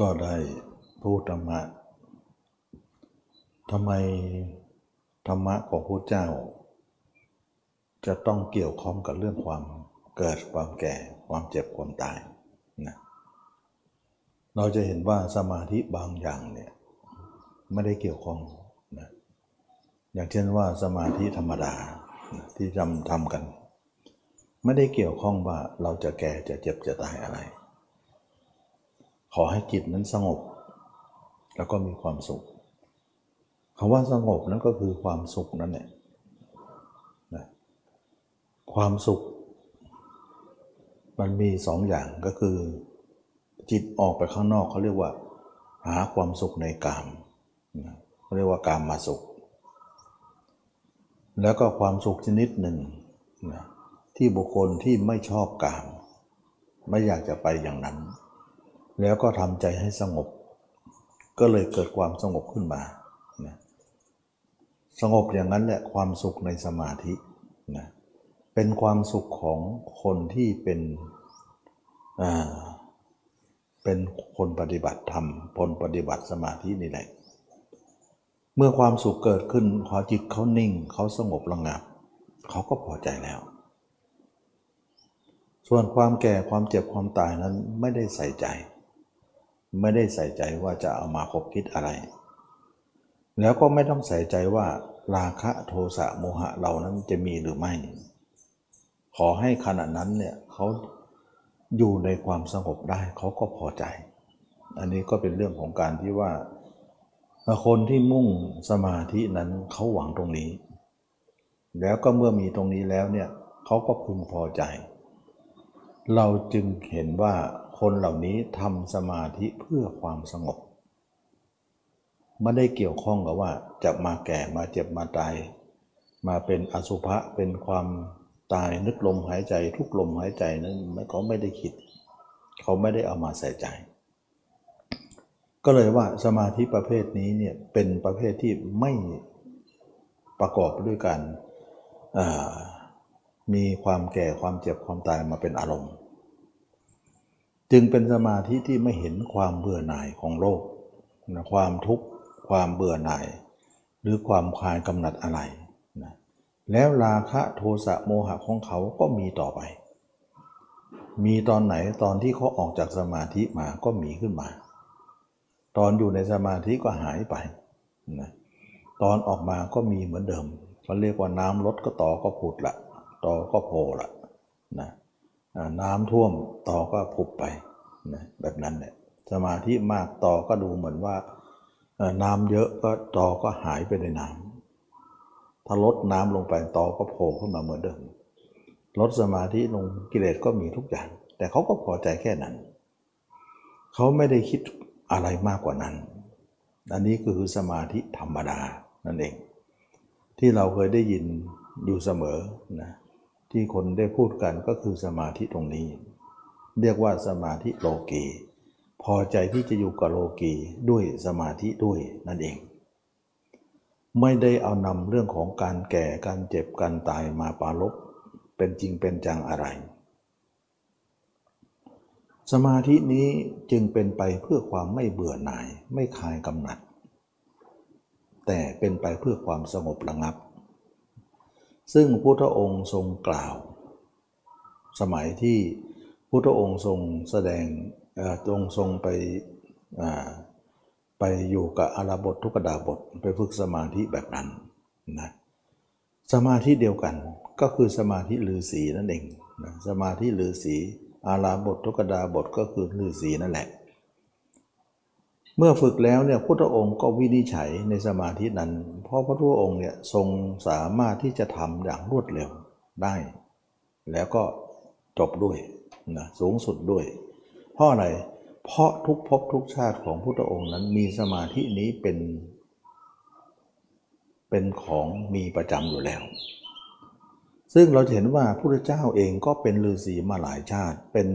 ก็ได้พูดธรรมะทำไมธรรมะของพระเจ้า จะต้องเกี่ยวข้องกับเรื่องความเกิดความแก่ความเจ็บความตายนะเราจะเห็นว่าสมาธิบางอย่างเนี่ยไม่ได้เกี่ยวข้องนะอย่างเช่นว่าสมาธิธรรมดาที่ทำทำกัน ไม่ได้เกี่ยวข้องว่าเราจะแก่จะเจ็บจะตายอะไร ขอให้จิตนั้นสงบ แล้วก็มีความสุขคำว่าสงบนั้นก็คือความสุขนั่นแหละนะความสุข มันมีสองอย่างก็คือ จิตออกไปข้างนอกเขาเรียกว่า หาความสุขในกามนะเขาเรียกว่ากามมาสุข แล้วก็ความสุขชนิดหนึ่งนะที่บุคคลที่ไม่ชอบกาม ไม่อยากจะไปอย่างนั้น แล้วก็ทำใจให้สงบ ก็เลยเกิดความสงบขึ้นมานะสงบอย่างนั้นแหละความสุขในสมาธินะเป็นความสุขของคนที่เป็นอ่าเป็นคนปฏิบัติธรรมคนปฏิบัติสมาธินี่แหละ เมื่อความสุขเกิดขึ้นพอจิตเขานิ่งเขาสงบระงับเขาก็พอใจแล้ว ส่วนความแก่ความเจ็บความตายนั้นไม่ได้ใส่ใจ ไม่ได้ใส่ใจว่าจะเอามาคบคิดอะไร แล้วก็ไม่ต้องใส่ใจว่า ราคะโทสะโมหะเหล่านั้นจะมีหรือไม่ ขอให้ขณะนั้นเนี่ยเขาอยู่ในความสงบได้เขาก็พอใจ อันนี้ก็เป็นเรื่องของการที่ว่าคนที่มุ่งสมาธินั้นเขาหวังตรงนี้ แล้วก็เมื่อมีตรงนี้แล้วเนี่ยเขาก็พึงพอใจ เราจึงเห็นว่า คนเหล่านี้ทำสมาธิเพื่อความสงบไม่ได้เกี่ยวข้องกับว่าจะมาแก่มาเจ็บมาตาย มาเป็นอสุภะเป็นความตายนึกลมหายใจทุกลมหายใจนั้นเขาไม่ได้คิด เขาไม่ได้เอามาใส่ใจ ก็เลยว่าสมาธิประเภทนี้เนี่ยเป็นประเภทที่ไม่ประกอบด้วยกันมีความแก่ความเจ็บความตายมาเป็นอารมณ์ จึงเป็นสมาธิที่ไม่เห็นความเบื่อหน่ายของโลกความทุกข์ความเบื่อหน่าย หรือความคลายกำหนัดอะไรนะแล้วราคะโทสะโมหะของเขาก็มีต่อไป มีตอนไหนตอนที่เขาออกจากสมาธิมาก็มีขึ้นมา ตอนอยู่ในสมาธิก็หายไปนะตอนออกมาก็มีเหมือนเดิมเขาเรียกว่าน้ำลดก็ต่อก็ผุดละต่อก็โผล่ละนะ น้ำท่วมต่อก็ผุบไปนะแบบนั้นเนี่ยสมาธิมากต่อก็ดูเหมือนว่าน้ำเยอะก็ตอก็หายไปในน้ำถ้าลดน้ำลงไปตอก็โผล่ขึ้นมาเหมือนเดิมลดสมาธิลงกิเลสก็มีทุกอย่าง แต่เขาก็พอใจแค่นั้น เขาไม่ได้คิดอะไรมากกว่านั้น อันนี้คือสมาธิธรรมดานั่นเอง ที่เราเคยได้ยินอยู่เสมอนะ ที่คนได้พูดกันก็คือสมาธิตรงนี้ เรียกว่าสมาธิโลกีพอใจที่จะอยู่กับโลกีด้วยสมาธิด้วยนั่นเอง ไม่ได้เอานำเรื่องของการแก่การเจ็บการตายมาปาลบเป็นจริงเป็นจังอะไร สมาธินี้จึงเป็นไปเพื่อความไม่เบื่อหน่าย ไม่คลายกำหนัด แต่เป็นไปเพื่อความสงบระงับ ซึ่งพุทธองค์ทรงกล่าว สมัยที่พุทธองค์ทรงแสดงตรงทรงไปไปอยู่กับอาราบททุกดาบทไปฝึกสมาธิแบบนั้นนะสมาธิเดียวกันก็คือสมาธิลือสีนั่นเองนะสมาธิลือสีอาราบททุกดาบทก็คือลือสีนั่นแหละ เมื่อฝึกแล้วเนี่ยพุทธองค์ก็วินิจฉัยในสมาธินั้น เพราะพระพุทธองค์เนี่ยทรงสามารถที่จะทำอย่างรวดเร็วได้ แล้วก็จบด้วยนะสูงสุดด้วย เพราะอะไรเพราะทุกภพทุกชาติของพุทธองค์นั้นมีสมาธินี้เป็น เป็นของมีประจำอยู่แล้ว ซึ่งเราเห็นว่าพระเจ้าเองก็เป็นฤาษีมาหลายชาติ เป็น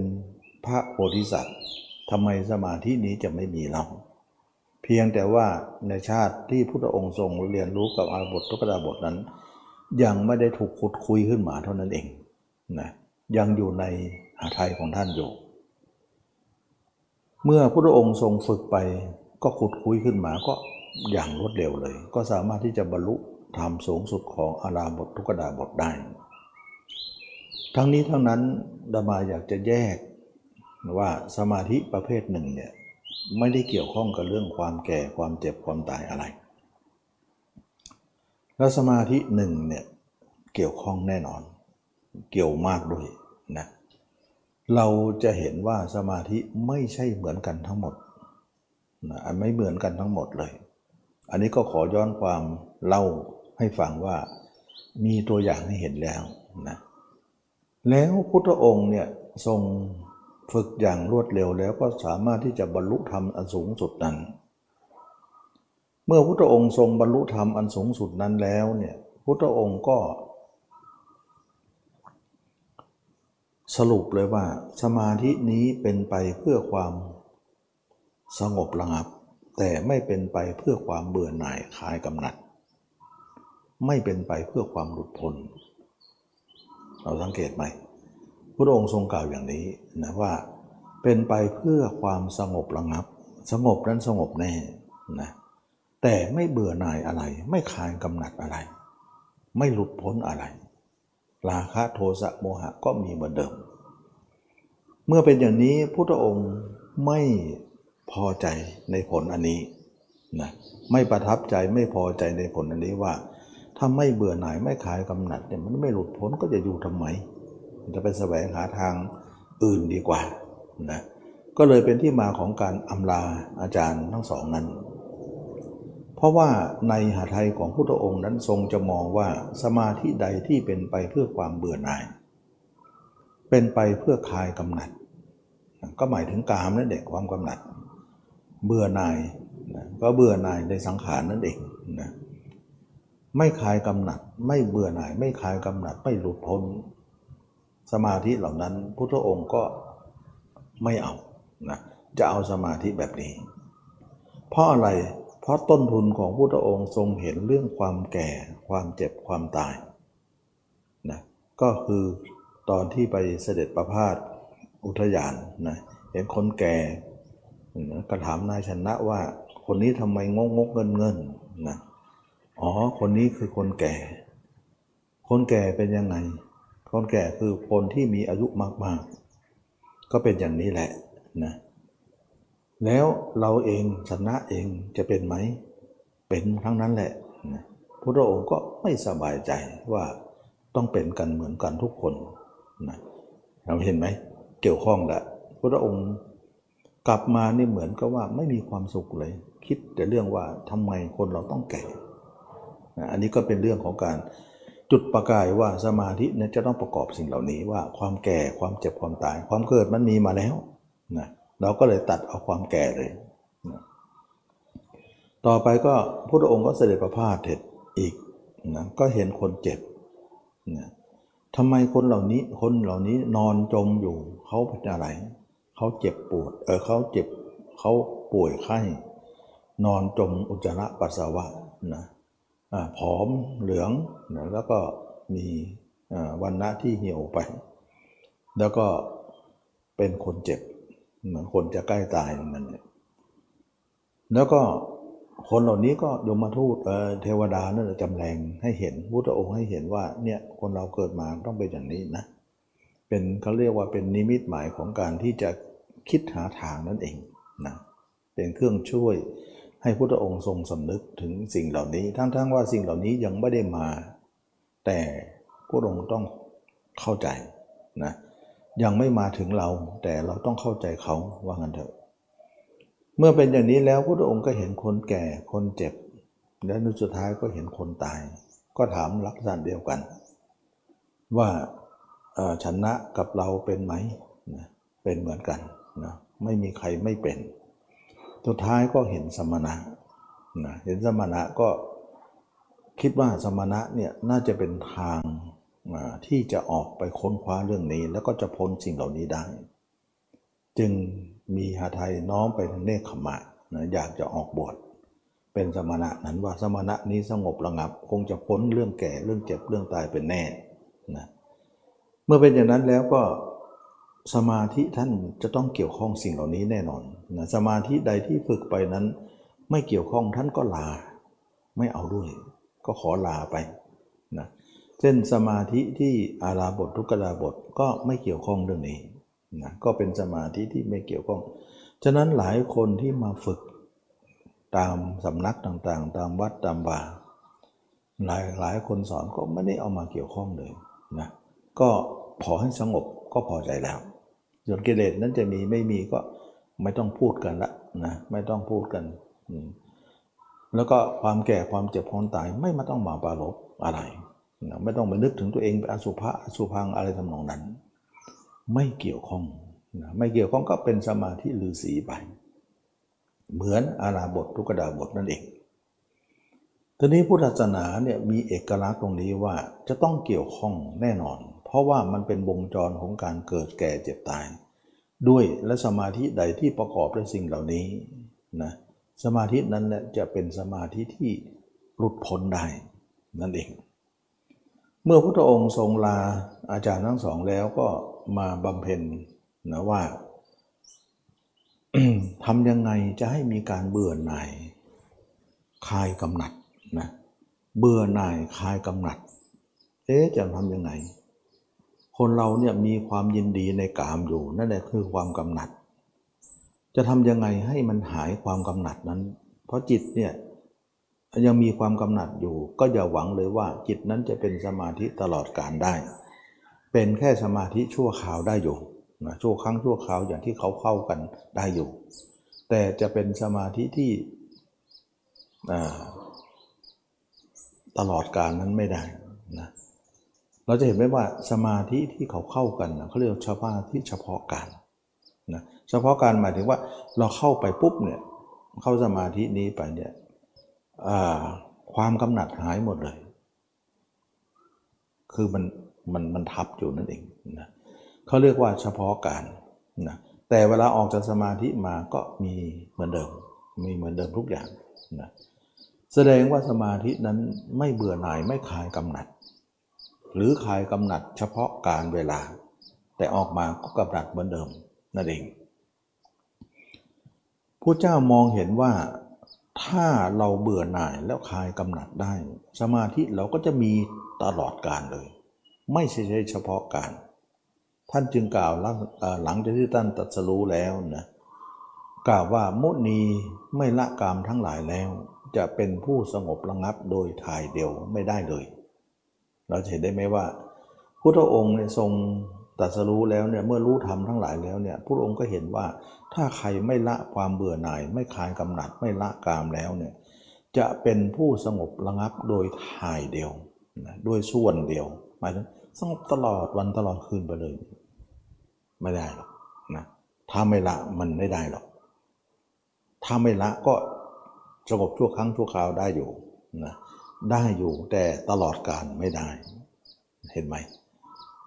พระโพธิสัตว์ทำไมสมาธินี้จะไม่มีเรา เพียงแต่ว่าในชาติที่พุทธองค์ทรงเรียนรู้กับอาบททุกดาบทนั้น ยังไม่ได้ถูกขุดคุยขึ้นมาเท่านั้นเองนะยังอยู่ในหาไทยของท่านอยู่ เมื่อพระองค์ทรงฝึกไปก็ขุดคุยขึ้นมาก็อย่างรวดเร็วเลย ก็สามารถที่จะบรรลุธรรมสูงสุดของอาราบททุกดาบทได้ ทั้งนี้ทั้งนั้นดามาอยากจะแยกว่าสมาธิประเภทหนึ่งเนี่ย ไม่ได้เกี่ยวข้องกับเรื่องความแก่ความเจ็บความตายอะไร แล้วสมาธิหนึ่งเนี่ยเกี่ยวข้องแน่นอน เกี่ยวมากด้วยนะเราจะเห็นว่าสมาธิไม่ใช่เหมือนกันทั้งหมดนะไม่เหมือนกันทั้งหมดเลย อันนี้ก็ขอย้อนความเล่าให้ฟังว่ามีตัวอย่างให้เห็นแล้วนะแล้วพุทธองค์เนี่ยทรง ฝึกอย่างรวดเร็วแล้วก็สามารถที่จะบรรลุธรรมอันสูงสุดนั้น เมื่อพุทธองค์ทรงบรรลุธรรมอันสูงสุดนั้นแล้วเนี่ยพุทธองค์ก็ สรุปเลยว่า สมาธินี้เป็นไปเพื่อความสงบระงับ แต่ไม่เป็นไปเพื่อความเบื่อหน่ายคลายกำหนัด ไม่เป็นไปเพื่อความหลุดพ้นเราสังเกตไหม พระองค์ทรงกล่าวอย่างนี้นะว่าเป็นไปเพื่อความสงบระงับ สงบนั้นสงบแน่นะแต่ไม่เบื่อหน่ายอะไร ไม่คลายกำหนัดอะไร ไม่หลุดพ้นอะไร ราคะโทสะโมหะก็มีเหมือนเดิม เมื่อเป็นอย่างนี้พุทธองค์ไม่พอใจในผลอันนี้นะไม่ประทับใจไม่พอใจในผลอันนี้ว่า ถ้าไม่เบื่อหน่ายไม่ขายกำหนัดเนี่ยมันไม่หลุดพ้นก็จะอยู่ทำไม จะไปแสวงหาทางอื่นดีกว่านะก็เลยเป็นที่มาของการอำลาอาจารย์ทั้งสองนั้น เพราะว่าในหาไทยของพุทธองค์นั้นทรงจะมองว่าสมาธิใดที่เป็นไปเพื่อความเบื่อหน่าย เป็นไปเพื่อคลายกำหนัด ก็หมายถึงกามนั่นเองความกำหนัด เบื่อหน่ายก็เบื่อหน่ายในสังขารนั่นเองนะไม่คลายกำหนัด ไม่เบื่อหน่าย ไม่คลายกำหนัด ไม่หลุดพ้น สมาธิเหล่านั้นพุทธองค์ก็ไม่เอานะจะเอาสมาธิแบบนี้ เพราะอะไรเพราะต้นทุนของพุทธองค์ทรงเห็นเรื่องความแก่ความเจ็บความตายนะก็คือตอนที่ไปเสด็จประพาสอุทยานนะเห็นคนแก่ก็ถามนายชนะว่าคนนี้ทำไมงกงกเงินเงินนะอ๋อ คนนี้คือคนแก่ คนแก่เป็นยังไง คนแก่คือคนที่มีอายุมากๆ ก็เป็นอย่างนี้แหละนะแล้วเราเองชนะเองจะเป็นไหม เป็นทั้งนั้นแหละพระองค์ก็ไม่สบายใจว่าต้องเป็นกันเหมือนกันทุกคนนะเราเห็นไหมเกี่ยวข้องแหละพระองค์กลับมานี่เหมือนกับว่าไม่มีความสุขเลย คิดแต่เรื่องว่าทำไมคนเราต้องแก่นะอันนี้ก็เป็นเรื่องของการ จุดประกายว่าสมาธิเนี่ยจะต้องประกอบสิ่งเหล่านี้ว่าความแก่ความเจ็บความตาย ความเกิดมันมีมาแล้วนะเราก็เลยตัดเอาความแก่เลยต่อไปก็พระองค์ก็เสด็จประพาสเถิดอีกนะก็เห็นคนเจ็บนะทำไมคนเหล่านี้คนเหล่านี้นอนจมอยู่เขาเป็นอะไรเขาเจ็บปวดเออเขาเจ็บเขาป่วยไข้ นอนจมอุจจาระปัสสาวะนะ ผอมเหลืองนะแล้วก็มีวันณะที่เหี่ยวไป แล้วก็เป็นคนเจ็บ เหมือนคนจะใกล้ตายนั่นแล้วก็คนเหล่านี้ก็ยมทูตเทวดานั่นจำแรงให้เห็นพุทธองค์ให้เห็นว่าเนี่ยคนเราเกิดมาต้องเป็นอย่างนี้นะ เป็นเขาเรียกว่าเป็นนิมิตหมายของการที่จะคิดหาทางนั่นเองนะเป็นเครื่องช่วย ให้พุทธองค์ทรงสำนึกถึงสิ่งเหล่านี้ ทั้งๆว่าสิ่งเหล่านี้ยังไม่ได้มา แต่พระองค์ต้องเข้าใจนะยังไม่มาถึงเราแต่เราต้องเข้าใจเขาว่างันเถอะ เมื่อเป็นอย่างนี้แล้วพระองค์ก็เห็นคนแก่คนเจ็บ และในสุดท้ายก็เห็นคนตาย ก็ถามลักษณะเดียวกัน ว่าชนะกับเราเป็นไหมเป็นเหมือนกันนะไม่มีใครไม่เป็น สุดท้ายก็เห็นสมณะนะเห็นสมณะก็คิดว่าสมณะเนี่ยน่าจะเป็นทางที่จะออกไปค้นคว้าเรื่องนี้ แล้วก็จะพ้นสิ่งเหล่านี้ได้ จึงมีหาไทยน้อมไปทางเนคขมะนะอยากจะออกบวชเป็นสมณะนั้นว่าสมณะนี้สงบระงับ คงจะพ้นเรื่องแก่เรื่องเจ็บเรื่องตายเป็นแน่นะเมื่อเป็นอย่างนั้นแล้วก็สมาธิท่านจะต้องเกี่ยวข้องสิ่งเหล่านี้แน่นอน นะสมาธิใดที่ฝึกไปนั้น ไม่เกี่ยวข้องท่านก็ลา ไม่เอาด้วย ก็ขอลาไปนะเช่นสมาธิที่อาราบททุกขลาบทก็ไม่เกี่ยวข้องเรื่องนี้นะก็เป็นสมาธิที่ไม่เกี่ยวข้อง ฉะนั้นหลายคนที่มาฝึกตามสำนักต่างๆ ตามวัดตามบาหลายหลายคนสอนก็ไม่ได้เอามาเกี่ยวข้องเลยนะก็พอให้สงบก็พอใจแล้วส่วนกิเลสนั้นจะมีไม่มีก็ ไม่ต้องพูดกันละนะไม่ต้องพูดกัน แล้วก็ความแก่ความเจ็บความตายไม่มาต้องมาปรารบอะไรนะไม่ต้องไปนึกถึงตัวเองเป็นอสุภะอสุพังอะไรทำนองนั้น ไม่เกี่ยวข้องนะไม่เกี่ยวข้องก็เป็นสมาธิลือสีไป เหมือนอาราบททุกดาบทนั่นเองทีนี้พุทธศาสนาเนี่ยมีเอกลักษณ์ตรงนี้ว่าจะต้องเกี่ยวข้องแน่นอน เพราะว่ามันเป็นวงจรของการเกิดแก่เจ็บตาย ด้วยและสมาธิใดที่ประกอบด้วยสิ่งเหล่านี้นะสมาธินั้นจะเป็นสมาธิที่หลุดพ้นได้นั่นเอง เมื่อพระองค์ทรงลาอาจารย์ทั้งสองแล้วก็มาบำเพ็ญนะว่าทำยังไงจะให้มีการเบื่อหน่ายคลายกำหนัดนะเบื่อหน่ายคลายกำหนัด เอ๊ะจะทำยังไง คนเราเนี่ยมีความยินดีในกามอยู่ นั่นแหละคือความกำหนัด จะทำยังไงให้มันหายความกำหนัดนั้น เพราะจิตเนี่ยยังมีความกำหนัดอยู่ ก็อย่าหวังเลยว่าจิตนั้นจะเป็นสมาธิตลอดการได้ เป็นแค่สมาธิชั่วคราวได้อยู่นะชั่วครั้งชั่วคราวอย่างที่เขาเข้ากันได้อยู่ แต่จะเป็นสมาธิที่ตลอดการนั้นไม่ได้ เราจะเห็นไหมว่าสมาธิที่เขาเข้ากันนะเขาเรียกเฉพาะที่เฉพาะการนะเฉพาะการหมายถึงว่าเราเข้าไปปุ๊บเนี่ยเข้าสมาธินี้ไปเนี่ยความกำหนัดหายหมดเลย คือมันมันมันทับอยู่นั่นเองนะเขาเรียกว่าเฉพาะการนะแต่เวลาออกจากสมาธิมาก็มีเหมือนเดิม มีเหมือนเดิมทุกอย่างนะแสดงว่าสมาธินั้นไม่เบื่อหน่ายไม่คลายกำหนัด หรือคลายกำหนัดเฉพาะการเวลา แต่ออกมาก็กำหนัดเหมือนเดิมนั่นเองผู้เจ้ามองเห็นว่าถ้าเราเบื่อหน่ายแล้วคลายกำหนัดได้ สมาธิเราก็จะมีตลอดการเลย ไม่ใช่เฉพาะการ ท่านจึงกล่าวหลังจากที่ท่านตัดสรู้แล้วนะกล่าวว่ามุนีไม่ละกามทั้งหลายแล้ว จะเป็นผู้สงบระงับโดยทายเดียวไม่ได้เลย เราเห็นได้ไหมว่าพุทธองค์เนี่ยทรงตัดสรู้แล้วเนี่ยเมื่อรู้ธรรมทั้งหลายแล้วเนี่ยพระองค์ก็เห็นว่าถ้าใครไม่ละความเบื่อหน่าย ไม่คลายกำหนัดไม่ละกามแล้วเนี่ยจะเป็นผู้สงบระงับโดยทายเดียวนะด้วยส่วนเดียวหมายถึงสงบตลอดวันตลอดคืนไปเลย ไม่ได้หรอกนะถ้าไม่ละมันไม่ได้หรอก ถ้าไม่ละก็สงบชั่วครั้งชั่วคราวได้อยู่นะ ได้อยู่แต่ตลอดการไม่ได้ เห็นไหม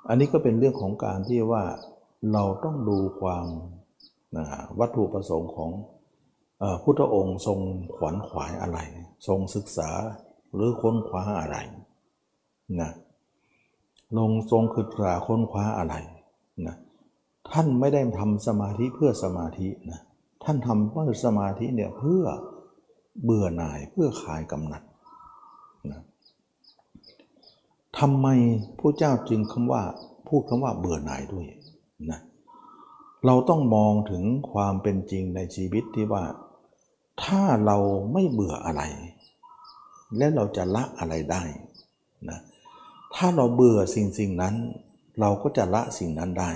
อันนี้ก็เป็นเรื่องของการที่ว่าเราต้องดูความนะวัตถุประสงค์ของพุทธองค์ทรงขวนขวายอะไร ทรงศึกษาหรือค้นคว้าอะไรนะลงทรงศึกษาค้นคว้าอะไรนะท่านไม่ได้ทำสมาธิเพื่อสมาธินะท่านทำเพื่อสมาธิเนี่ยเพื่อเบื่อหน่ายเพื่อคลายกำหนัดนะ ทำไมพระเจ้าจึงคำว่า พูดคำว่าเบื่อหน่ายด้วยนะเราต้องมองถึงความเป็นจริงในชีวิตที่ว่า ถ้าเราไม่เบื่ออะไร และเราจะละอะไรได้นะถ้าเราเบื่อสิ่งสิ่งนั้น เราก็จะละสิ่งนั้นได้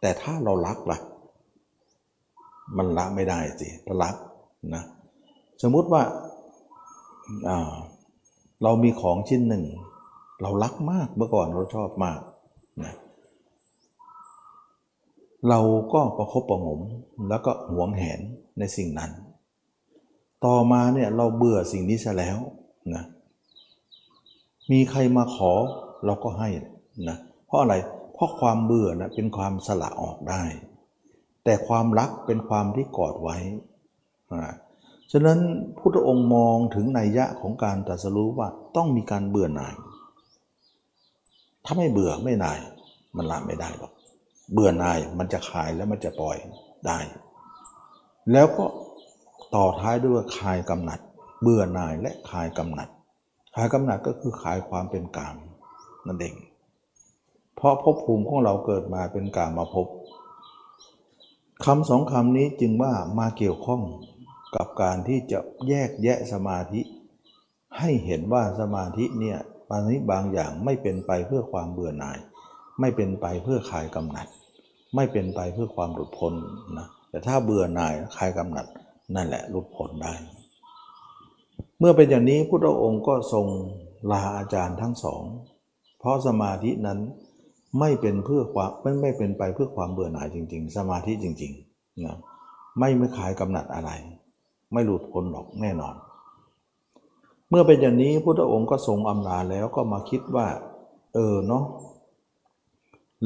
แต่ถ้าเรารักละ่ะ มันละไม่ได้สิถ้ารักนะสมมุติว่าเรามีของชิ้นหนึ่ง เรารักมากเมื่อก่อนเราชอบมากนะเราก็ประคบประงมแล้วก็หวงแหนในสิ่งนั้น ต่อมาเนี่ยเราเบื่อสิ่งนี้ซะแล้วนะมีใครมาขอเราก็ให้นะเพราะอะไรเพราะความเบื่อนะเป็นความสละออกได้ แต่ความรักเป็นความที่กอดไว้นะฉะนั้นพุทธองค์มองถึงนัยยะของการตรัสรู้ว่าต้องมีการเบื่อหน่าย ถ้าไม่เบื่อไม่นาย มันละไม่ได้หรอก เบื่อนายมันจะคลายแล้วมันจะปล่อยได้ แล้วก็ต่อท้ายด้วยคลายกำหนัด เบื่อนายและคลายกำหนัดคลายกำหนัดก็คือคลายความเป็นกามนั่นเอง เพราะภพภูมิของเราเกิดมาเป็นกามมาภพคำสองคำนี้จึงว่ามาเกี่ยวข้องกับการที่จะแยกแยะสมาธิ ให้เห็นว่าสมาธิเนี่ย บางนี้บางอย่างไม่เป็นไปเพื่อความเบื่อหน่าย ไม่เป็นไปเพื่อคลายกำหนัด ไม่เป็นไปเพื่อความหลุดพ้นนะแต่ถ้าเบื่อหน่ายคลายกำหนัดนั่นแหละหลุดพ้นได้ เมื่อเป็นอย่างนี้พุทธองค์ก็ทรงลาอาจารย์ทั้งสอง เพราะสมาธินั้นไม่เป็นเพื่อความไม่ไม่เป็นไปเพื่อความเบื่อหน่ายจริง ๆ สมาธิจริงๆนะไม่ไม่ขายกำหนัดอะไร ไม่หลุดพ้นหรอกแน่นอน เมื่อเป็นอย่างนี้พุทธองค์ก็ทรงอำลาแล้วก็มาคิดว่า เออเนาะ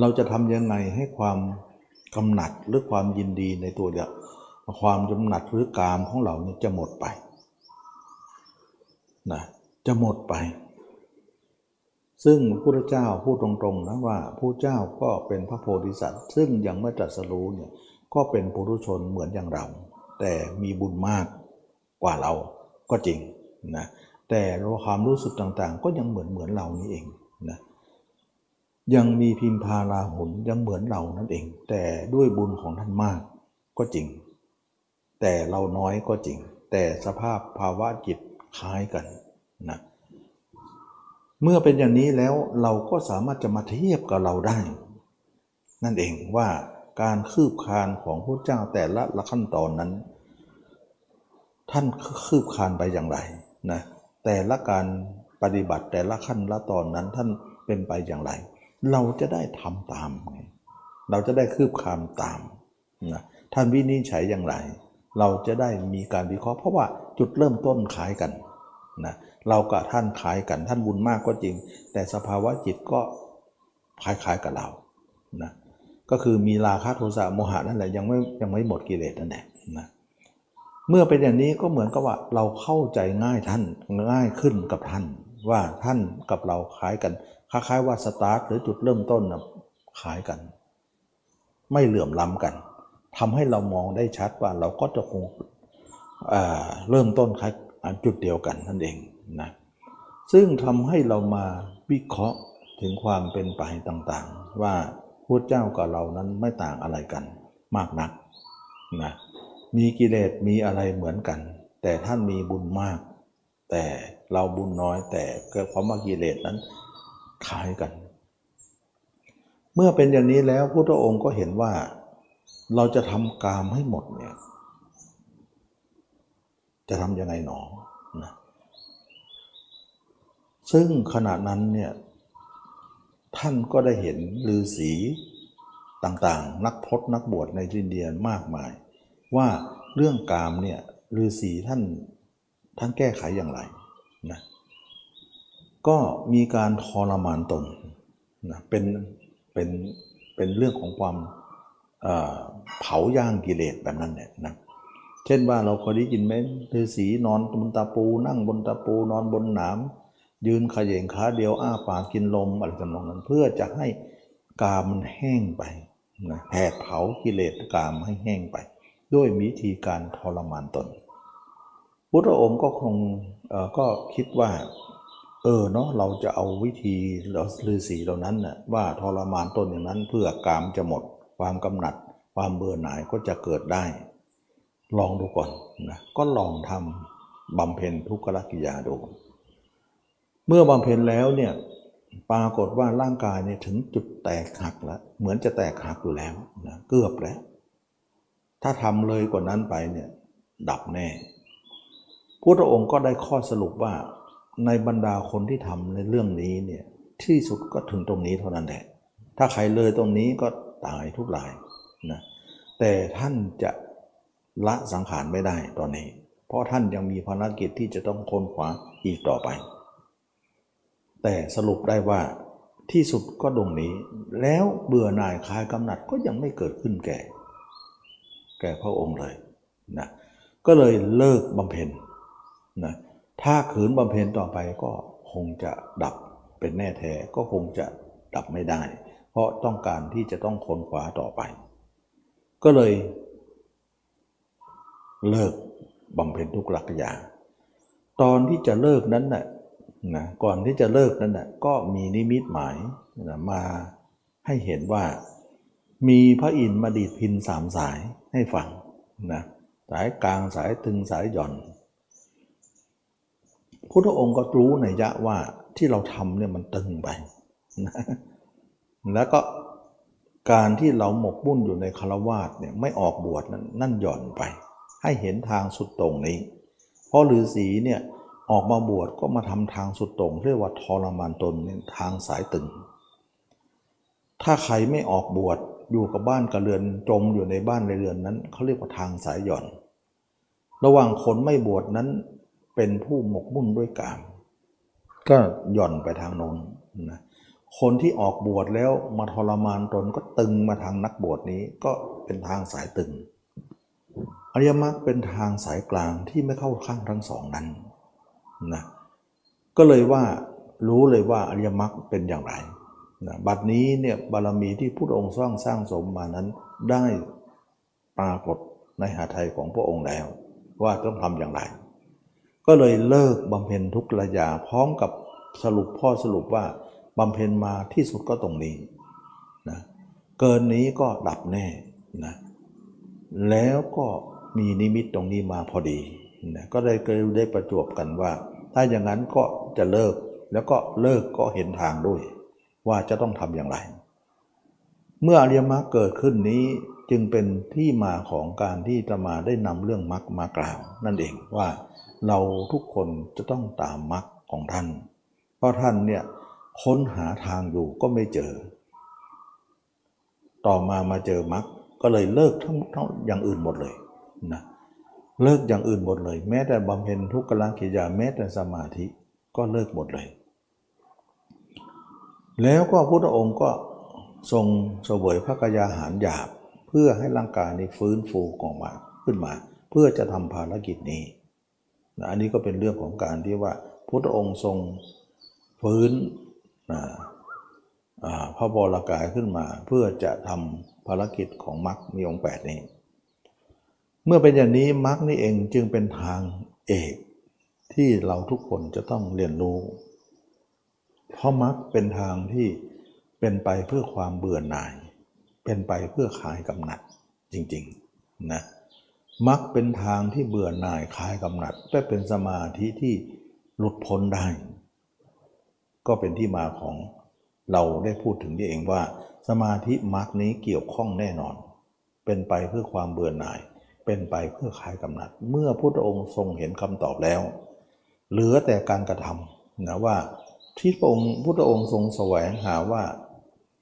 เราจะทำยังไงให้ความกำหนัดหรือความยินดีในตัวเนี่ยความกำหนัดหรือกามของเรานี่จะหมดไปนะจะหมดไป ซึ่งพระพุทธเจ้าพูดตรงๆนะว่าพระเจ้าก็เป็นพระโพธิสัตว์ ซึ่งยังไม่ตรัสรู้เนี่ยก็เป็นปุถุชนเหมือนอย่างเรา แต่มีบุญมากกว่าเราก็จริงนะ แต่ความรู้สึกต่างๆ ก็ยังเหมือนเหมือนเรานี่เองนะยังมีพิมพาลาหุนยังเหมือนเรานั่นเอง แต่ด้วยบุญของท่านมากก็จริง แต่เราน้อยก็จริง แต่สภาพภาวะจิตคล้ายกันนะเมื่อเป็นอย่างนี้แล้วเราก็สามารถจะมาเทียบกับเราได้ นั่นเองว่าการคืบคานของพระเจ้าแต่ละละขั้นตอนนั้น ท่านคืบคานไปอย่างไรนะ แต่ละการปฏิบัติแต่ละขั้นละตอนนั้นท่านเป็นไปอย่างไร เราจะได้ทำตาม เราจะได้คืบคานตามนะท่านวินิจฉัยอย่างไร เราจะได้มีการวิเคราะห์เพราะว่าจุดเริ่มต้นคล้ายกันนะเรากับท่านคล้ายกันท่านบุญมากก็จริง แต่สภาวะจิตก็คล้ายๆกับเรานะก็คือมีราคะโทสะโมหะนั่นแหละยังไม่ยังไม่หมดกิเลสนั่นแหละนะ เมื่อเป็นอย่างนี้ก็เหมือนกับว่าเราเข้าใจง่ายท่านง่ายขึ้นกับท่าน ว่าท่านกับเราคล้ายกันคล้ายๆว่าสตาร์ทหรือจุดเริ่มต้นนะคล้ายกัน ไม่เหลื่อมล้ำกันทำให้เรามองได้ชัดว่าเราก็จะคงเริ่มต้นคล้ายจุดเดียวกันนั่นเองนะซึ่งทำให้เรามาวิเคราะห์ถึงความเป็นไปต่างๆ ว่าพระเจ้ากับเรานั้นไม่ต่างอะไรกันมากนักนะ มีกิเลสมีอะไรเหมือนกัน แต่ท่านมีบุญมาก แต่เราบุญน้อยแต่เกิดความว่ากิเลสนั้นคล้ายกัน เมื่อเป็นอย่างนี้แล้วพระองค์ก็เห็นว่า เราจะทำกามให้หมดเนี่ยจะทำยังไงหนอนะซึ่งขณะนั้นเนี่ยท่านก็ได้เห็นฤาษีต่างๆ นักพจนักบวชในอินเดียมากมาย ว่าเรื่องกามเนี่ยฤาษีท่านท่านแก้ไขอย่างไรนะก็มีการทรมานตนนะเป็นเป็นเป็นเรื่องของความเผาย่างกิเลสแบบนั้นเนี่ยนะเช่นว่าเราเคยได้ยินไหมฤาษีนอนบนตะปู นั่งบนตะปูนอนบนหนามยืนขย่งขาเดียวอ้าปากกินลมอะไรจำนองนั้น เพื่อจะให้กามมันแห้งไปนะแผดเผากิเลสกามให้แห้งไป ด้วยวิธีการทรมานตน พุทธองค์ก็คงก็คิดว่า เออเนาะเราจะเอาวิธีฤาษีเหล่านั้นน่ะว่าทรมานตนอย่างนั้นเพื่อกามจะหมด ความกำหนัด ความเบื่อหน่ายก็จะเกิดได้ ลองดูก่อนนะก็ลองทำบำเพ็ญทุกขกิยาดู เมื่อบำเพ็ญแล้วเนี่ยปรากฏว่าร่างกายเนี่ยถึงจุดแตกหักแล้ว เหมือนจะแตกหักอยู่แล้วนะเกือบแล้ว ถ้าทำเลยกว่านั้นไปเนี่ยดับแน่พุทธองค์ก็ได้ข้อสรุปว่าในบรรดาคนที่ทำในเรื่องนี้เนี่ยที่สุดก็ถึงตรงนี้เท่านั้นแหละ ถ้าใครเลยตรงนี้ก็ตายทุกรายนะแต่ท่านจะละสังขารไม่ได้ตอนนี้ เพราะท่านยังมีภารกิจที่จะต้องค้นคว้าอีกต่อไป แต่สรุปได้ว่าที่สุดก็ตรงนี้ แล้วเบื่อหน่ายคลายกำหนัดก็ยังไม่เกิดขึ้นแก่ แก่พระองค์เลยนะก็เลยเลิกบำเพ็ญนะถ้าขืนบำเพ็ญต่อไปก็คงจะดับเป็นแน่แท้ก็คงจะดับไม่ได้ เพราะต้องการที่จะต้องค้นคว้าต่อไป ก็เลย เลิกบำเพ็ญทุกหลักยาตอนที่จะเลิกนั้นน่ะนะก่อนที่จะเลิกนั้นน่ะก็มีนิมิตหมายนะมาให้เห็นว่า มีพระอินทร์มาดีดพินสามสายให้ฟังนะสายกลางสายตึงสายหย่อนพุทธองค์ก็รู้ในยะว่าที่เราทำเนี่ยมันตึงไปนะแล้วก็การที่เราหมกมุ่นอยู่ในคารวาสเนี่ยไม่ออกบวชนั้นนั่นหย่อนไป ให้เห็นทางสุดตรงนี้ เพราะฤาษีเนี่ยออกมาบวชก็มาทำทางสุดตรงเรียกว่าทรมานตนทางสายตึง ถ้าใครไม่ออกบวช อยู่กับบ้านกับเรือนจมอยู่ในบ้านในเรือนนั้นเขาเรียกว่าทางสายหย่อน ระหว่างคนไม่บวชนั้นเป็นผู้หมกมุ่นด้วยกาม ก็หย่อนไปทางโน้นนะคนที่ออกบวชแล้วมาทรมานตนก็ตึงมาทางนักบวชนี้ก็เป็นทางสายตึงอริยมรรคเป็นทางสายกลางที่ไม่เข้าข้างทั้งสองนั้นนะก็เลยว่ารู้เลยว่าอริยมรรคเป็นอย่างไร นะบัดนี้เนี่ยบารมีที่พุทธองค์สร้างสร้างสมมานั้นได้ปรากฏในหาไทยของพระองค์แล้ว ว่าต้องทำอย่างไร ก็เลยเลิกบำเพ็ญทุกระยาพร้อมกับสรุปพ่อสรุปว่าบำเพ็ญมาที่สุดก็ตรงนี้นะเกินนี้ก็ดับแน่นะแล้วก็มีนิมิตตรงนี้มาพอดีนะก็ได้เคยได้ประจวบกันว่า ถ้าอย่างนั้นก็จะเลิกแล้วก็เลิกก็เห็นทางด้วย ว่าจะต้องทำอย่างไร เมื่ออริยมรรคเกิดขึ้นนี้จึงเป็นที่มาของการที่จะมาได้นำเรื่องมรรคมากล่าว นั่นเองว่าเราทุกคนจะต้องตามมรรคของท่าน เพราะท่านเนี่ยค้นหาทางอยู่ก็ไม่เจอ ต่อมามาเจอมรรคก็เลยเลิกทั้งทั้งอย่างอื่นหมดเลยนะเลิกอย่างอื่นหมดเลย แม้แต่บำเพ็ญทุกขลังกิยาแม้แต่สมาธิก็เลิกหมดเลย แล้วก็พุทธองค์ก็ทรงเสวยพระกายาหารหยาบ เพื่อให้ร่างกายนี้ฟื้นฟูออกมาขึ้นมา เพื่อจะทำภารกิจนี้นะอันนี้ก็เป็นเรื่องของการที่ว่าพุทธองค์ทรงฟื้นพระบรากายขึ้นมา เพื่อจะทำภารกิจของมรรคมีองค์แปดนี้ เมื่อเป็นอย่างนี้มรรคนี่เองจึงเป็นทางเอกที่เราทุกคนจะต้องเรียนรู้ เพราะมรรคเป็นทางที่เป็นไปเพื่อความเบื่อหน่าย เป็นไปเพื่อคลายกำหนัดจริงๆนะมรรคเป็นทางที่เบื่อหน่ายคลายกำหนัดและเป็นสมาธิที่หลุดพ้นได้ ก็เป็นที่มาของเราได้พูดถึงนี่เองว่า สมาธิมรรคนี้เกี่ยวข้องแน่นอน เป็นไปเพื่อความเบื่อหน่าย เป็นไปเพื่อคลายกำหนัด เมื่อพุทธองค์ทรงเห็นคำตอบแล้ว เหลือแต่การกระทำนะว่า ที่พระองค์พุทธองค์ทรงแสวงหาว่า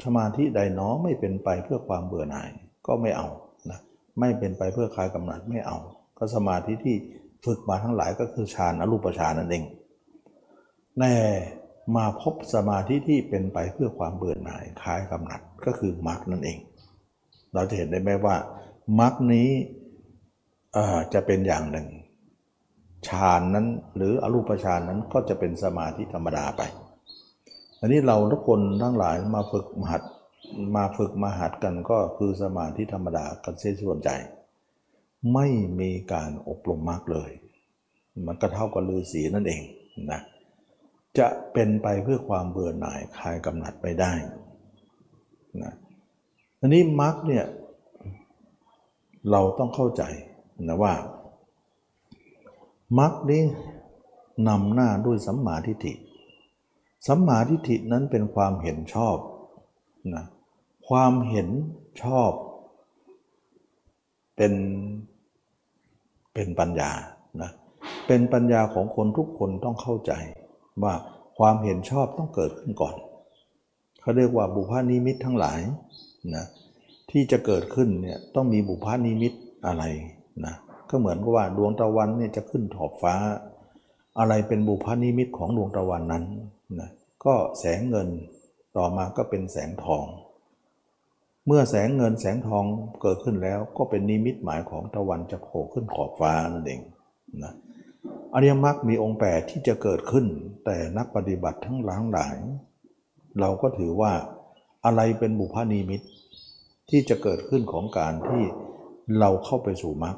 สมาธิใดน้อไม่เป็นไปเพื่อความเบื่อหน่ายก็ไม่เอานะไม่เป็นไปเพื่อคลายกำหนัดไม่เอา ก็สมาธิที่ฝึกมาทั้งหลายก็คือฌานอรูปฌานนั่นเองแน่มาพบสมาธิที่เป็นไปเพื่อความเบื่อหน่ายคลายกำหนัดก็คือมรรคนั่นเอง เราจะเห็นได้ไหมว่ามรรคนี้จะเป็นอย่างหนึ่งฌานนั้นหรืออรูปฌานนั้นก็จะเป็นสมาธิธรรมดาไป อันนี้เราทุกคนทั้งหลายมาฝึกมหัดมาฝึกมาหัดกันก็คือสมาธิธรรมดากันเสียส่วนใจ ไม่มีการอบรมมรรคเลย มันก็เท่ากับฤาษีนั่นเองนะจะเป็นไปเพื่อความเบื่อหน่ายคลายกำหนัดไม่ได้นะอันนี้มรรคเนี่ยเราต้องเข้าใจนะว่ามรรคนี้นำหน้าด้วยสัมมาทิฏฐิ สัมมาทิฏฐินั้นเป็นความเห็นชอบนะความเห็นชอบเป็นเป็นปัญญานะเป็นปัญญาของคนทุกคนต้องเข้าใจ ว่าความเห็นชอบต้องเกิดขึ้นก่อนเขาเรียกว่าบุพานิมิตทั้งหลายนะที่จะเกิดขึ้นเนี่ยต้องมีบุพานิมิตอะไรนะก็เหมือนกับว่าดวงตะวันเนี่ยจะขึ้นขอบฟ้า อะไรเป็นบุพานิมิตของดวงตะวันนั้น นะก็แสงเงินต่อมาก็เป็นแสงทอง เมื่อแสงเงินแสงทองเกิดขึ้นแล้วก็เป็นนิมิตหมายของตะวันจะโผล่ขึ้นขอบฟ้านั่นเองนะอริยมรรคมีองค์แปดที่จะเกิดขึ้น แต่นักปฏิบัติทั้งหลายหลาย เราก็ถือว่าอะไรเป็นบุพนิมิตที่จะเกิดขึ้นของการที่เราเข้าไปสู่มรรค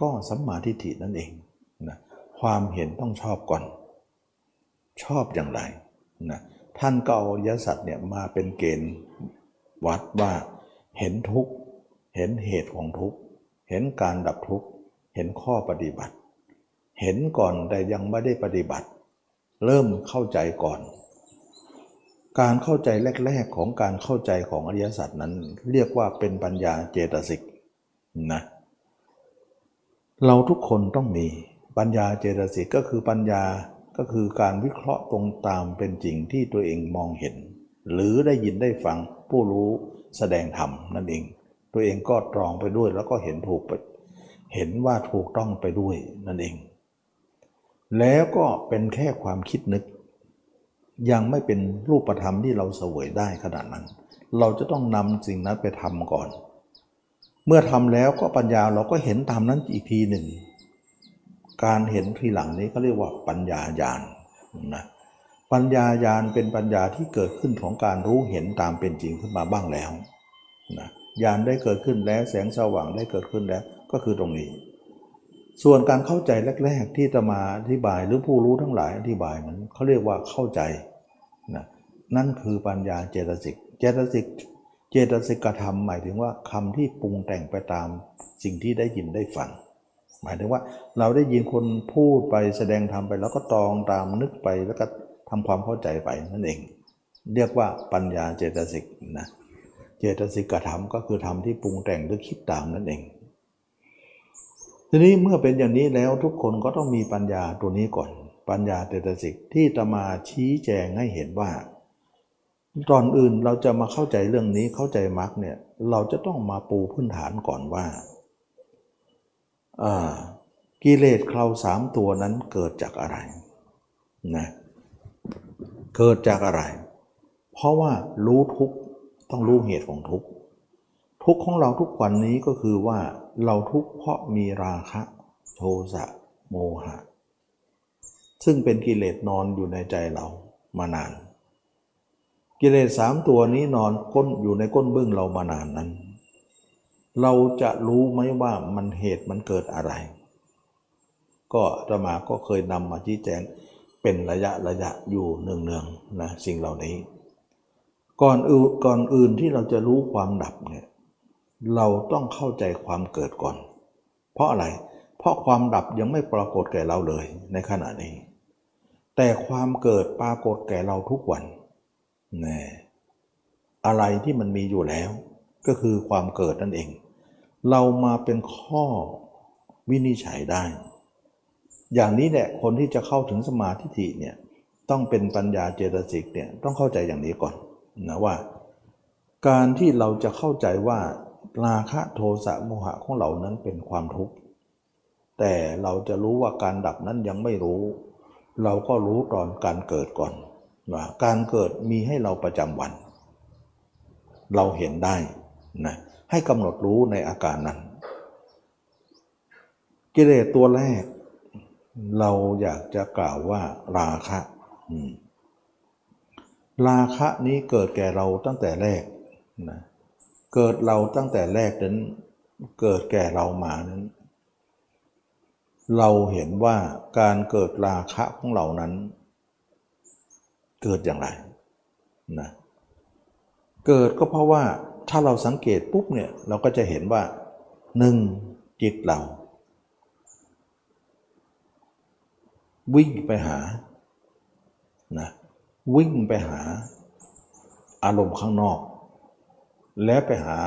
ก็สัมมาทิฏฐินั่นเองนะความเห็นต้องชอบก่อน ชอบอย่างไร นะท่านก็เอายสัตว์เนี่ยมาเป็นเกณฑ์วัดว่าเห็นทุกข์เห็นเหตุของทุกข์เห็นการดับทุกข์เห็นข้อปฏิบัติ เห็นก่อนแต่ยังไม่ได้ปฏิบัติ เริ่มเข้าใจก่อน การเข้าใจแรก ๆของการเข้าใจของอริยสัจนั้น เรียกว่าเป็นปัญญาเจตสิกนะเราทุกคนต้องมีปัญญาเจตสิกก็คือปัญญา ก็คือการวิเคราะห์ตรงตามเป็นจริงที่ตัวเองมองเห็น หรือได้ยินได้ฟังผู้รู้แสดงธรรมนั่นเอง ตัวเองก็ตรองไปด้วยแล้วก็เห็นถูกไปเห็นว่าถูกต้องไปด้วยนั่นเอง แล้วก็เป็นแค่ความคิดนึก ยังไม่เป็นรูปธรรมที่เราเสวยได้ขนาดนั้น เราจะต้องนำสิ่งนั้นไปทำก่อน เมื่อทำแล้วก็ปัญญาเราก็เห็นตามนั้นอีกทีหนึ่ง การเห็นทีหลังนี้ก็เรียกว่าปัญญาญาณนะปัญญาญาณเป็นปัญญาที่เกิดขึ้นของการรู้เห็นตามเป็นจริงขึ้นมาบ้างแล้วนะญาณได้เกิดขึ้นแล้วแสงสว่างได้เกิดขึ้นแล้วก็คือตรงนี้ ส่วนการเข้าใจแรก ๆ ที่จะมาอธิบายหรือผู้รู้ทั้งหลายอธิบายนั้นเขาเรียกว่าเข้าใจนะนั่นคือปัญญาเจตสิกเจตสิกเจตสิกธรรมหมายถึงว่าคำที่ปรุงแต่งไปตามสิ่งที่ได้ยินได้ฟัง หมายถึงว่าเราได้ยินคนพูดไปแสดงธรรมไป แล้วก็ตองตามนึกไปแล้วก็ทำความเข้าใจไปนั่นเอง เรียกว่าปัญญาเจตสิกนะเจตสิกธรรมก็คือธรรมที่ปรุงแต่งหรือคิดตามนั่นเอง ทีนี้เมื่อเป็นอย่างนี้แล้วทุกคนก็ต้องมีปัญญาตัวนี้ก่อน ปัญญาเจตสิกที่จะมาชี้แจงให้เห็นว่าตอนอื่นเราจะมาเข้าใจเรื่องนี้เข้าใจมรรคเนี่ยเราจะต้องมาปูพื้นฐานก่อนว่า กิเลสเคราสามตัวนั้นเกิดจากอะไรนะเกิดจากอะไร เพราะว่ารู้ทุกต้องรู้เหตุของทุกทุกของเราทุกวันนี้ก็คือว่าเราทุกเพราะมีราคะโทสะโมหะ ซึ่งเป็นกิเลสนอนอยู่ในใจเรามานาน กิเลสสามตัวนี้นอนก้นอยู่ในก้นเบึ้องเรามานานนั้น เราจะรู้ไหมว่ามันเหตุมันเกิดอะไร ก็ตมาก็เคยนำมาชี้แจงเป็นระยะระยะอยู่เนืองๆนะสิ่งเหล่านี้ ก่อนอื่นก่อนอื่นที่เราจะรู้ความดับเนี่ยเราต้องเข้าใจความเกิดก่อน เพราะอะไร เพราะความดับยังไม่ปรากฏแก่เราเลยในขณะนี้ แต่ความเกิดปรากฏแก่เราทุกวันน่อะไรที่มันมีอยู่แล้ว ก็คือความเกิดนั่นเอง เรามาเป็นข้อวินิจฉัยได้ อย่างนี้แหละคนที่จะเข้าถึงสมาธิเนี่ยต้องเป็นปัญญาเจตสิกเนี่ยต้องเข้าใจอย่างนี้ก่อนนะว่า การที่เราจะเข้าใจว่าราคะโทสะโมหะของเรานั้นเป็นความทุกข์แต่เราจะรู้ว่าการดับนั้นยังไม่รู้ เราก็รู้ตอนการเกิดก่อนว่าการเกิดมีให้เราประจำวัน เราเห็นได้นะ ให้กำหนดรู้ในอาการนั้น กิเลสตัวแรก เราอยากจะกล่าวว่าราคะราคะนี้เกิดแก่เราตั้งแต่แรกนะเกิดเราตั้งแต่แรกนั้น เกิดแก่เรามานั้น เราเห็นว่าการเกิดราคะของเรานั้น เกิดอย่างไรนะเกิดก็เพราะว่า ถ้าเราสังเกตปุ๊บเนี่ยเราก็จะเห็นว่าหนึ่งจิตเรา วิ่งไปหานะวิ่งไปหาอารมณ์ข้างนอก แล้วไปหา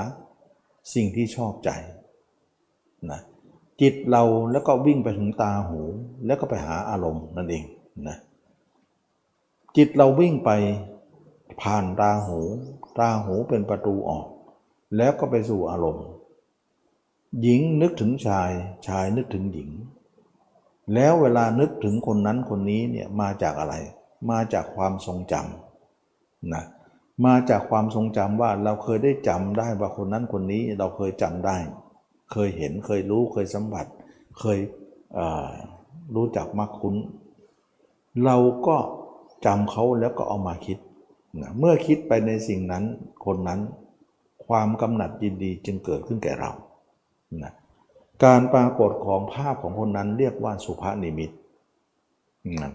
สิ่งที่ชอบใจนะจิตเราแล้วก็วิ่งไปถึงตาหู แล้วก็ไปหาอารมณ์นั่นเองนะจิตเราวิ่งไปผ่านตาหู ตาหูเป็นประตูออก แล้วก็ไปสู่อารมณ์ หญิงนึกถึงชาย ชายนึกถึงหญิง แล้วเวลานึกถึงคนนั้นคนนี้เนี่ยมาจากอะไร มาจากความทรงจำนะมาจากความทรงจำว่าเราเคยได้จำได้ว่าคนนั้นคนนี้เราเคยจำได้ เคยเห็นเคยรู้เคยสัมผัส เคยรู้จักมักคุ้น เราก็จำเขาแล้วก็เอามาคิดนะเมื่อคิดไปในสิ่งนั้นคนนั้น ความกำหนัดยินดีจึงเกิดขึ้นแก่เรานะการปรากฏของภาพของคนนั้นเรียกว่าสุภานิมิตนะ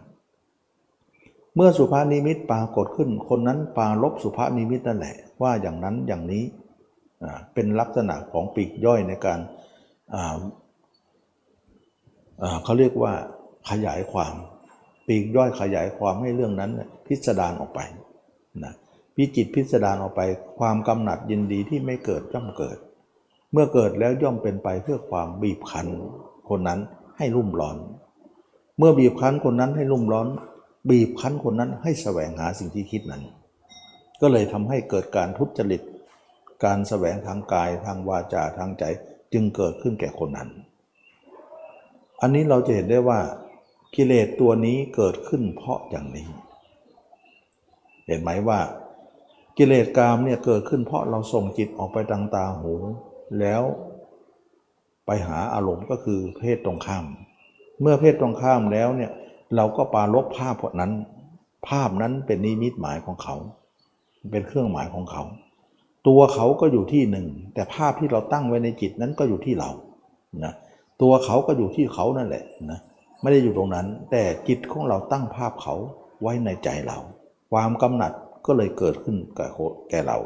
เมื่อสุภานิมิตปรากฏขึ้น คนนั้นปาลบสุภานิมิตนั่นแหละ ว่าอย่างนั้นอย่างนี้เป็นลักษณะของปีกย่อยในการเขาเรียกว่าขยายความ ปีกย่อยขยายความให้เรื่องนั้นพิสดารออกไป นะพิจิตพิสดารออกไป ความกำหนัดยินดีที่ไม่เกิดย่อมเกิด เมื่อเกิดแล้วย่อมเป็นไปเพื่อความบีบคั้น คนนั้นให้รุ่มร้อน เมื่อบีบคั้นคนนั้นให้รุ่มร้อน บีบคั้นคนนั้นให้แสวงหาสิ่งที่คิดนั้น ก็เลยทำให้เกิดการทุจริต การแสวงทางกายทางวาจาทางใจจึงเกิดขึ้นแก่คนนั้น อันนี้เราจะเห็นได้ว่ากิเลสตัวนี้เกิดขึ้นเพราะอย่างนี้ เห็นไหมว่า กิเลสกามเนี่ยเกิดขึ้นเพราะเราส่งจิตออกไปทางตาหู แล้วไปหาอารมณ์ก็คือเพศตรงข้าม เมื่อเพศตรงข้ามแล้วเนี่ยเราก็ปาลบภาพพวกนั้น ภาพนั้นเป็นนิมิตหมายของเขา เป็นเครื่องหมายของเขา ตัวเขาก็อยู่ที่หนึ่ง แต่ภาพที่เราตั้งไว้ในจิตนั้นก็อยู่ที่เรานะตัวเขาก็อยู่ที่เขานั่นแหละนะไม่ได้อยู่ตรงนั้น แต่จิตของเราตั้งภาพเขาไว้ในใจเรา ความกำหนัด ก็เลยเกิดขึ้นกับแก่เรา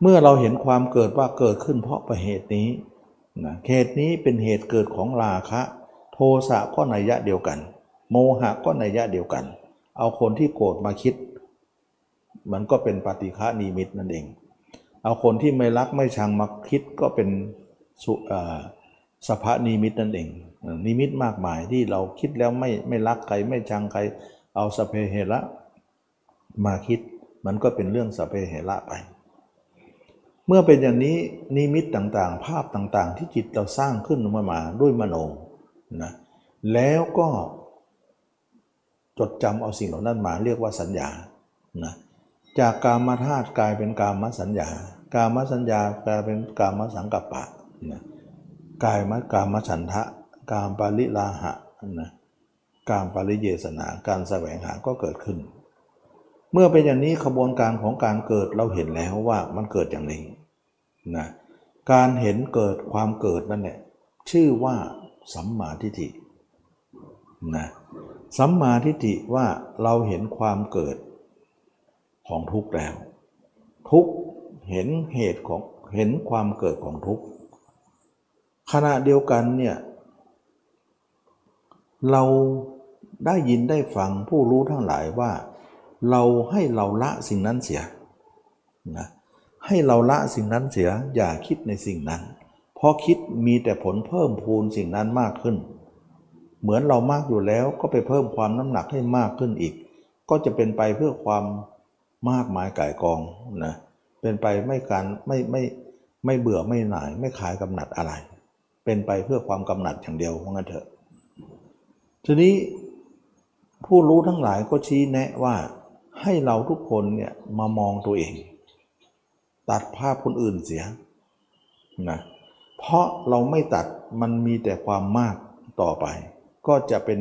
เมื่อเราเห็นความเกิดว่าเกิดขึ้นเพราะประเหตุนี้นะเหตุนี้เป็นเหตุเกิดของราคะ โทสะก็นัยยะเดียวกัน โมหะก็นัยยะเดียวกัน เอาคนที่โกรธมาคิด มันก็เป็นปฏิฆานิมิตนั่นเอง เอาคนที่ไม่รักไม่ชังมาคิดก็เป็นสุสภานิมิตนั่นเอง นิมิตมากมายที่เราคิดแล้วไม่ไม่รักใครไม่ชังใคร เอาสเพเหระ มาคิดมันก็เป็นเรื่องสเพเหระไป เมื่อเป็นอย่างนี้นิมิตต่างๆ ภาพต่างๆ ที่จิตเราสร้างขึ้นมามาด้วยมโนนะแล้วก็จดจำเอาสิ่งเหล่านั้นมาเรียกว่าสัญญานะจากกามธาตุกลายเป็นกามสัญญา กามสัญญากลายเป็นกามสังกัปปะนะกายมกามฉันทะ การปาริลาหะนะการปาริเยสนา การแสวงหาก็เกิดขึ้น เมื่อเป็นอย่างนี้ขบวนการของการเกิดเราเห็นแล้วว่ามันเกิดอย่างนี้นะการเห็นเกิดความเกิดนั่นแหละชื่อว่าสัมมาทิฏฐินะสัมมาทิฏฐิว่าเราเห็นความเกิดของทุกข์แล้ว ทุกเห็นเหตุของเห็นความเกิดของทุกข์ขณะเดียวกันเนี่ยเราได้ยินได้ฟังผู้รู้ทั้งหลายว่า เราให้เราละสิ่งนั้นเสียนะให้เราละสิ่งนั้นเสียอย่าคิดในสิ่งนั้น เพราะคิดมีแต่ผลเพิ่มพูนสิ่งนั้นมากขึ้น เหมือนเรามากอยู่แล้วก็ไปเพิ่มความน้ำหนักให้มากขึ้นอีก ก็จะเป็นไปเพื่อความมากมายก่ายกองนะเป็นไปไม่การไม่ไม่ไม่เบื่อไม่หน่าย ไม่ขายกำหนัดอะไร เป็นไปเพื่อความกำหนัดอย่างเดียวว่างั้นเถอะทีนี้ผู้รู้ทั้งหลายก็ชี้แนะว่า ให้เราทุกคนเนี่ยมามองตัวเอง ตัดภาพคนอื่นเสียนะเพราะเราไม่ตัดมันมีแต่ความมากต่อไป ก็จะเป็น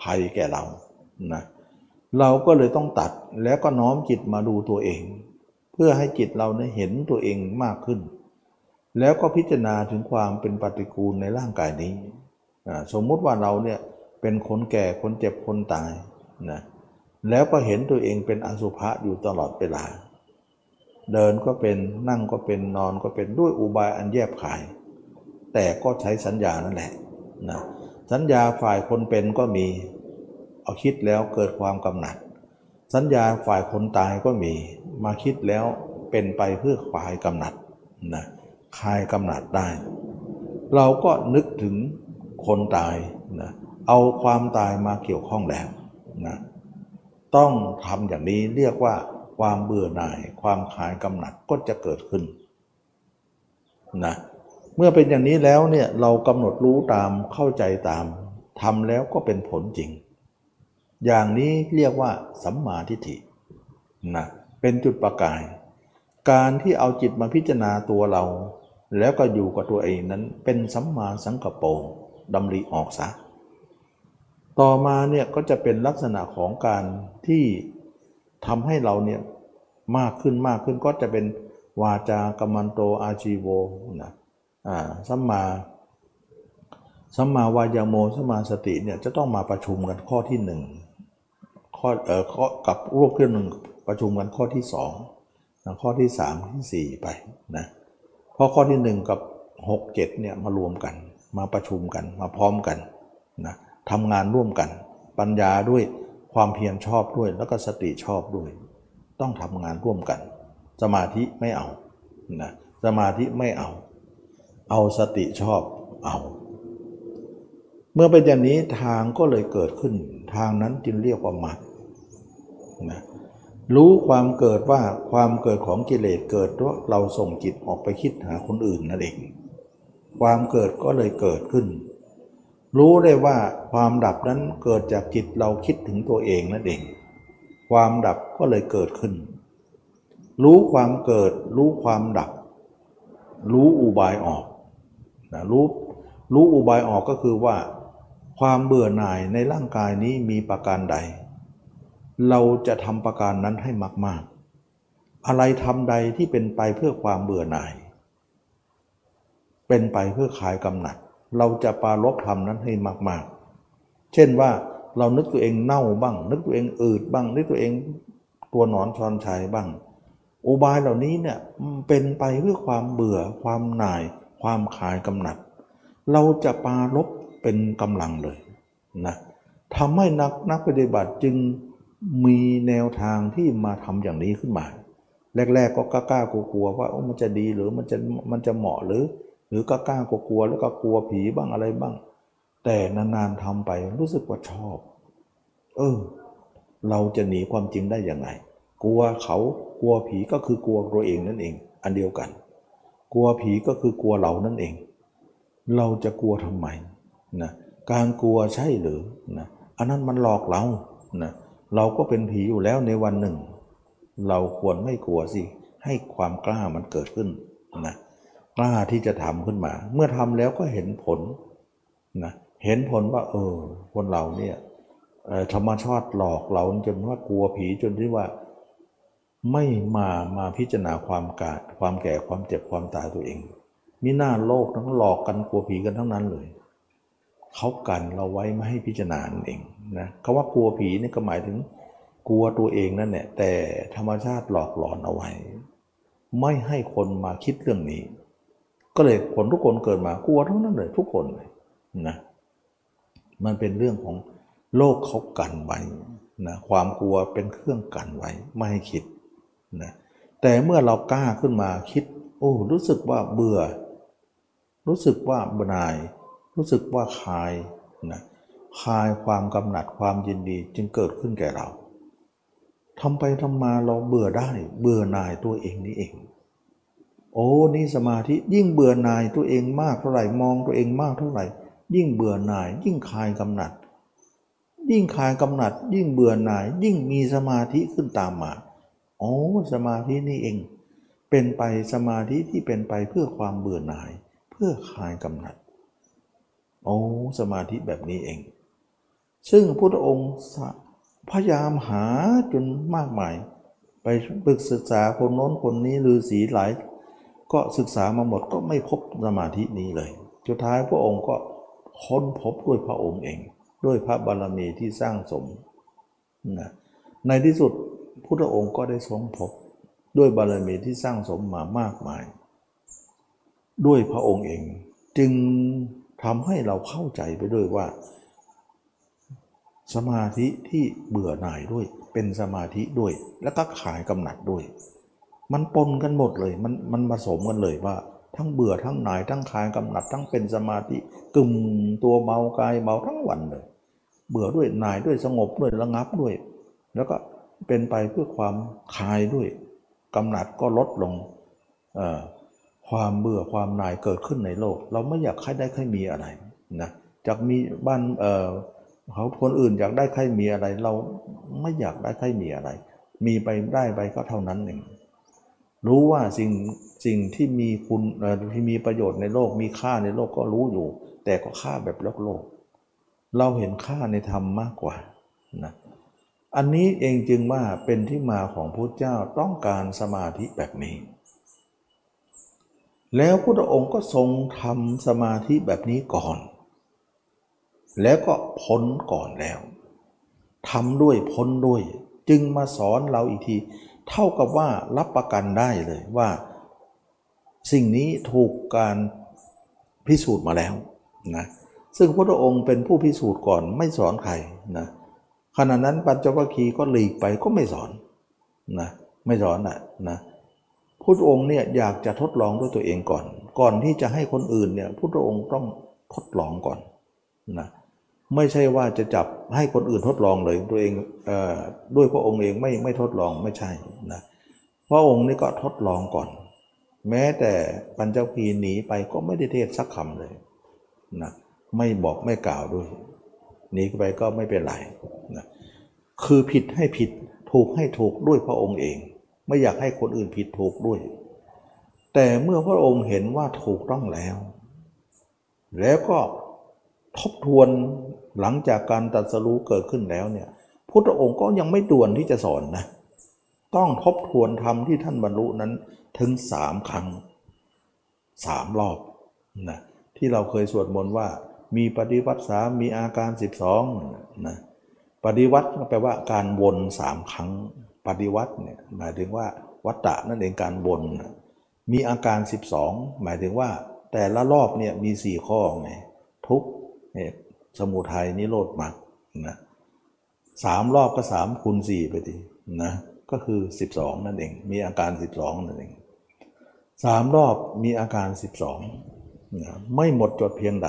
ภัยแก่เรานะเราก็เลยต้องตัดแล้วก็น้อมจิตมาดูตัวเอง เพื่อให้จิตเราเนี่ยเห็นตัวเองมากขึ้น แล้วก็พิจารณาถึงความเป็นปฏิกูลในร่างกายนี้ สมมุติว่าเราเนี่ยเป็นคนแก่คนเจ็บคนตายนะ แล้วก็เห็นตัวเองเป็นอสุภะอยู่ตลอดเวลา เดินก็เป็นนั่งก็เป็นนอนก็เป็นด้วยอุบายอันแยบขาย แต่ก็ใช้สัญญานั่นแหละนะสัญญาฝ่ายคนเป็นก็มี เอาคิดแล้วเกิดความกำหนัด สัญญาฝ่ายคนตายก็มี มาคิดแล้วเป็นไปเพื่อคลายกำหนัดนะคลายกำหนัดได้ เราก็นึกถึงคนตายนะเอาความตายมาเกี่ยวข้องแล้วนะ ต้องทำอย่างนี้เรียกว่าความเบื่อหน่าย ความขายกำหนัดก็จะเกิดขึ้นนะเมื่อเป็นอย่างนี้แล้วเนี่ยเรากำหนดรู้ตามเข้าใจตามทำแล้วก็เป็นผลจริง อย่างนี้เรียกว่าสัมมาทิฏฐินะเป็นจุดประกาย การที่เอาจิตมาพิจารณาตัวเรา แล้วก็อยู่กับตัวเองนั้นเป็นสัมมาสังกปรดำริออกซะ ต่อมาเนี่ยก็จะเป็นลักษณะของการที่ทำให้เราเนี่ยมากขึ้นมากขึ้นก็จะเป็นวาจากรรมันโตอาชีโวนะอ่าสัมมาสัมมาวายโมสัมมาสติเนี่ยจะต้องมาประชุมกันข้อที่หนึ่งข้อเอ่อข้อกับรูปที่หนึ่งประชุมกันข้อที่สองนะข้อที่สามที่สี่ไปนะพราะข้อที่หนึ่งกับหกเจ็ดเนี่ยมารวมกัน มาประชุมกันมาพร้อมกันนะ ทำงานร่วมกัน ปัญญาด้วยความเพียรชอบด้วย แล้วก็สติชอบด้วย ต้องทำงานร่วมกัน สมาธิไม่เอานะสมาธิไม่เอา เอาสติชอบเอา เมื่อเป็นอย่างนี้ทางก็เลยเกิดขึ้น ทางนั้นจึงเรียกว่ามรรคนะรู้ความเกิดว่าความเกิดของกิเลสเกิดเพราะเราส่งจิตออกไปคิดหาคนอื่นนั่นเอง ความเกิดก็เลยเกิดขึ้น รู้ได้ว่าความดับนั้นเกิดจากจิตเราคิดถึงตัวเองนั่นเอง ความดับก็เลยเกิดขึ้น รู้ความเกิด รู้ความดับ รู้อุบายออกนะรู้รู้อุบายออกก็คือว่า ความเบื่อหน่ายในร่างกายนี้มีประการใด เราจะทำประการนั้นให้มากๆ อะไรทำใดที่เป็นไปเพื่อความเบื่อหน่าย เป็นไปเพื่อคลายกำหนัด เราจะปารบทำนั้นให้มาก ๆ เช่นว่าเรานึกตัวเองเน่าบ้าง นึกตัวเองอืดบ้าง นึกตัวเองตัวหนอนชอนชัยบ้าง อุบายเหล่านี้เนี่ยเป็นไปเพื่อความเบื่อความหน่าย ความคลายกำหนัด เราจะปารบเป็นกำลังเลยนะทำให้นักนักปฏิบัติจึงมีแนวทางที่มาทำอย่างนี้ขึ้นมา แรก ๆ ก็กล้ากลัวๆว่ามันจะดีหรือมันจะมันจะเหมาะหรือ หรือกล้ากลัวแล้วก็กลัวผีบ้างอะไรบ้าง แต่นานๆทำไปรู้สึกว่าชอบ เออ เราจะหนีความจริงได้ยังไง กลัวเขากลัวผีก็คือกลัวตัวเองนั่นเอง อันเดียวกัน กลัวผีก็คือกลัวเรานั่นเอง เราจะกลัวทำไมนะการกลัวใช่หรือนะอันนั้นมันหลอกเรานะเราก็เป็นผีอยู่แล้วในวันหนึ่ง เราควรไม่กลัวสิให้ความกล้ามันเกิดขึ้นนะ กล้าที่จะทำขึ้นมา เมื่อทำแล้วก็เห็นผลนะเห็นผลว่า เออ คนเราเนี่ยธรรมชาติหลอกเราจนว่ากลัวผีจนที่ว่า ไม่มามาพิจารณาความกาดความแก่ความเจ็บความตายตัวเองมีหน้าโลกทั้งหลอกกันกลัวผีกันทั้งนั้นเลยเขากันเราไว้ไม่ให้พิจารณาเองนะคาว่ากลัวผีนี่ก็หมายถึงกลัวตัวเองนั่นแหละแต่ธรรมชาติหลอกหลอนเอาไว้ ไม่ให้คนมาคิดเรื่องนี้ ก็เลยคนทุกคนเกิดมากลัวทั้งนั้นเลยทุกคนเลยนะมันเป็นเรื่องของโลกเขากันไว้นะความกลัวเป็นเครื่องกันไว้ไม่ให้คิดนะแต่เมื่อเรากล้าขึ้นมาคิด โอ้รู้สึกว่าเบื่อ รู้สึกว่าบ่นาย รู้สึกว่าคลายนะคลายความกำหนัดความยินดีจึงเกิดขึ้นแก่เราทำไปทำมาเราเบื่อได้ เบื่อหน่ายตัวเองนี่เอง โอ้นี่สมาธิยิ่งเบื่อหน่ายตัวเองมากเท่าไหร่มองตัวเองมากเท่าไหร่ ยิ่งเบื่อหน่าย ยิ่งคลายกำหนัด ยิ่งคลายกำหนัด ยิ่งเบื่อหน่าย ยิ่งมีสมาธิขึ้นตามมาโอ้สมาธินี่เอง เป็นไปสมาธิที่เป็นไปเพื่อความเบื่อหน่าย เพื่อคลายกำหนัดโอ้สมาธิแบบนี้เอง ซึ่งพระองค์พยายามหาจนมากมาย ไปปรึกศึกษาคนโน้นคนนี้ฤาษีหลาย ก็ศึกษามาหมดก็ไม่พบสมาธินี้เลย สุดท้ายพระองค์ก็ค้นพบด้วยพระองค์เอง ด้วยพระบารมีที่สร้างสมนะในที่สุดพุทธองค์ก็ได้ทรงพบด้วยบารมีที่สร้างสมมามากมาย ด้วยพระองค์เอง จึงทำให้เราเข้าใจไปด้วยว่า สมาธิที่เบื่อหน่ายด้วยเป็นสมาธิด้วย แล้วก็ขายกำหนัดด้วย มันปนกันหมดเลย มันมันผสมกันเลยว่า ทั้งเบื่อทั้งหน่ายทั้งคลายกำหนัดทั้งเป็นสมาธิกึ่มตัวเบากายเบาทั้งวันเลย เบื่อด้วยหน่ายด้วยสงบด้วยระงับด้วย แล้วก็เป็นไปเพื่อความคลายด้วยกำหนัดก็ลดลงความเบื่อความหน่ายเกิดขึ้นในโลก เราไม่อยากให้ได้ใครมีอะไรนะจากมีบ้านเเขาคนอื่นอยากได้ใครมีอะไร เราไม่อยากได้ใครมีอะไร มีไปได้ไปก็เท่านั้นเอง รู้ว่าสิ่งสิ่งที่มีคุณที่มีประโยชน์ในโลกมีค่าในโลกก็รู้อยู่ แต่ก็ค่าแบบโลกโลก เราเห็นค่าในธรรมมากกว่านะอันนี้เองจึงว่าเป็นที่มาของพระเจ้าต้องการสมาธิแบบนี้ แล้วพระองค์ก็ทรงทำสมาธิแบบนี้ก่อน แล้วก็พ้นก่อนแล้วทำด้วยพ้นด้วย จึงมาสอนเราอีกที เท่ากับว่ารับประกันได้เลยว่า สิ่งนี้ถูกการพิสูจน์มาแล้วนะซึ่งพระองค์เป็นผู้พิสูจน์ก่อนไม่สอนใครนะขณะนั้นปัญจวัคคีย์ก็หลีกไปก็ไม่สอนนะไม่สอนนะนะพระองค์เนี่ยอยากจะทดลองด้วยตัวเองก่อน ก่อนที่จะให้คนอื่นเนี่ยพระองค์ต้องทดลองก่อนนะ ไม่ใช่ว่าจะจับให้คนอื่นทดลองเลยตัวเองเออด้วยพระองค์เองไม่ไม่ทดลองไม่ใช่นะพระองค์นี่ก็ทดลองก่อน แม้แต่ปัญจวัคคีหนีไปก็ไม่ได้เทศสักคำเลยนะไม่บอกไม่กล่าวด้วยหนีไปก็ไม่เป็นไรนะคือผิดให้ผิดถูกให้ถูกด้วยพระองค์เอง ไม่อยากให้คนอื่นผิดถูกด้วย แต่เมื่อพระองค์เห็นว่าถูกต้องแล้ว แล้วก็ทบทวน หลังจากการตัดสรู้เกิดขึ้นแล้วเนี่ยพุทธองค์ก็ยังไม่ด่วนที่จะสอนนะต้องทบทวนธรรมที่ท่านบรรลุนั้นถึงสามครั้งสามรอบนะที่เราเคยสวดมนต์ว่า มีปฏิวัติสามมีอาการ 12นะปฏิวัติก็แปลว่าการวนสามครั้ง ปฏิวัติเนี่ยหมายถึงว่าวัตตะนั่นเองการวนมีอาการ 12 หมายถึงว่าแต่ละรอบเนี่ยมีสี่ข้อไงทุกเนี่ย สมุทัยนิโรธมรรคนะสามรอบก็สามคูณสี่ไปดีนะก็คือ 12 นั่นเอง มีอาการ 12 นั่นเองสามรอบมีอาการ 12นะไม่หมดจดเพียงใด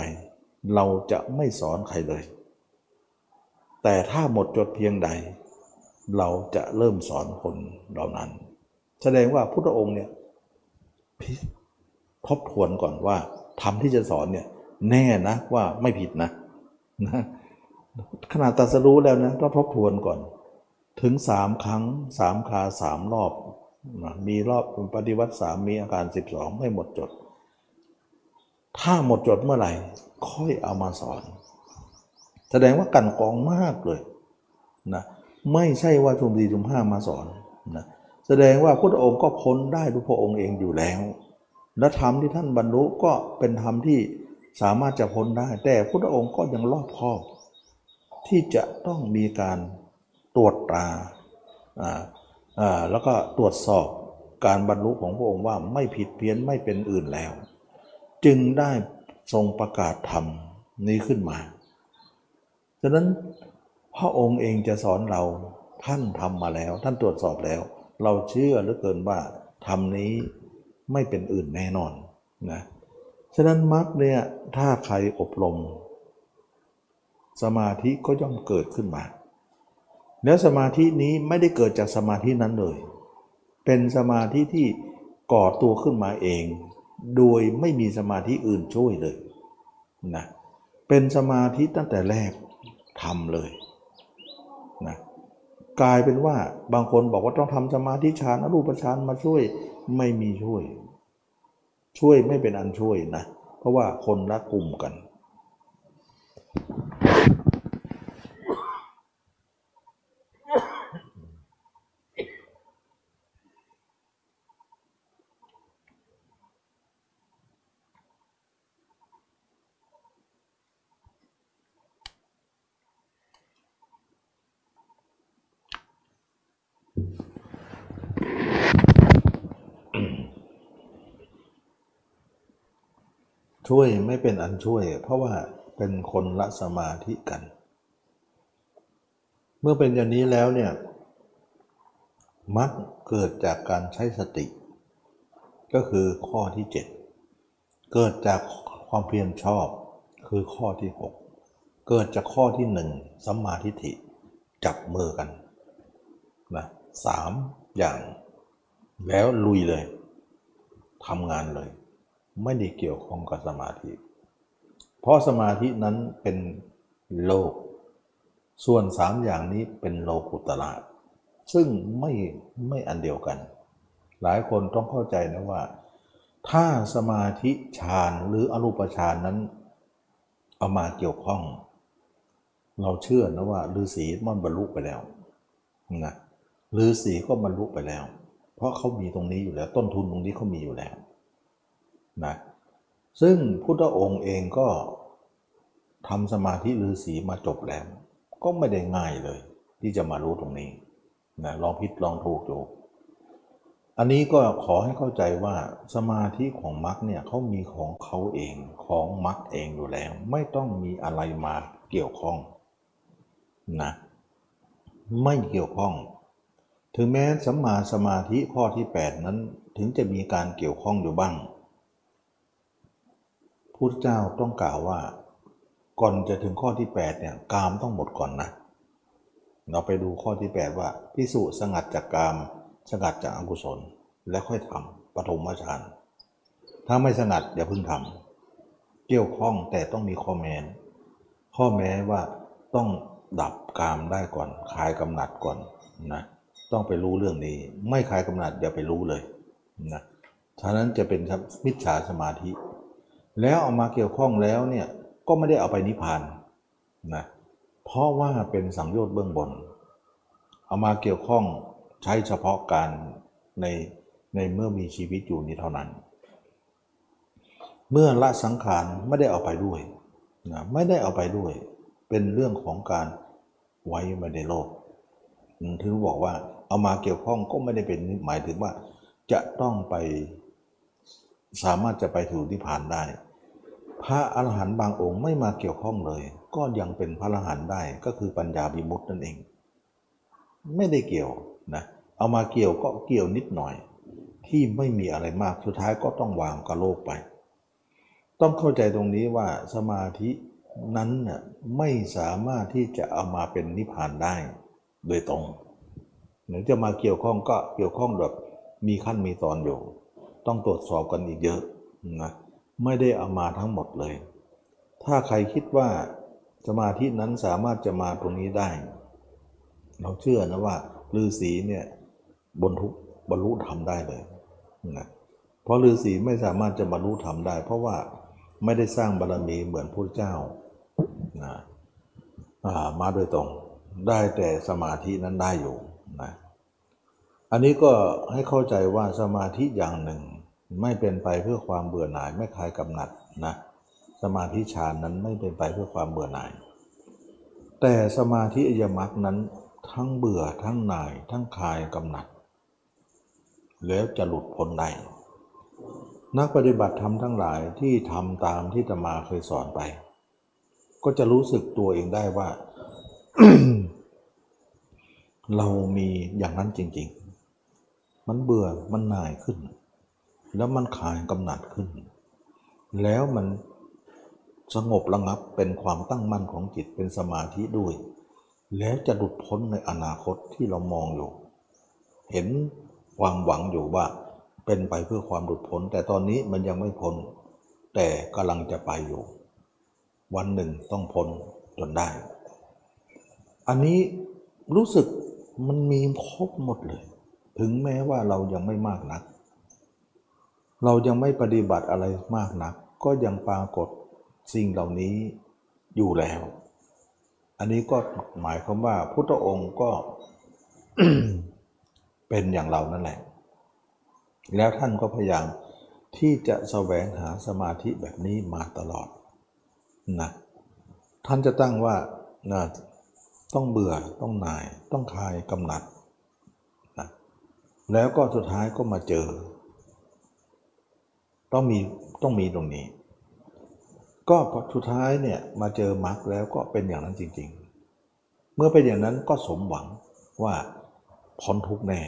เราจะไม่สอนใครเลย แต่ถ้าหมดจดเพียงใด เราจะเริ่มสอนคนเหล่านั้น แสดงว่าพุทธองค์เนี่ยทบทวนก่อนว่าทำที่จะสอนเนี่ยแน่นะว่าไม่ผิดนะ นะขนาดตัดสรู้แล้วนะต้องทบทวนก่อน ถึงสามครั้งสามคาสามรอบนะมีรอบปฏิวัติสามมีอาการสิบสองไม่หมดจด ถ้าหมดจดเมื่อไหร่ ค่อยเอามาสอน แสดงว่ากันกองมากเลยนะไม่ใช่ว่าชุมดีชุมห้ามาสอนนะแสดงว่าพระองค์ก็พ้นได้ด้วยพระองค์เองอยู่แล้ว และธรรมที่ท่านบรรลุก็เป็นธรรมที่ สามารถจะพ้นได้ แต่พระองค์ก็ยังรอบคอบ ที่จะต้องมีการตรวจตราแล้วก็ตรวจสอบการบรรลุของพระองค์ว่าไม่ผิดเพี้ยนไม่เป็นอื่นแล้ว จึงได้ทรงประกาศธรรมนี้ขึ้นมาฉะนั้นพระองค์เองจะสอนเราท่านทำมาแล้ว ท่านตรวจสอบแล้ว เราเชื่อเหลือเกินว่าธรรมนี้ไม่เป็นอื่นแน่นอนนะ ฉะนั้นมรรคเนี่ยถ้าใครอบรม สมาธิก็ย่อมเกิดขึ้นมา แล้วสมาธินี้ไม่ได้เกิดจากสมาธินั้นเลย เป็นสมาธิที่ก่อตัวขึ้นมาเอง โดยไม่มีสมาธิอื่นช่วยเลยนะเป็นสมาธิตั้งแต่แรกทำเลยนะกลายเป็นว่าบางคนบอกว่าต้องทำสมาธิฌานอรูปฌานมาช่วยไม่มีช่วย ช่วยไม่เป็นอันช่วยนะ เพราะว่าคนละกลุ่มกัน ช่วยไม่เป็นอันช่วย เพราะว่าเป็นคนละสมาธิกัน เมื่อเป็นอย่างนี้แล้วเนี่ยมักเกิดจากการใช้สติ ก็คือข้อที่ 7 เกิดจากความเพียรชอบคือข้อที่ 6 เกิดจากข้อที่หนึ่งสัมมาทิฏฐิจับมือกันนะสามอย่างแล้วลุยเลยทำงานเลย ไม่ได้เกี่ยวข้องกับสมาธิ เพราะสมาธินั้นเป็นโลก ส่วนสามอย่างนี้เป็นโลกุตละซึ่งไม่ไม่อันเดียวกัน หลายคนต้องเข้าใจนะว่า ถ้าสมาธิฌานหรืออรูปฌานนั้น เอามาเกี่ยวข้อง เราเชื่อนะว่าฤาษีมันบรรลุไปแล้วนะฤาษีก็บรรลุไปแล้ว เพราะเขามีตรงนี้อยู่แล้ว ต้นทุนตรงนี้เขามีอยู่แล้ว นะซึ่งพุทธองค์เองก็ทำสมาธิฤาษีมาจบแล้ว ก็ไม่ได้ง่ายเลย ที่จะมารู้ตรงนี้นะลองพิดลองถูกดูอันนี้ก็ขอให้เข้าใจว่าสมาธิของมรรคเนี่ยเขามีของเขาเองของมรรคเองอยู่แล้ว ไม่ต้องมีอะไรมาเกี่ยวข้องนะไม่เกี่ยวข้อง ถึงแม้สัมมาสมาธิข้อที่ 8 นั้นถึงจะมีการเกี่ยวข้องอยู่บ้าง พุทธเจ้าต้องกล่าวว่า ก่อนจะถึงข้อที่ 8 เนี่ยกามต้องหมดก่อนนะ เราไปดูข้อที่ 8 ว่าพิสุสงัดจากกามสงัดจากอกุศล แล้วค่อยทำปฐมฌานถ้าไม่สงัดอย่าเพิ่งทำเกี่ยวข้องแต่ต้องมีข้อแม้ข้อแม้ว่าต้องดับกามได้ก่อนคลายกำหนัดก่อนนะต้องไปรู้เรื่องนี้ ไม่คลายกำหนัดอย่าไปรู้เลยนะฉะนั้นจะเป็นมิจฉาสมาธิ แล้วเอามาเกี่ยวข้องแล้วเนี่ยก็ไม่ได้เอาไปนิพพานนะเพราะว่าเป็นสังโยชน์เบื้องบน เอามาเกี่ยวข้องใช้เฉพาะการในในเมื่อมีชีวิตอยู่นี้เท่านั้น เมื่อละสังขารไม่ได้เอาไปด้วยนะไม่ได้เอาไปด้วย เป็นเรื่องของการไว้มาในโลกถือบอกว่าเอามาเกี่ยวข้องก็ไม่ได้เป็นหมายถึงว่าจะต้องไปสามารถจะไปถึงนิพพานได้ พระอรหันต์บางองค์ไม่มาเกี่ยวข้องเลย ก็ยังเป็นพระอรหันต์ได้ก็คือปัญญาบิมุตนั่นเอง ไม่ได้เกี่ยวนะเอามาเกี่ยวก็เกี่ยวนิดหน่อย ที่ไม่มีอะไรมากสุดท้ายก็ต้องวางกับโลกไป ต้องเข้าใจตรงนี้ว่าสมาธินั้นน่ะไม่สามารถที่จะเอามาเป็นนิพพานได้โดยตรงหรือจะมาเกี่ยวข้องก็เกี่ยวข้องแบบมีขั้นมีตอนอยู่ ต้องตรวจสอบกันอีกเยอะนะ ไม่ได้เอามาทั้งหมดเลย ถ้าใครคิดว่าสมาธินั้นสามารถจะมาตรงนี้ได้ เราเชื่อนะว่าฤาษีเนี่ยบนทุกบรรลุธรรมได้เลยนะเพราะฤาษีไม่สามารถจะบรรลุธรรมได้ เพราะว่าไม่ได้สร้างบารมีเหมือนพระเจ้านะมาโดยตรงได้แต่สมาธินั้นได้อยู่นะอันนี้ก็ให้เข้าใจว่าสมาธิอย่างหนึ่ง ไม่เป็นไปเพื่อความเบื่อหน่ายไม่คลายกำหนัดนะสมาธิฌานนั้นไม่เป็นไปเพื่อความเบื่อหน่าย แต่สมาธิอยมักนั้นทั้งเบื่อทั้งหน่าย ทั้งคลายกำหนัด แล้วจะหลุดพ้นได้นักปฏิบัติธรรมทั้งหลายที่ทำตามที่ตมาเคยสอนไป ก็จะรู้สึกตัวเองได้ว่า เรามีอย่างนั้นจริง ๆ มันเบื่อมันหน่ายขึ้น แล้วมันคลายกำหนัดขึ้น แล้วมันสงบระงับเป็นความตั้งมั่นของจิตเป็นสมาธิด้วย แล้วจะหลุดพ้นในอนาคตที่เรามองอยู่ เห็นความหวังอยู่ว่าเป็นไปเพื่อความหลุดพ้น แต่ตอนนี้มันยังไม่พ้น แต่กำลังจะไปอยู่ วันหนึ่งต้องพ้นจนได้ อันนี้รู้สึกมันมีครบหมดเลย ถึงแม้ว่าเรายังไม่มากนัก เรายังไม่ปฏิบัติอะไรมากนัก ก็ยังปรากฏสิ่งเหล่านี้อยู่แล้ว อันนี้ก็หมายความว่าพุทธองค์ก็เป็นอย่างเรานั่นแหละ แล้วท่านก็พยายามที่จะแสวงหาสมาธิแบบนี้มาตลอดนะท่านจะตั้งว่านะต้องเบื่อต้องหน่าย ต้องคลายกำหนัดนะแล้วก็สุดท้ายก็มาเจอ ต้องมีต้องมีตรงนี้ ก็สุดท้ายเนี่ยมาเจอมรรคแล้วก็เป็นอย่างนั้นจริง ๆ เมื่อเป็นอย่างนั้นก็สมหวังว่าพ้นทุกแน่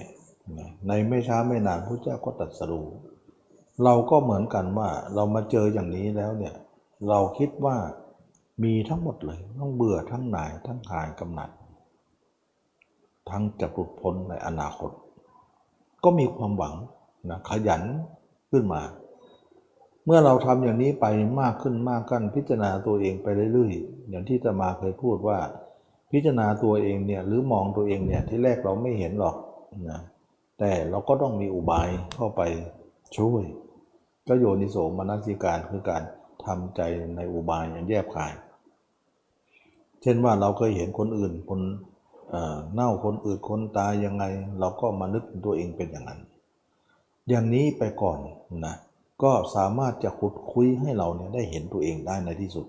ในไม่ช้าไม่นานพระเจ้าก็ตรัสรู้เราก็เหมือนกันว่าเรามาเจออย่างนี้แล้วเนี่ยเราคิดว่ามีทั้งหมดเลยต้องเบื่อทั้งหน่ายทั้งคายกำหนัด ทั้งจะหลุดพ้นในอนาคต ก็มีความหวังนะขยันขึ้นมา เมื่อเราทำอย่างนี้ไปมากขึ้นมากขึ้นพิจารณาตัวเองไปเรื่อยๆ อย่างที่ตมาเคยพูดว่า พิจารณาตัวเองเนี่ยหรือมองตัวเองเนี่ยที่แรกเราไม่เห็นหรอกนะแต่เราก็ต้องมีอุบายเข้าไปช่วยก็โยนิโสมนัสิการคือการทำใจในอุบายอย่างแยบคาย เช่นว่าเราเคยเห็นคนอื่นคนเน่าคนอื่นคนตายยังไง เราก็มานึกตัวเองเป็นอย่างนั้น อย่างนี้ไปก่อนนะ ก็สามารถจะขุดคุยให้เราเนี่ยได้เห็นตัวเองได้ในที่สุด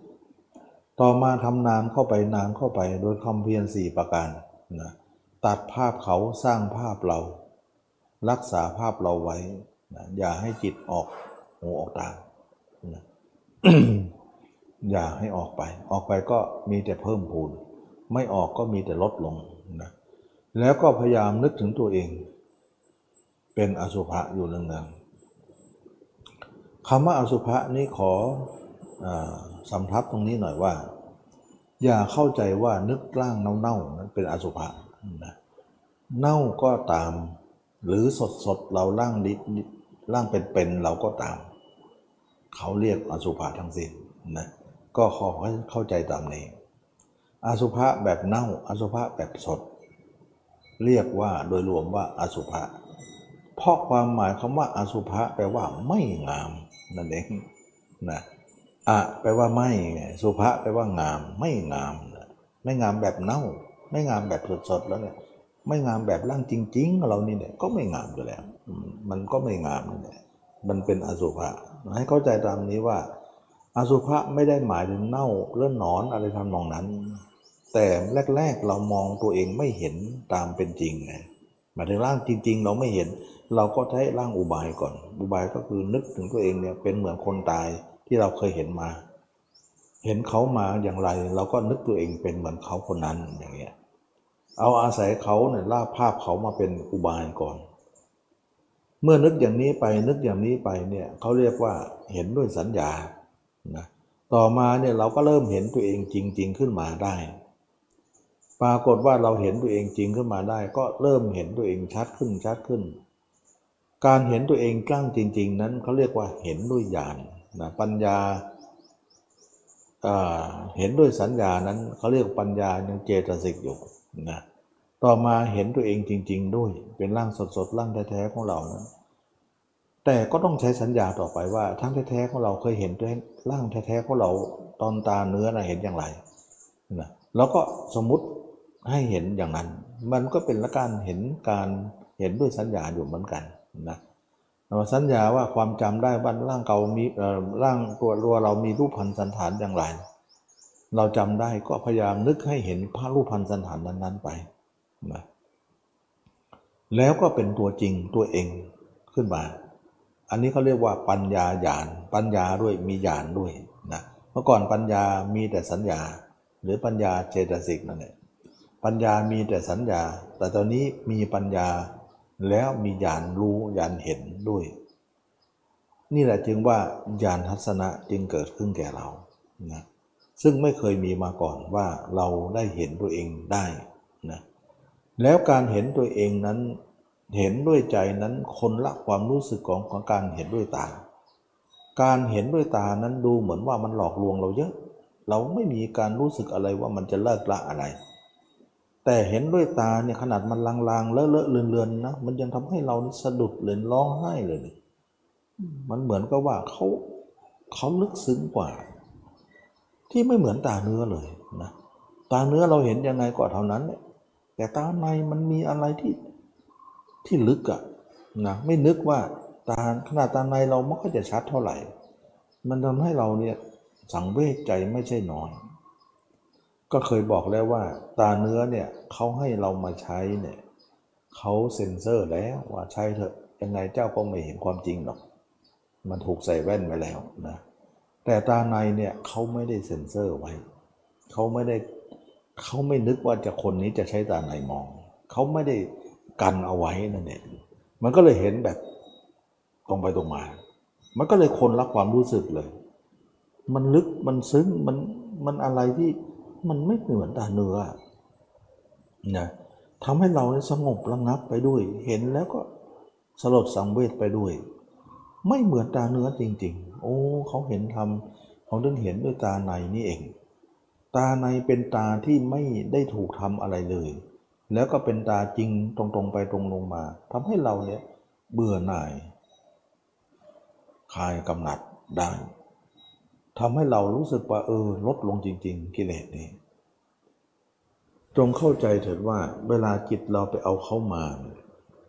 ต่อมาทำนานเข้าไปนานเข้าไปโดยคำเพียรสี่ประการนะตัดภาพเขาสร้างภาพเรา รักษาภาพเราไว้นะอย่าให้จิตออกหูออกตานะอย่าให้ออกไป ออกไปก็มีแต่เพิ่มพูน ไม่ออกก็มีแต่ลดลงนะแล้วก็พยายามนึกถึงตัวเอง เป็นอสุภะอยู่เนืองๆ คำว่าอสุภะนี้ขออสำทับตรงนี้หน่อยว่า อย่าเข้าใจว่านึกร่างเน่าๆนั้นเป็นอสุภะนะเน่าก็ตาม หรือสดๆเราร่างดิร่างเป็นๆเราก็ตาม เขาเรียกอสุภะทั้งสิ้นนะก็ขอให้เข้าใจตามนี้อสุภะแบบเน่าอสุภะแบบสด เรียกว่าโดยรวมว่าอสุภะเพราะความหมายคำว่าอสุภะแปลว่าไม่งาม นั่นเองนะอะแปลว่าไม่ไงสุภะแปลว่างาม ไม่งามนะไม่งามแบบเน่า ไม่งามแบบสดๆแล้วเนี่ยไม่งามแบบร่างจริง ๆ เรานี่เนี่ยก็ไม่งามอยู่แล้ว มันก็ไม่งามนี่แหละมันเป็นอสุภะให้เข้าใจตามนี้ว่า อสุภะไม่ได้หมายถึงเน่าเลื่อนหนอนอะไรทำนองนั้น แต่แรก ๆเรามองตัวเองไม่เห็นตามเป็นจริงไงหมายถึงร่างจริง ๆ เราไม่เห็น เราก็ใช้ร่างอุบายก่อน อุบายก็คือนึกถึงตัวเองเนี่ยเป็นเหมือนคนตายที่เราเคยเห็นมา เห็นเขามาอย่างไร เราก็นึกตัวเองเป็นเหมือนเขาคนนั้นอย่างเงี้ยเอาอาศัยเขาเนี่ยล่าภาพเขามาเป็นอุบายก่อน เมื่อนึกอย่างนี้ไปนึกอย่างนี้ไปเนี่ยเขาเรียกว่าเห็นด้วยสัญญานะต่อมาเนี่ยเราก็เริ่มเห็นตัวเองจริง ๆ ขึ้นมาได้ ปรากฏว่าเราเห็นตัวเองจริงขึ้นมาได้ ก็เริ่มเห็นตัวเองชัดขึ้นชัดขึ้น การเห็นตัวเองกล้างจริง ๆ นั้นเขาเรียกว่าเห็นด้วยญาณนะปัญญาเห็นด้วยสัญญานั้นเขาเรียกปัญญายังเจตสิกอยู่นะต่อมาเห็นตัวเองจริง ๆ ด้วยเป็นร่างสดๆร่างแท้ๆของเรานั้นแต่ก็ต้องใช้สัญญาต่อไปว่าทั้งแท้ๆของเราเคยเห็นด้วยร่างแท้ๆของเราตอนตาเนื้อนะเห็นอย่างไรนะแล้วก็สมมติให้เห็นอย่างนั้น มันก็เป็นละการเห็นการเห็นด้วยสัญญาอยู่เหมือนกัน นะเราสัญญาว่าความจำได้ว่าร่างเก่ามีร่างตัวรัวเรามีรูปพันสันฐานอย่างไร เราจำได้ก็พยายามนึกให้เห็นพระรูปพันสันฐานนั้น ๆ ไปนะแล้วก็เป็นตัวจริงตัวเองขึ้นมา อันนี้เขาเรียกว่าปัญญาญาณ ปัญญาด้วยมีญาณด้วยนะ เมื่อก่อนปัญญามีแต่สัญญา หรือปัญญาเจตสิกนั่นแหละ ปัญญามีแต่สัญญา แต่ตอนนี้มีปัญญา แล้วมีญาณรู้ญาณเห็นด้วย นี่แหละจึงว่าญาณทัศนะจึงเกิดขึ้นแก่เรานะซึ่งไม่เคยมีมาก่อนว่าเราได้เห็นตัวเองได้นะแล้วการเห็นตัวเองนั้นเห็นด้วยใจนั้นคนละความรู้สึกของของการเห็นด้วยตา การเห็นด้วยตานั้นดูเหมือนว่ามันหลอกลวงเราเยอะ เราไม่มีการรู้สึกอะไรว่ามันจะเลิกละอะไร แต่เห็นด้วยตาเนี่ยขนาดมันลางๆ เลอะเลอะเลือนๆนะมันยังทำให้เรานี่สะดุดเลยร้องไห้เลยนี่มันเหมือนกับว่าเขาเขาลึกซึ้งกว่า ที่ไม่เหมือนตาเนื้อเลยนะตาเนื้อเราเห็นยังไงก็เท่านั้นแหละแต่ตาในมันมีอะไรที่ที่ลึกอะนะไม่นึกว่าตาขนาดตาในเราไม่ค่อยจะชัดเท่าไหร่ มันทำให้เราเนี่ยสังเวชใจไม่ใช่น้อย ก็เคยบอกแล้วว่า ตาเนื้อเนี่ยเขาให้เรามาใช้เนี่ยเขาเซ็นเซอร์แล้วว่าใช้เถอะยังไงเจ้าก็ไม่เห็นความจริงหรอก มันถูกใส่แว่นไว้แล้วนะแต่ตาในเนี่ยเขาไม่ได้เซ็นเซอร์ไว้เขาไม่ได้เขาไม่นึกว่าจะคนนี้จะใช้ตาในมองเขาไม่ได้กันเอาไว้นั่นเองมันก็เลยเห็นแบบตรงไปตรงมา มันก็เลยคนรับความรู้สึกเลย มันลึกมันซึ้งมันมันอะไรที่ มันไม่เหมือนตาเนื้อนะทำให้เราสงบระงับไปด้วย เห็นแล้วก็สลดสังเวชไปด้วย ไม่เหมือนตาเนื้อจริง ๆ โอ้เขาเห็นทำเขาถึงเห็นด้วยตาในนี่เอง ตาในเป็นตาที่ไม่ได้ถูกทำอะไรเลย แล้วก็เป็นตาจริงตรงๆไปตรงลงมาทำให้เราเนี่ยเบื่อหน่ายคลายกำหนัดได้ ทำให้เรารู้สึกว่าเออลดลงจริง ๆ กิเลสนี้ จงเข้าใจเถิดว่า เวลาจิตเราไปเอาเขามา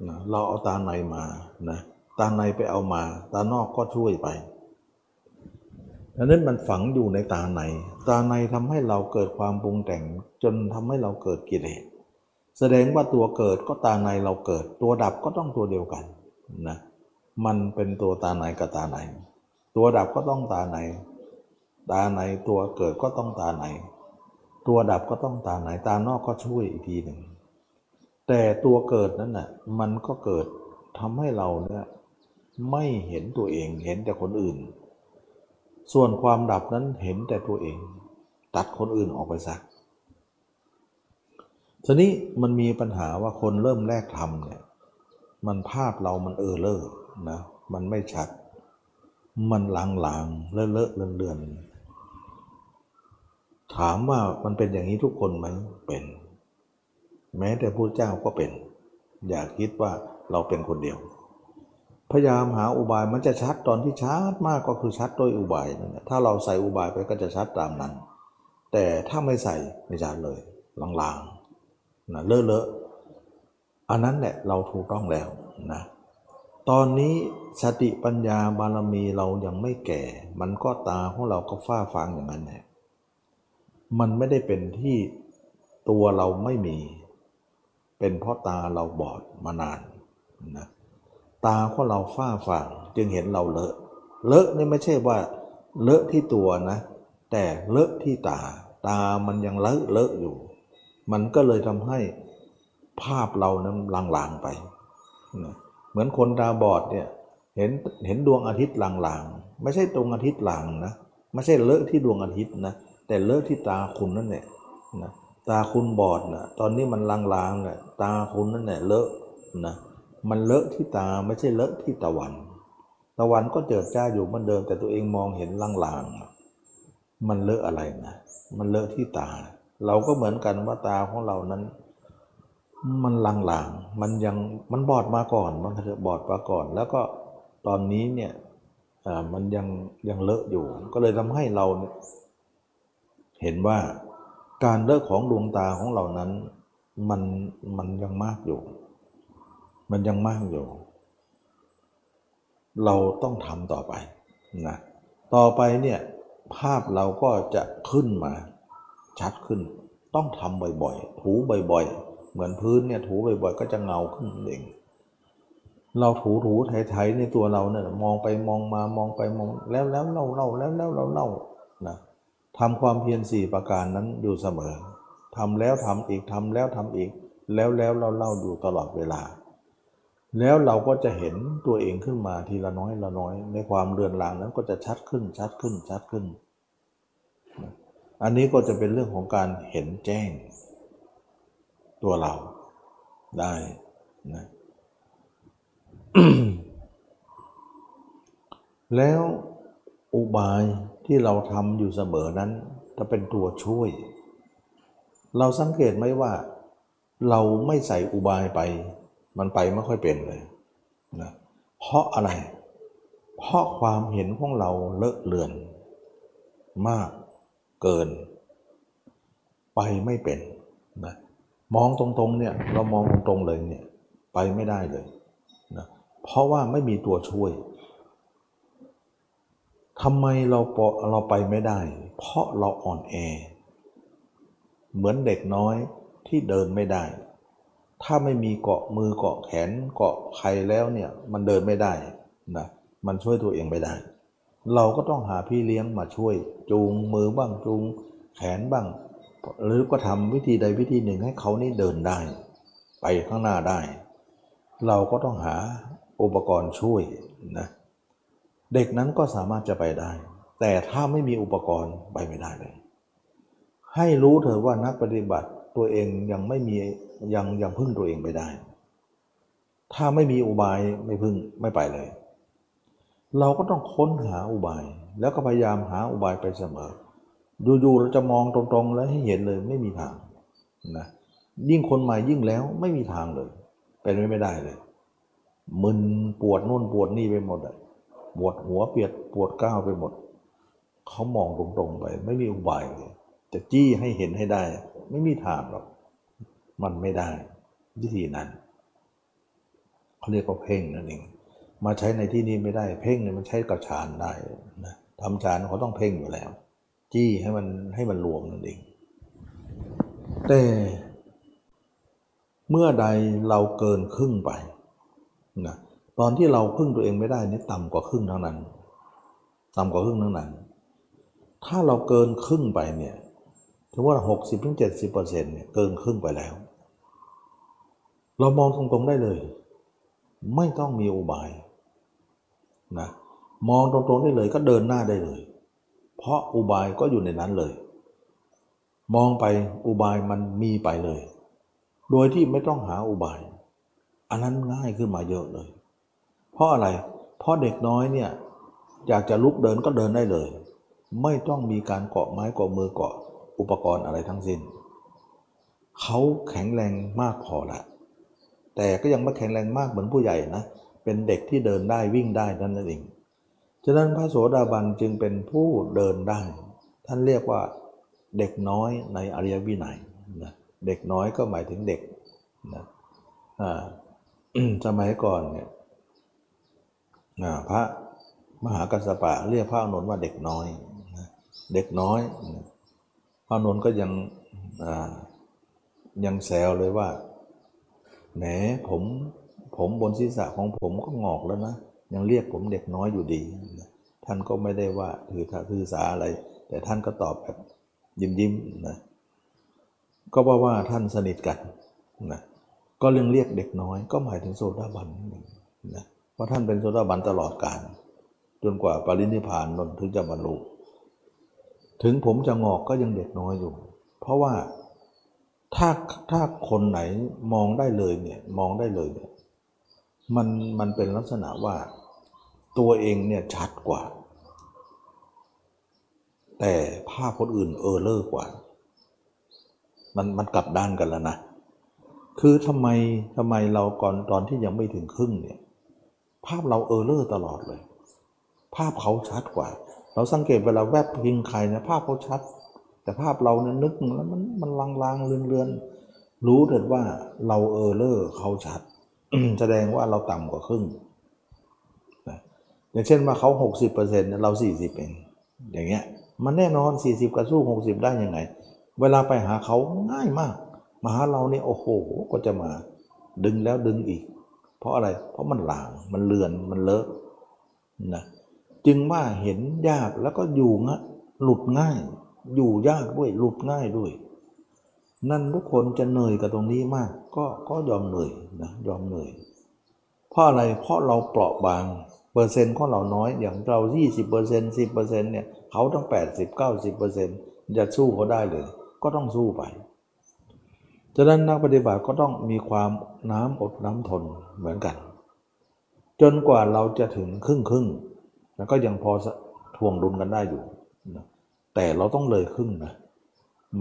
นะเราเอาตาในมานะตาในไปเอามา ตานอกก็ช่วยไปดังนั้นมันฝังอยู่ในตาใน ตาในทำให้เราเกิดความปรุงแต่งจนทำให้เราเกิดกิเลส แสดงว่าตัวเกิดก็ตาในเราเกิด ตัวดับก็ต้องตัวเดียวกันนะ มันเป็นตัวตาในกับตาใน ตัวดับก็ต้องตาใน ตาในตัวเกิดก็ต้องตาในตัวดับก็ต้องตาในตานอกก็ช่วยอีกทีหนึ่ง แต่ตัวเกิดนั้นน่ะมันก็เกิดทำให้เราเนี่ยไม่เห็นตัวเองเห็นแต่คนอื่น ส่วนความดับนั้นเห็นแต่ตัวเอง ตัดคนอื่นออกไปสักทีนี้มันมีปัญหาว่าคนเริ่มแรกทำเนี่ยมันภาพเรามันเออเลอร์นะมันไม่ชัด มันลางๆเลอะเลอะเลือนเลือน ถามว่ามันเป็นอย่างนี้ทุกคนไหมเป็น แม้แต่พระเจ้าก็เป็น อย่าคิดว่าเราเป็นคนเดียว พยายามหาอุบายมันจะชัดตอนที่ชัดมากก็คือชัดด้วยอุบายนั่นแหละถ้าเราใส่อุบายไปก็จะชัดตามนั้น แต่ถ้าไม่ใส่ไม่ชัดเลยลางๆนะเลอะเลอะอันนั้นแหละเราถูกต้องแล้วนะตอนนี้สติปัญญาบารมีเรายังไม่แก่ มันก็ตาของเราก็ฟ้าฟางอย่างนั้นแหละ มันไม่ได้เป็นที่ตัวเราไม่มี เป็นเพราะตาเราบอดมานานนะตาของเราฟ้าฟางจึงเห็นเราเลอะ เลอะนี่ไม่ใช่ว่าเลอะที่ตัวนะ แต่เลอะที่ตา ตามันยังเลอะเลอะอยู่ มันก็เลยทำให้ภาพเรานั้นลางๆไปนะเหมือนคนตาบอดเนี่ยเห็นเห็นดวงอาทิตย์ลางๆ ไม่ใช่ดวงอาทิตย์ลางนะ ไม่ใช่เลอะที่ดวงอาทิตย์นะแแต่เลอะที่ตาคุณนั่นแหละนะตาคุณบอดนะตอนนี้มันลางๆนะตาคุณนั่นแหละเลอะนะมันเลอะที่ตาไม่ใช่เลอะที่ตะวัน ตะวันก็เจิดจ้าอยู่เหมือนเดิม แต่ตัวเองมองเห็นลางๆมันเลอะอะไรนะมันเลอะที่ตา เราก็เหมือนกันว่าตาของเรานั้น มันลางๆมันยังมันบอดมาก่อนมันเถอะบอดมาก่อน แล้วก็ตอนนี้เนี่ยมันยังยังเลอะอยู่ ก็เลยทำให้เรา เห็นว่าการเลอะของดวงตาของเรานั้นมันมันยังมากอยู่ มันยังมากอยู่ เราต้องทำต่อไปนะต่อไปเนี่ยภาพเราก็จะขึ้นมา ชัดขึ้น ต้องทำบ่อยๆ ถูบ่อยๆ เหมือนพื้นเนี่ยถูบ่อยๆ ก็จะเงาขึ้นเองเราถูถูไถๆในตัวเราเนี่ยมองไปมองมามองไปมองแล้วแล้วเล่าเล่าแล้วแล้วเราเล่านะ ทำความเพียรสี่ประการนั้นอยู่เสมอทำแล้วทำอีกทำแล้วทำอีก แล้วแล้วเราเล่าอยู่ตลอดเวลา แล้วเราก็จะเห็นตัวเองขึ้นมาทีละน้อยละน้อย ในความเรือนรางนั้นก็จะชัดขึ้นชัดขึ้นชัดขึ้น อันนี้ก็จะเป็นเรื่องของการเห็นแจ้ง ตัวเราได้นะแล้วอุบาย ที่เราทำอยู่เสมอนั้นจะเป็นตัวช่วย เราสังเกตไหมว่า เราไม่ใส่อุบายไป มันไปไม่ค่อยเป็นเลยนะเพราะอะไร เพราะความเห็นของเราเลอะเลือน มากเกิน ไปไม่เป็นนะมองตรงๆเนี่ยเรามองตรงๆเลยเนี่ยไปไม่ได้เลยนะเพราะว่าไม่มีตัวช่วย ทำไมเราเราไปไม่ได้ เพราะเราอ่อนแอ เหมือนเด็กน้อยที่เดินไม่ได้ ถ้าไม่มีเกาะมือเกาะแขนเกาะใครแล้วเนี่ยมันเดินไม่ได้นะมันช่วยตัวเองไม่ได้ เราก็ต้องหาพี่เลี้ยงมาช่วย จูงมือบ้างจูงแขนบ้าง หรือก็ทำวิธีใดวิธีหนึ่งให้เขานี่เดินได้ ไปข้างหน้าได้ เราก็ต้องหาอุปกรณ์ช่วยนะ เด็กนั้นก็สามารถจะไปได้ แต่ถ้าไม่มีอุปกรณ์ไปไม่ได้เลย ให้รู้เถอะว่านักปฏิบัติตัวเองยังไม่มียังยังพึ่งตัวเองไม่ได้ ถ้าไม่มีอุบายไม่พึ่งไม่ไปเลย เราก็ต้องค้นหาอุบาย แล้วก็พยายามหาอุบายไปเสมออยู่ๆเราจะมองตรงๆ แล้วให้เห็นเลยไม่มีทางนะยิ่งคนใหม่ยิ่งแล้วไม่มีทางเลย เป็นไม่ได้เลย มึนปวดนู่นปวดนี่ไปหมดอะ ปวดหัวเปียดปวดก้าวไปหมด เขามองตรงๆไป ไม่มีอุบายเลยจะจี้ให้เห็นให้ได้ ไม่มีทางหรอก มันไม่ได้ วิธีนั้นเขาเรียกว่าเพ่งนั่นเองมาใช้ในที่นี้ไม่ได้ เพ่งเนี่ยมันใช้กับฌานได้นะทำฌานเขาต้องเพ่งอยู่แล้ว จี้ให้มันให้มันรวมนั่นเองแต่เมื่อใดเราเกินครึ่งไปนะ ตอนที่เราพึ่งตัวเองไม่ได้นี่ต่ำกว่าครึ่งทั้งนั้น ต่ำกว่าครึ่งทั้งนั้น ถ้าเราเกินครึ่งไปเนี่ยถือว่าหกสิบถึงเจ็ดสิบเปอร์เซ็นต์เนี่ยเกินครึ่งไปแล้ว เรามองตรงๆได้เลย ไม่ต้องมีอุบายนะมองตรงๆได้เลยก็เดินหน้าได้เลย เพราะอุบายก็อยู่ในนั้นเลย มองไปอุบายมันมีไปเลย โดยที่ไม่ต้องหาอุบาย อันนั้นง่ายขึ้นมาเยอะเลย เพราะอะไร เพราะเด็กน้อยเนี่ยอยากจะลุกเดินก็เดินได้เลย ไม่ต้องมีการเกาะไม้เกาะมือเกาะอุปกรณ์อะไรทั้งสิ้น เขาแข็งแรงมากพอละ แต่ก็ยังไม่แข็งแรงมากเหมือนผู้ใหญ่นะ เป็นเด็กที่เดินได้วิ่งได้นั่นเอง ฉะนั้นพระโสดาบันจึงเป็นผู้เดินได้ ท่านเรียกว่าเด็กน้อยในอริยวินัยนะเด็กน้อยก็หมายถึงเด็กนะสมัยก่อนเนี่ย พระมหากัสสปะเรียกพระอนุนว่าเด็กน้อย เด็กน้อย พระนนท์ก็ยังยังแซวเลยว่าแหมผมผมบนศีรษะของผมก็งอกแล้วนะ ยังเรียกผมเด็กน้อยอยู่ดี ท่านก็ไม่ได้ว่าถือถือสาอะไร แต่ท่านก็ตอบแบบยิ้มยิ้มนะก็เพราะว่าท่านสนิทกันนะก็เรื่องเรียกเด็กน้อย ก็หมายถึงโซดาบันนะ เพราะท่านเป็นโซดาบันตลอดกาลจนกว่าปรินิพานนนถึงจะบรรลุถึงผมจะงอกก็ยังเด็กน้อยอยู่ เพราะว่าถ้าถ้าคนไหนมองได้เลยเนี่ยมองได้เลยเนี่ยมันมันเป็นลักษณะว่าตัวเองเนี่ยชัดกว่า แต่ภาพคนอื่นเออเลอร์กว่า มันมันกลับด้านกันแล้วนะ คือทำไมทำไมเราก่อนตอนที่ยังไม่ถึงครึ่งเนี่ย ภาพเราเออเลอร์ตลอดเลย ภาพเขาชัดกว่า เราสังเกตเวลาแวบพิงใครเนี่ยภาพเขาชัด แต่ภาพเราเนี่ยนึกแล้วมันมันลางๆเลือนๆรู้เถิดว่าเราเออเลอร์เขาชัดแสดงว่าเราต่ำกว่าครึ่งอย่างเช่นว่าเขาหกสิบเปอร์เซ็นต์เราสี่สิบเอง อย่างเงี้ย มันแน่นอนสี่สิบกับสู้หกสิบได้ยังไง เวลาไปหาเขาง่ายมาก มาหาเราเนี่ยโอ้โห ก็จะมา ดึงแล้วดึงอีก เพราะอะไร เพราะมันหลาง มันเลือน มันเลอะนะ จึงว่าเห็นยากแล้วก็อยู่งะหลุดง่าย อยู่ยากด้วย หลุดง่ายด้วย นั่นทุกคนจะเหนื่อยกับตรงนี้มาก ก็ก็ยอมเหนื่อยนะ ยอมเหนื่อย เพราะอะไร เพราะเราเปราะบาง เปอร์เซ็นต์ของเราน้อย อย่างเรา 20เปอร์เซ็นต์สิเปอร์เซ็นต์เนี่ย เขาต้อง 80 90เปอร์เซ็นต์จะสู้เขาได้เลย ก็ต้องสู้ไป ฉะนั้นนักปฏิบัติก็ต้องมีความน้ำอดน้ำทนเหมือนกัน จนกว่าเราจะถึงครึ่งครึ่งแล้วก็ยังพอทวงดุลกันได้อยู่ แต่เราต้องเลยครึ่งนะ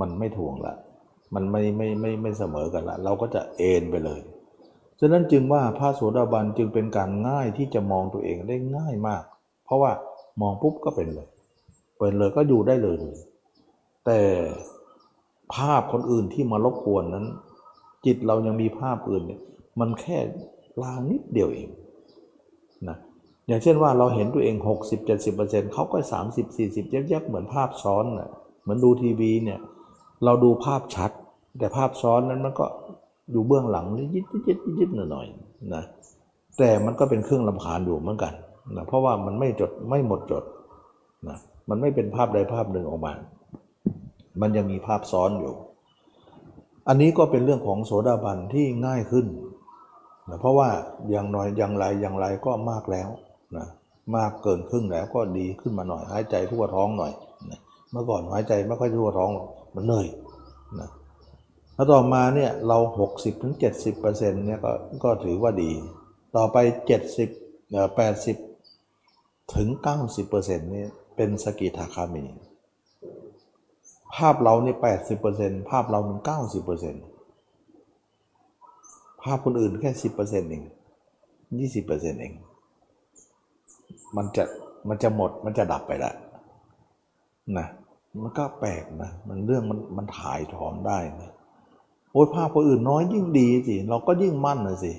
มันไม่ทวงละ มันไม่ไม่ไม่ไม่เสมอกันละ เราก็จะเอ็นไปเลย ฉะนั้นจึงว่าพระโสดาบันจึงเป็นการง่ายที่จะมองตัวเองได้ง่ายมาก เพราะว่ามองปุ๊บก็เป็นเลย เป็นเลยก็อยู่ได้เลยเลยแต่ ภาพคนอื่นที่มารบกวนนั้น จิตเรายังมีภาพอื่นเนี่ยมันแค่ลางนิดเดียวเองนะอย่างเช่นว่าเราเห็นตัวเอง 60-70%เขาก็ 30-40แยกๆเหมือนภาพซ้อนนะเหมือนดูทีวีเนี่ยเราดูภาพชัด แต่ภาพซ้อนนั้นมันก็อยู่เบื้องหลังยิดยิดยิดยิดหน่อยๆนะแต่มันก็เป็นเครื่องลำคาญอยู่เหมือนกันนะเพราะว่ามันไม่จดไม่หมดจดนะมันไม่เป็นภาพใดภาพหนึ่งออกมา มันยังมีภาพซ้อนอยู่ อันนี้ก็เป็นเรื่องของโสดาบันที่ง่ายขึ้นนะเพราะว่าอย่างน้อยอย่างไรอย่างไรก็มากแล้วนะมากเกินครึ่งแล้วก็ดีขึ้นมาหน่อยหายใจทั่วท้องหน่อยนะเมื่อก่อนหายใจไม่ค่อยทั่วท้องหรอกมันเหนื่อยนะแล้วต่อมาเนี่ยเรา 60ถึง70เปอร์เซ็นต์เนี่ยก็ก็ถือว่าดี ต่อไป 70เอ่อ80 ถึง 90เปอร์เซ็นต์นี่เป็นสกิทาคามี ภาพเราเนี่80เปอร์เซ็นต์ภาพเรามัน90เปอร์เซ็นต์ภาพคนอื่นแค่10เปอร์เซ็นต์เอง20เปอร์เซ็นต์เอง มันจะมันจะหมดมันจะดับไปล้วนะมันก็แปลกนะ มันเรื่องมันมันถ่ายถอนได้นะโอ้ยภาพคนอื่นน้อยยิ่งดีสิเราก็ยิ่งมั่นเลยสิ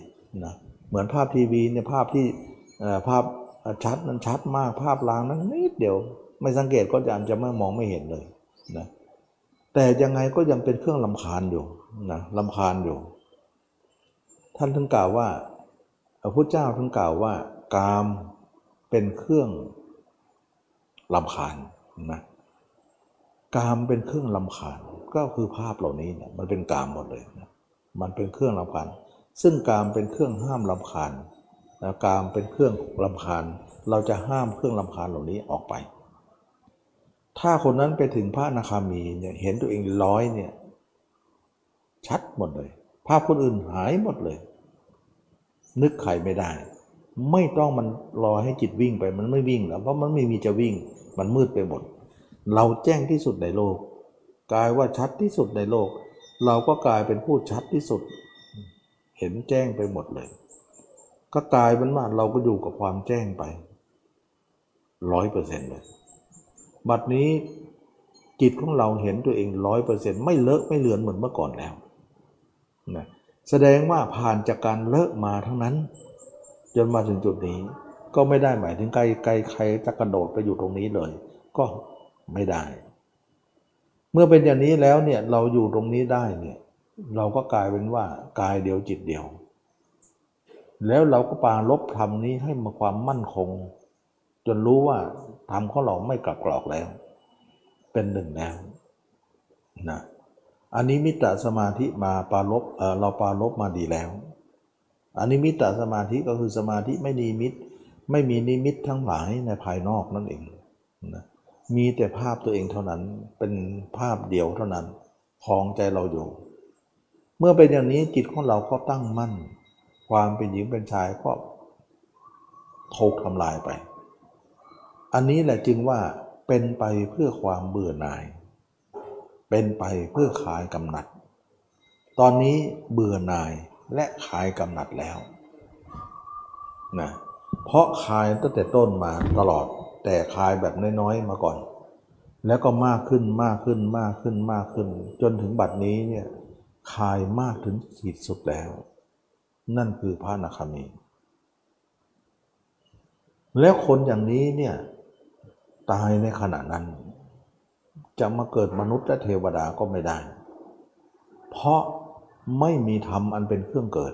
นะเหมือนภาพทีวีเนี่ยภาพที่เอ่อภาพชัดนั้นชัดมากภาพลางนั้นนิดเดียว ไม่สังเกตก็จะจะไม่มองไม่เห็นเลยนะ แต่ยังไงก็ยังเป็นเครื่องลำคาญอยู่นะลำคาญอยู่ ท่านถึงกล่าวว่าพระพุทธเจ้าถึงกล่าวว่า กามเป็นเครื่องลำคาญนะกามเป็นเครื่องลำคาญก็คือภาพเหล่านี้เนี่ยมันเป็นกามหมดเลยนะมันเป็นเครื่องลำคาญซึ่งกามเป็นเครื่องห้ามลำคาญนะกามเป็นเครื่องลำคาญ เราจะห้ามเครื่องลำคาญเหล่านี้ออกไป ถ้าคนนั้นไปถึงพระอนาคามีเนี่ยเห็นตัวเองร้อยเนี่ยชัดหมดเลย ภาพคนอื่นหายหมดเลย นึกใครไม่ได้ ไม่ต้องมันรอให้จิตวิ่งไปมันไม่วิ่งแล้วเพราะมันไม่มีจะวิ่ง มันมืดไปหมด เราแจ้งที่สุดในโลกกลายว่าชัดที่สุดในโลก เราก็กลายเป็นผู้ชัดที่สุด เห็นแจ้งไปหมดเลย ก็กลายเป็นว่าเราก็อยู่กับความแจ้งไปร้อยเปอร์เซ็นต์เลย บัดนี้จิตของเราเห็นตัวเองร้อยเปอร์เซ็นต์ไม่เลอะไม่เลือนเหมือนเมื่อก่อนแล้วนะแสดงว่าผ่านจากการเลอะมาทั้งนั้น จนมาถึงจุดนี้ ก็ไม่ได้หมายถึงใครใครใครจะกระโดดไปอยู่ตรงนี้เลย ก็ไม่ได้ เมื่อเป็นอย่างนี้แล้วเนี่ยเราอยู่ตรงนี้ได้เนี่ยเราก็กลายเป็นว่ากายเดียวจิตเดียว แล้วเราก็ปาลบธรรมนี้ให้มาความมั่นคง จนรู้ว่า ธรรมของเราไม่กลับกรอกแล้ว เป็นหนึ่งแล้วนะอันนี้มิตรสมาธิมาปาลบเเราปาลบมาดีแล้ว อันนี้มิตรสมาธิก็คือสมาธิไม่มีมิตรไม่มีนิมิตทั้งหลายในภายนอกนั่นเองนะมีแต่ภาพตัวเองเท่านั้นเป็นภาพเดียวเท่านั้นคลองใจเราอยู่ เมื่อเป็นอย่างนี้จิตของเราก็ตั้งมั่น ความเป็นหญิงเป็นชายก็ถูกทำลายไป อันนี้แหละจึงว่าเป็นไปเพื่อความเบื่อหน่าย เป็นไปเพื่อคลายกำหนัด ตอนนี้เบื่อหน่ายและคลายกำหนัดแล้วนะเพราะคลายตั้งแต่ต้นมาตลอด แต่คลายแบบน้อยๆมาก่อน แล้วก็มากขึ้นมากขึ้นมากขึ้นมากขึ้น จนถึงบัดนี้เนี่ยคลายมากถึงขีดสุดแล้ว นั่นคือพระนาคามี แล้วคนอย่างนี้เนี่ย ตายในขณะนั้น จะมาเกิดมนุษย์และเทวดาก็ไม่ได้ เพราะไม่มีธรรมอันเป็นเครื่องเกิด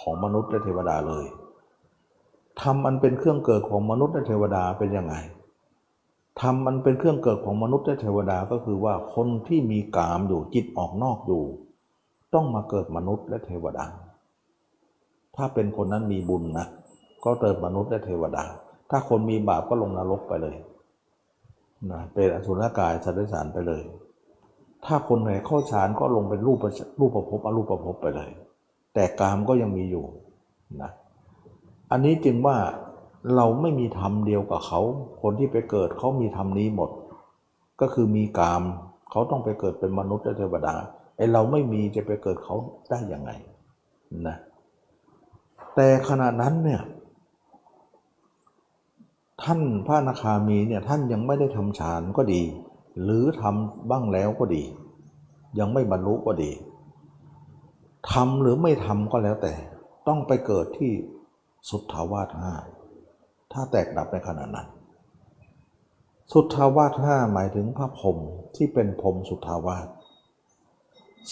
ของมนุษย์และเทวดาเลยธรรมอันเป็นเครื่องเกิดของมนุษย์และเทวดาเป็นยังไงธรรมอันเป็นเครื่องเกิดของมนุษย์และเทวดาก็คือว่าคนที่มีกามอยู่จิตออกนอกอยู่ ต้องมาเกิดมนุษย์และเทวดา ถ้าเป็นคนนั้นมีบุญนะก็เกิดมนุษย์และเทวดา ถ้าคนมีบาปก็ลงนรกไปเลยนะเป็นอสุรกายสัตว์เดรัจฉานไปเลย ถ้าคนไหนเข้าฌานก็ลงเป็นรูปรูปประพบอรูปประพบไปเลย แต่กามก็ยังมีอยู่นะอันนี้จึงว่าเราไม่มีธรรมเดียวกับเขา คนที่ไปเกิดเขามีธรรมนี้หมด ก็คือมีกามเขาต้องไปเกิดเป็นมนุษย์และเทวดาไอเราไม่มีจะไปเกิดเขาได้ยังไงนะแต่ขณะนั้นเนี่ย ท่านพระอนาคามีเนี่ยท่านยังไม่ได้ทำฌานก็ดี หรือทำบ้างแล้วก็ดี ยังไม่บรรลุก็ดีทำหรือไม่ทำก็แล้วแต่ ต้องไปเกิดที่สุทธาวาสห้าถ้าแตกดับในขณะนั้น สุทธาวาสห้าหมายถึงพระพรหมที่เป็นพรหมสุทธาวาส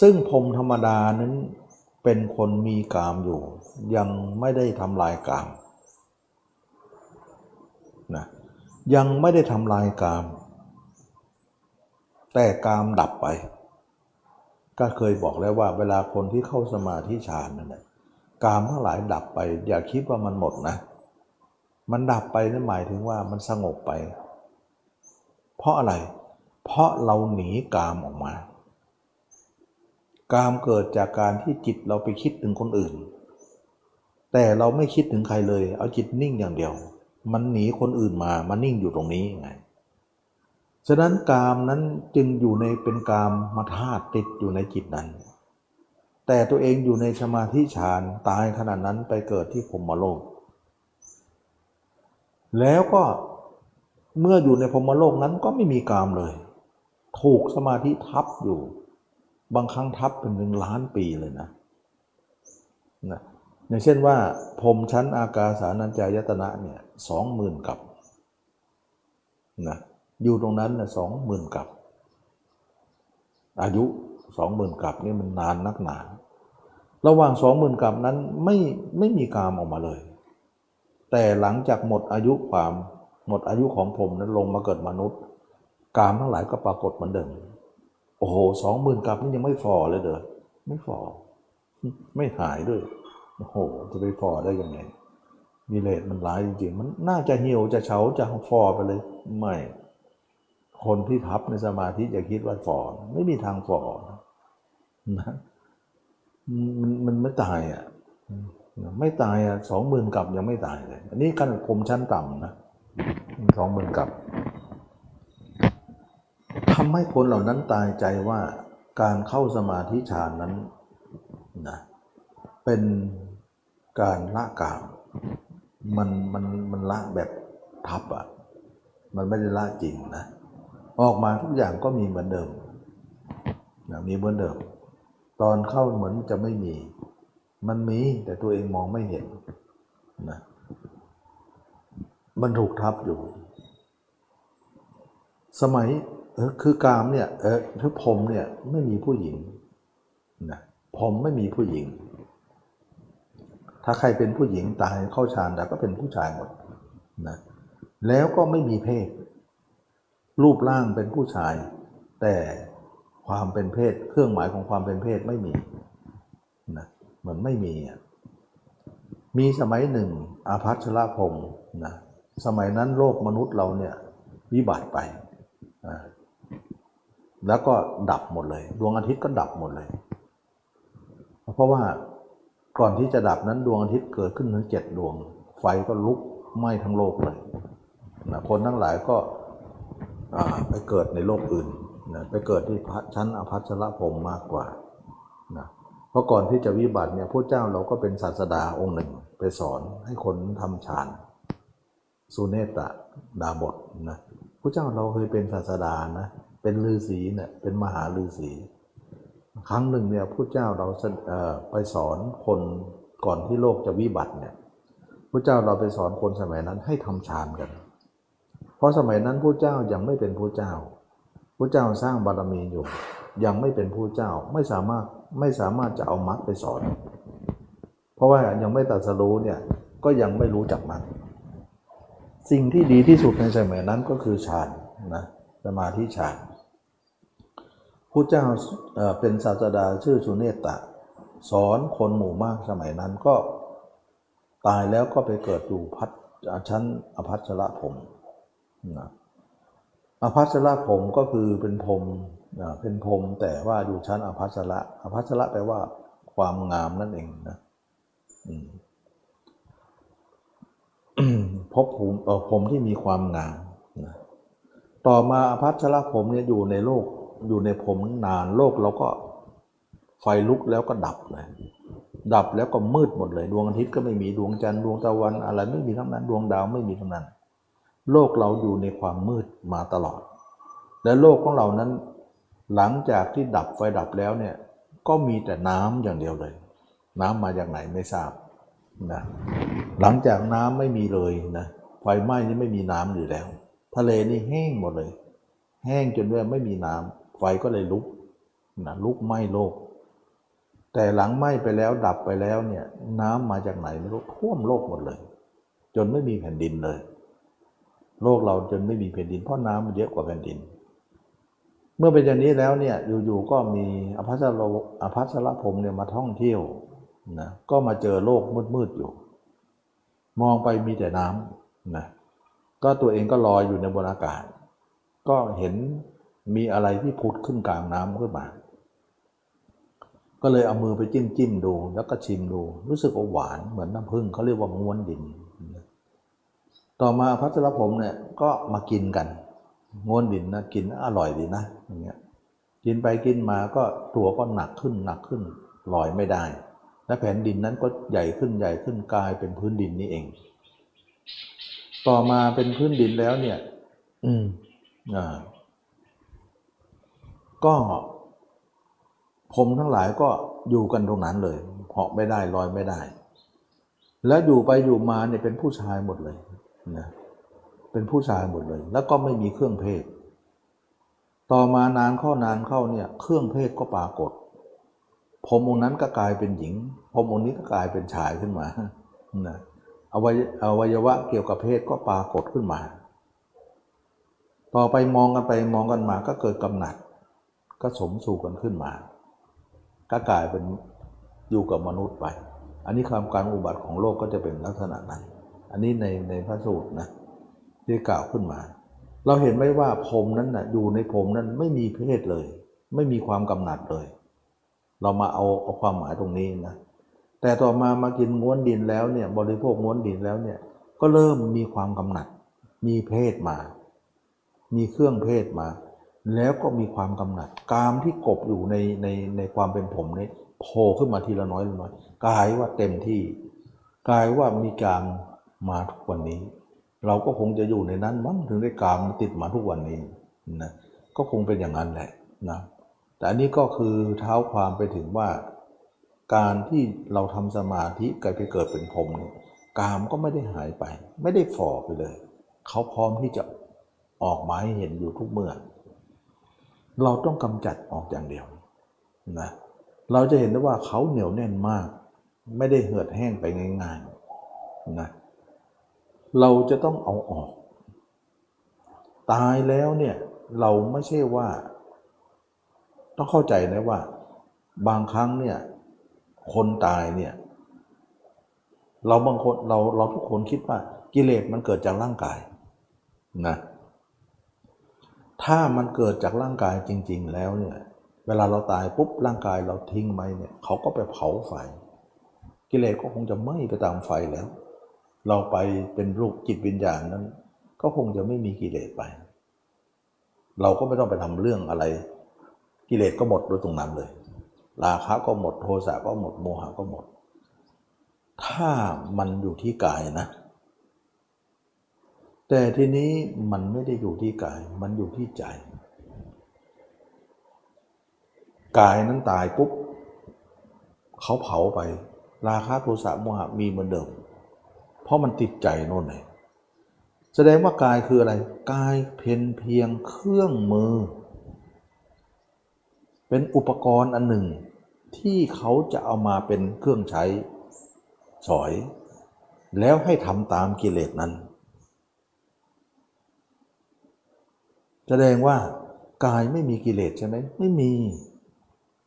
ซึ่งพรหมธรรมดานั้นเป็นคนมีกามอยู่ ยังไม่ได้ทำลายกามนะ ยังไม่ได้ทำลายกาม แต่กามดับไป ก็เคยบอกแล้วว่า เวลาคนที่เข้าสมาธิฌานนั่นแหละกามทั้งหลายดับไป อย่าคิดว่ามันหมดนะ มันดับไปนั่นหมายถึงว่ามันสงบไป เพราะอะไร เพราะเราหนีกามออกมา กามเกิดจากการที่จิตเราไปคิดถึงคนอื่น แต่เราไม่คิดถึงใครเลย เอาจิตนิ่งอย่างเดียว มันหนีคนอื่นมามานิ่งอยู่ตรงนี้ไง ฉะนั้นกามนั้นจึงอยู่ในเป็นกามมาธาตุติดอยู่ในจิตนั้น แต่ตัวเองอยู่ในสมาธิฌานตายขนาดนั้นไปเกิดที่พรมโลก แล้วก็เมื่ออยู่ในพรมโลกนั้นก็ไม่มีกามเลย ถูกสมาธิทับอยู่ บางครั้งทับเป็นหนึ่งล้านปีเลยนะนะ อย่างเช่นว่าพรมชั้นอากาสานัญจายตนะเนี่ยสองหมื่นกับนะอยู่ตรงนั้นนะสองหมื่นกับ อายุสองหมื่นกับนี่มันนานนักหนา ระหว่างสองหมื่นกับนั้นไม่ไม่มีกามออกมาเลย แต่หลังจากหมดอายุความหมดอายุของผมนั้นลงมาเกิดมนุษย์ กามทั้งหลายก็ปรากฏเหมือนเดิมโอ้โหสองหมื่นกับนี่ยังไม่ฟอเลยเด้อไม่ฟอไม่หายด้วย โอ้โห จะไปฟอได้ยังไง มีเลสมันร้ายจริงๆ มันน่าจะเหี่ยวจะเฉาจะฟอไปเลย ไม่ คนที่ทับในสมาธิอย่าคิดว่าฟอไม่มีทางฟอนะมันมันไม่ตายอะ ไม่ตายอะสองหมื่นกับยังไม่ตายเลย อันนี้ขั้นคมชั้นต่ำนะสองหมื่นกับทำให้คนเหล่านั้นตายใจว่าการเข้าสมาธิฌานนั้นนะเป็น การละกามมันมันมันละแบบทับอะ่ะ มันไม่ได้ละจริงนะ ออกมาทุกอย่างก็มีเหมือนเดิมนะมีเหมือนเดิม ตอนเข้าเหมือนจะไม่มี มันมีแต่ตัวเองมองไม่เห็นนะ มันถูกทับอยู่ สมัยเออคือกามเนี่ยเออถ้าผมเนี่ยไม่มีผู้หญิงนะผมไม่มีผู้หญิง ถ้าใครเป็นผู้หญิงตายเข้าฌานแต่ก็เป็นผู้ชายหมดนะแล้วก็ไม่มีเพศ รูปร่างเป็นผู้ชาย แต่ความเป็นเพศ เครื่องหมายของความเป็นเพศไม่มีนะเหมือนไม่มี มีสมัยหนึ่งอาภัชราพงศ์นะสมัยนั้นโลกมนุษย์เราเนี่ยวิบัติไป แล้วก็ดับหมดเลย ดวงอาทิตย์ก็ดับหมดเลย เพราะว่า ก่อนที่จะดับนั้นดวงอาทิตย์เกิดขึ้นถึงเจ็ดดวง ไฟก็ลุกไหม้ทั้งโลกเลยนะคนทั้งหลายก็ไปเกิดในโลกอื่นนะไปเกิดที่ชั้นอภัชรพรมมากกว่านะเพราะก่อนที่จะวิบัติเนี่ยพระเจ้าเราก็เป็นศาสดาองค์หนึ่งไปสอนให้คนทำฌานสุเนตะดาบทนะพระเจ้าเราเคยเป็นศาสดานะเป็นฤาษีเนี่ยเป็นมหาฤาษี ครั้งหนึ่งเนี่ยพระเจ้าเราไปสอนคนก่อนที่โลกจะวิบัติเนี่ยพระเจ้าเราไปสอนคนสมัยนั้นให้ทำฌานกัน เพราะสมัยนั้นพระเจ้ายังไม่เป็นพระเจ้าพระเจ้าสร้างบารมีอยู่ ยังไม่เป็นพระเจ้าไม่สามารถไม่สามารถจะเอามรรคไปสอน เพราะว่ายังไม่ตัดสรู้เนี่ยก็ยังไม่รู้จักมรรคสิ่งที่ดีที่สุดในสมัยนั้นก็คือฌานนะสมาธิฌาน ระเจ้าเป็นศาสดาชื่อสุเนตตะ สอนคนหมู่มากสมัยนั้นก็ตายแล้วก็ไปเกิดอยู่พัดชั้นอภัชระผมนะอภัสระผมก็คือเป็นพรมเป็นพรมแต่ว่าอยู่ชั้นอภัสระอภัสระแปลว่าความงามนั่นเองนะพบผมผมที่มีความงามนะต่อมาอภัสระผมเนี่ยอยู่ในโลก อยู่ในผมนานโลกเราก็ไฟลุกแล้วก็ดับเลย ดับแล้วก็มืดหมดเลย ดวงอาทิตย์ก็ไม่มีดวงจันทร์ดวงตะวันอะไรไม่มีทั้งนั้น ดวงดาวไม่มีทั้งนั้น โลกเราอยู่ในความมืดมาตลอด และโลกของเรานั้น หลังจากที่ดับไฟดับแล้วเนี่ยก็มีแต่น้ำอย่างเดียวเลย น้ำมาจากไหนไม่ทราบนะหลังจากน้ำไม่มีเลยนะไฟไหม้นี่ไม่มีน้ำอยู่แล้ว ทะเลนี่แห้งหมดเลย แห้งจนว่าไม่มีน้ำ ไฟก็เลยลุกนะลุกไหม้โลก แต่หลังไหม้ไปแล้วดับไปแล้วเนี่ยน้ำมาจากไหนไม่รู้ท่วมโลกหมดเลย จนไม่มีแผ่นดินเลย โลกเราจนไม่มีแผ่นดินเพราะน้ำมันเยอะกว่าแผ่นดิน เมื่อเป็นอย่างนี้แล้วเนี่ยอยู่ๆก็มีอภัสรอภัสรพรมเนี่ยมาท่องเที่ยวนะก็มาเจอโลกมืดๆอยู่ มองไปมีแต่น้ำนะก็ตัวเองก็ลอยอยู่ในบนอากาศ ก็เห็น มีอะไรที่พุดขึ้นกลางน้ำขึ้นมา ก็เลยเอามือไปจิ้มจิ้มดู แล้วก็ชิมดู รู้สึกว่าหวานเหมือนน้ำผึ้งเขาเรียกว่าม้วนดิน ต่อมาพัชรผมเนี่ยก็มากินกันงวนดินนะกินอร่อยดีนะอย่างเงี้ยกินไปกินมาก็ตัวก็หนักขึ้นหนักขึ้นลอยไม่ได้ และแผ่นดินนั้นก็ใหญ่ขึ้นใหญ่ขึ้นกลายเป็นพื้นดินนี่เอง ต่อมาเป็นพื้นดินแล้วเนี่ย อืมอ่า ก็พรมทั้งหลายก็อยู่กันตรงนั้นเลยเหาะไม่ได้ลอยไม่ได้ แล้วอยู่ไปอยู่มาเนี่ยเป็นผู้ชายหมดเลยนะเป็นผู้ชายหมดเลย แล้วก็ไม่มีเครื่องเพศ ต่อมานานเข้านานเข้าเนี่ยเครื่องเพศก็ปรากฏพรมองนั้นก็กลายเป็นหญิงพรมองนี้ก็กลายเป็นชายขึ้นมานะอวัยอวัยวะเกี่ยวกับเพศก็ปรากฏขึ้นมา ต่อไปมองกันไปมองกันมาก็เกิดกำหนัด ก็สมสู่กันขึ้นมา ก็กลายเป็นอยู่กับมนุษย์ไป อันนี้ความการอุบัติของโลกก็จะเป็นลักษณะนั้น อันนี้ในในพระสูตรนะที่กล่าวขึ้นมา เราเห็นไหมว่าพรมนั้นนะ่ะอยู่ในพรมนั้นไม่มีเพศเลย ไม่มีความกำหนัดเลย เรามาเอาเอาความหมายตรงนี้นะแต่ต่อมามากินง้วนดินแล้วเนี่ยบริโภคง้วนดินแล้วเนี่ยก็เริ่มมีความกำหนัด มีเพศมา มีเครื่องเพศมา แล้วก็มีความกำหนัด กามที่กบอยู่ในในในความเป็นผมนี้โผล่ขึ้นมาทีละน้อยละน้อยกลายว่าเต็มที่กลายว่ามีกามมาทุกวันนี้ เราก็คงจะอยู่ในนั้นมั้งถึงได้กามติดมาทุกวันนี้นะก็คงเป็นอย่างนั้นแหละนะแต่อันนี้ก็คือเท้าความไปถึงว่า การที่เราทำสมาธิกลายไปเกิดเป็นพรมเนี่ยกามก็ไม่ได้หายไป ไม่ได้ฝ่อไปเลย เขาพร้อมที่จะออกมาให้เห็นอยู่ทุกเมื่อ เราต้องกำจัดออกอย่างเดียวนะเราจะเห็นได้ว่าเขาเหนียวแน่นมาก ไม่ได้เหือดแห้งไปง่ายๆนะเราจะต้องเอาออก ตายแล้วเนี่ยเราไม่ใช่ว่า ต้องเข้าใจนะว่า บางครั้งเนี่ยคนตายเนี่ย เราบางคนเราเราทุกคนคิดว่ากิเลสมันเกิดจากร่างกายนะ ถ้ามันเกิดจากร่างกายจริง ๆ แล้วเนี่ย เวลาเราตายปุ๊บร่างกายเราทิ้งไปเนี่ยเขาก็ไปเผาไฟ กิเลสก็คงจะไหม้ไปตามไฟแล้ว เราไปเป็นรูปจิตวิญญาณนั้น ก็คงจะไม่มีกิเลสไป เราก็ไม่ต้องไปทำเรื่องอะไร กิเลสก็หมดโดยตรงนั้นเลย ราคะก็หมดโทสะก็หมดโมหะก็หมด ถ้ามันอยู่ที่กายนะ แต่ทีนี้มันไม่ได้อยู่ที่กาย มันอยู่ที่ใจ กายนั้นตายปุ๊บเขาเผาไป ราคะโทสะโมหะมีเหมือนเดิม เพราะมันติดใจโน่นเลยแสดงว่ากายคืออะไร กายเพียงเพียงเครื่องมือ เป็นอุปกรณ์อันหนึ่ง ที่เขาจะเอามาเป็นเครื่องใช้สอย แล้วให้ทำตามกิเลสนั้น แสดงว่ากายไม่มีกิเลสใช่ไหมไม่มี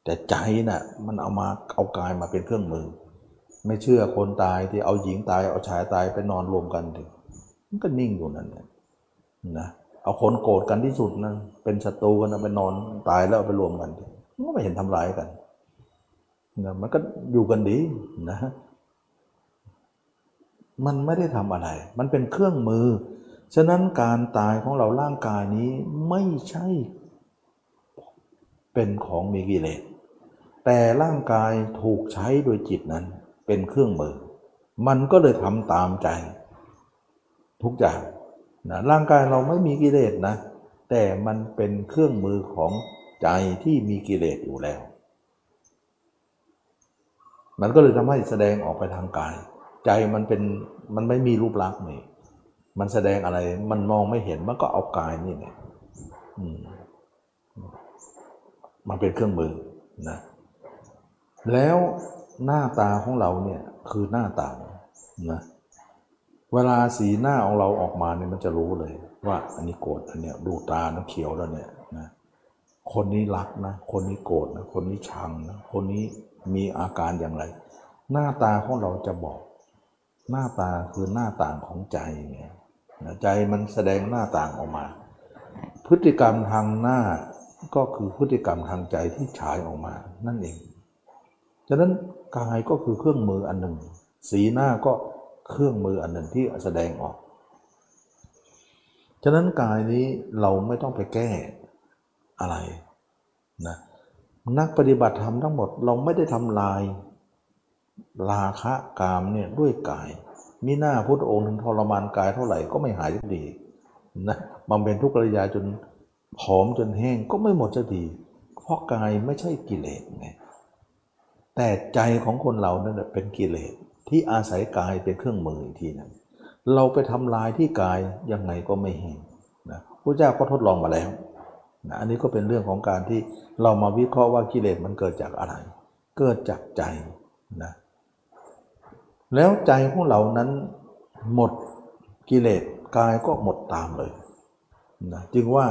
แต่ใจนะ่ะมันเอามาเอากายมาเป็นเครื่องมือ ไม่เชื่อคนตายที่เอาหญิงตายเอาชายตายไปนอนรวมกันดิมันก็นิ่งอยู่นั่นนะเอาคนโกรธกันที่สุดนะเป็นศัตรูกันนะไปนอนตายแล้วไปรวมกันมันก็ไม่เห็นทำร้ายกันนะมันก็อยู่กันดีนะมันไม่ได้ทำอะไร มันเป็นเครื่องมือ ฉะนั้นการตายของเราร่างกายนี้ไม่ใช่เป็นของมีกิเลส แต่ร่างกายถูกใช้โดยจิตนั้นเป็นเครื่องมือ มันก็เลยทำตามใจ ทุกอย่างนะร่างกายเราไม่มีกิเลสนะ แต่มันเป็นเครื่องมือของใจที่มีกิเลสอยู่แล้ว มันก็เลยทำให้แสดงออกไปทางกาย ใจมันเป็นมันไม่มีรูปลักษณ์นี่ มันแสดงอะไร มันมองไม่เห็น มันก็เอากายนี่เนี่ยมันเป็นเครื่องมือนะ แล้วหน้าตาของเราเนี่ยคือหน้าตานะ เวลาสีหน้าของเราออกมาเนี่ยมันจะรู้เลย ว่าอันนี้โกรธอันเนี้ยดูตาน้ำเขียวแล้วเนี่ยนะ คนนี้รักนะ คนนี้โกรธนะ คนนี้ชังนะ คนนี้มีอาการอย่างไร หน้าตาของเราจะบอก หน้าตาคือหน้าต่างของใจไง ใจมันแสดงหน้าต่างออกมา พฤติกรรมทางหน้าก็คือพฤติกรรมทางใจที่ฉายออกมานั่นเอง ฉะนั้นกายก็คือเครื่องมืออันหนึ่ง สีหน้าก็เครื่องมืออันหนึ่งที่แสดงออก ฉะนั้นกายนี้เราไม่ต้องไปแก้อะไรนะนักปฏิบัติธรรมทั้งหมดเราไม่ได้ทำลายราคะกามเนี่ยด้วยกาย มีหน้าพุทธองค์ถึงทรมานกายเท่าไหร่ก็ไม่หายสักทีนะมันเป็นทุกขริยาจนผอมจนแห้งก็ไม่หมดสักทีผราะกายไม่ใช่กิเลสไงแต่ใจของคนเรานั่นเป็นกิเลสที่อาศัยกายเป็นเครื่องมืออีกทีนึงเราไปทำลายที่กายยังไงก็ไม่เห็นนะพระเจ้าก็ทดลองมาแล้วนะอันนี้ก็เป็นเรื่องของการที่เรามาวิเคราะห์ว่ากิเลสมันเกิดจากอะไร เกิดจากใจนะ แล้วใจของเรานั้นหมดกิเลสกายก็หมดตามเลยนะจึงว่า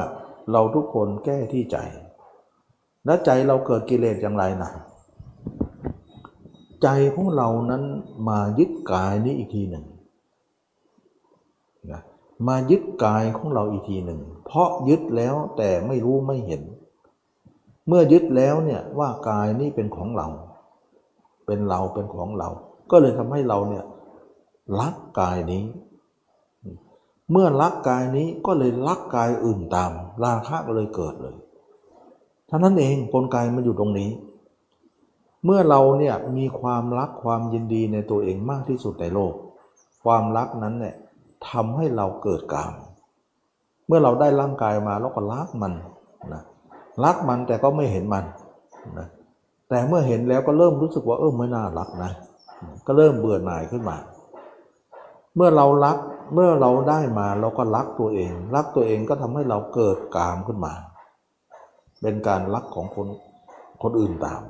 เราทุกคนแก้ที่ใจ แล้วใจเราเกิดกิเลสอย่างไรนะใจของเรานั้นมายึดกายนี้อีกทีหนึ่งนะมายึดกายของเราอีกทีหนึ่ง เพราะยึดแล้วแต่ไม่รู้ไม่เห็น เมื่อยึดแล้วเนี่ยว่ากายนี้เป็นของเรา เป็นเราเป็นของเรา ก็เลยทำให้เราเนี่ยรักกายนี้ เมื่อรักกายนี้ก็เลยรักกายอื่นตาม ราคะก็เลยเกิดเลยท่านั้นเองกลไกมันอยู่ตรงนี้ เมื่อเราเนี่ยมีความรักความยินดีในตัวเองมากที่สุดในโลก ความรักนั้นเนี่ยทำให้เราเกิดกาม เมื่อเราได้ร่างกายมาเราก็รักมันนะรักมันแต่ก็ไม่เห็นมันนะแต่เมื่อเห็นแล้วก็เริ่มรู้สึกว่าเออไม่น่ารักนะ ก็เริ่มเบื่อหน่ายขึ้นมา เมื่อเรารักเมื่อเราได้มาเราก็รักตัวเอง รักตัวเองก็ทำให้เราเกิดกามขึ้นมา เป็นการรักของคนคนอื่นตาม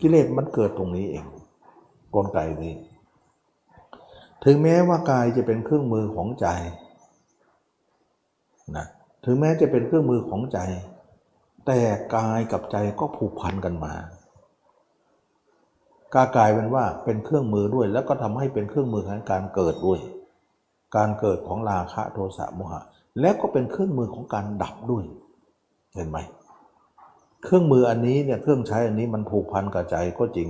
กิเลสมันเกิดตรงนี้เองกลไกนี้ ถึงแม้ว่ากายจะเป็นเครื่องมือของใจนะถึงแม้จะเป็นเครื่องมือของใจ แต่กายกับใจก็ผูกพันกันมา กากายเป็นว่าเป็นเครื่องมือด้วย แล้วก็ทำให้เป็นเครื่องมือของการเกิดด้วย การเกิดของราคะโทสะโมหะ และก็เป็นเครื่องมือของการดับด้วย เห็นไหมเครื่องมืออันนี้เนี่ยเครื่องใช้อันนี้มันผูกพันกับใจก็จริง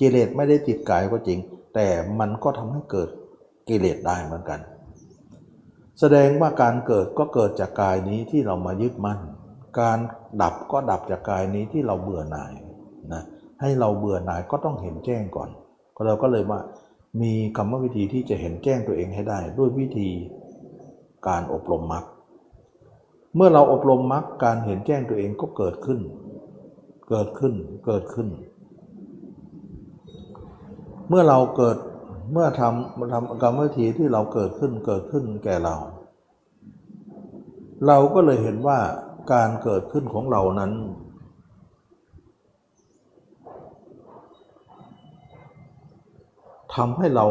กิเลสไม่ได้ติดกายก็จริง แต่มันก็ทำให้เกิดกิเลสได้เหมือนกัน แสดงว่าการเกิดก็เกิดจากกายนี้ที่เรามายึดมั่น การดับก็ดับจากกายนี้ที่เราเบื่อหน่ายนะ ให้เราเบื่อหน่ายก็ต้องเห็นแจ้งก่อนเราก็เลยว่ามีกรรมวิธีที่จะเห็นแจ้งตัวเองให้ได้ ด้วยวิธีการอบรมมรรคเมื่อเราอบรมมรรคการเห็นแจ้งตัวเองก็เกิดขึ้น เกิดขึ้นเกิดขึ้น เมื่อเราเกิดเมื่อทำทำกรรมวิธีที่เราเกิดขึ้นเกิดขึ้นแก่เรา เราก็เลยเห็นว่าการเกิดขึ้นของเรานั้น ทำให้เรา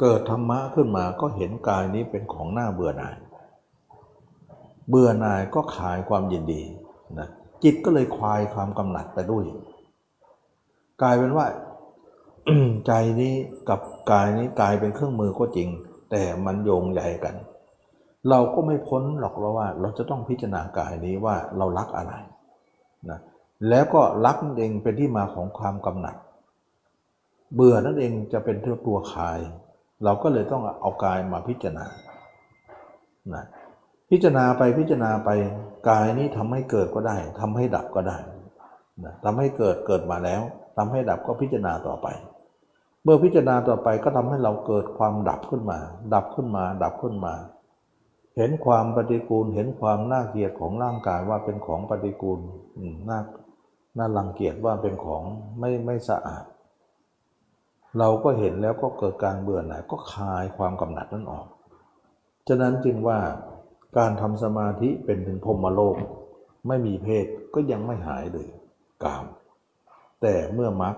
เกิดธรรมะขึ้นมาก็เห็นกายนี้เป็นของหน้าเบื่อหน่าย เบื่อหน่ายก็ขายความยินดีนะจิตก็เลยคลายความกำหนัดไปด้วย กลายเป็นว่าใจนี้กับกายนี้กลายเป็นเครื่องมือก็จริง แต่มันโยงใหญ่กัน เราก็ไม่พ้นหรอกเราว่า เราจะต้องพิจารณากายนี้ว่าเรารักอะไรนะแล้วก็รักเองเป็นที่มาของความกำหนัด เบื่อนั่นเองจะเป็นตัวคาย เราก็เลยต้องเอากายมาพิจารณานะพิจารณาไปพิจารณาไปกายนี้ทำให้เกิดก็ได้ทำให้ดับก็ได้นะทำให้เกิดเกิดมาแล้วทำให้ดับก็พิจารณาต่อไป เมื่อพิจารณาต่อไปก็ทำให้เราเกิดความดับขึ้นมา ดับขึ้นมา ดับขึ้นมา เห็นความปฏิกูลเห็นความน่าเกลียดของร่างกายว่าเป็นของปฏิกูลน่าน่ารังเกียจว่าเป็นของไม่ไม่สะอาด เราก็เห็นแล้วก็เกิดการเบื่อหน่ายก็คลายความกำหนัดนั้นออก ฉะนั้นจึงว่าการทำสมาธิเป็นถึงพรมโลก ไม่มีเพศก็ยังไม่หายเลยกาม แต่เมื่อมรรค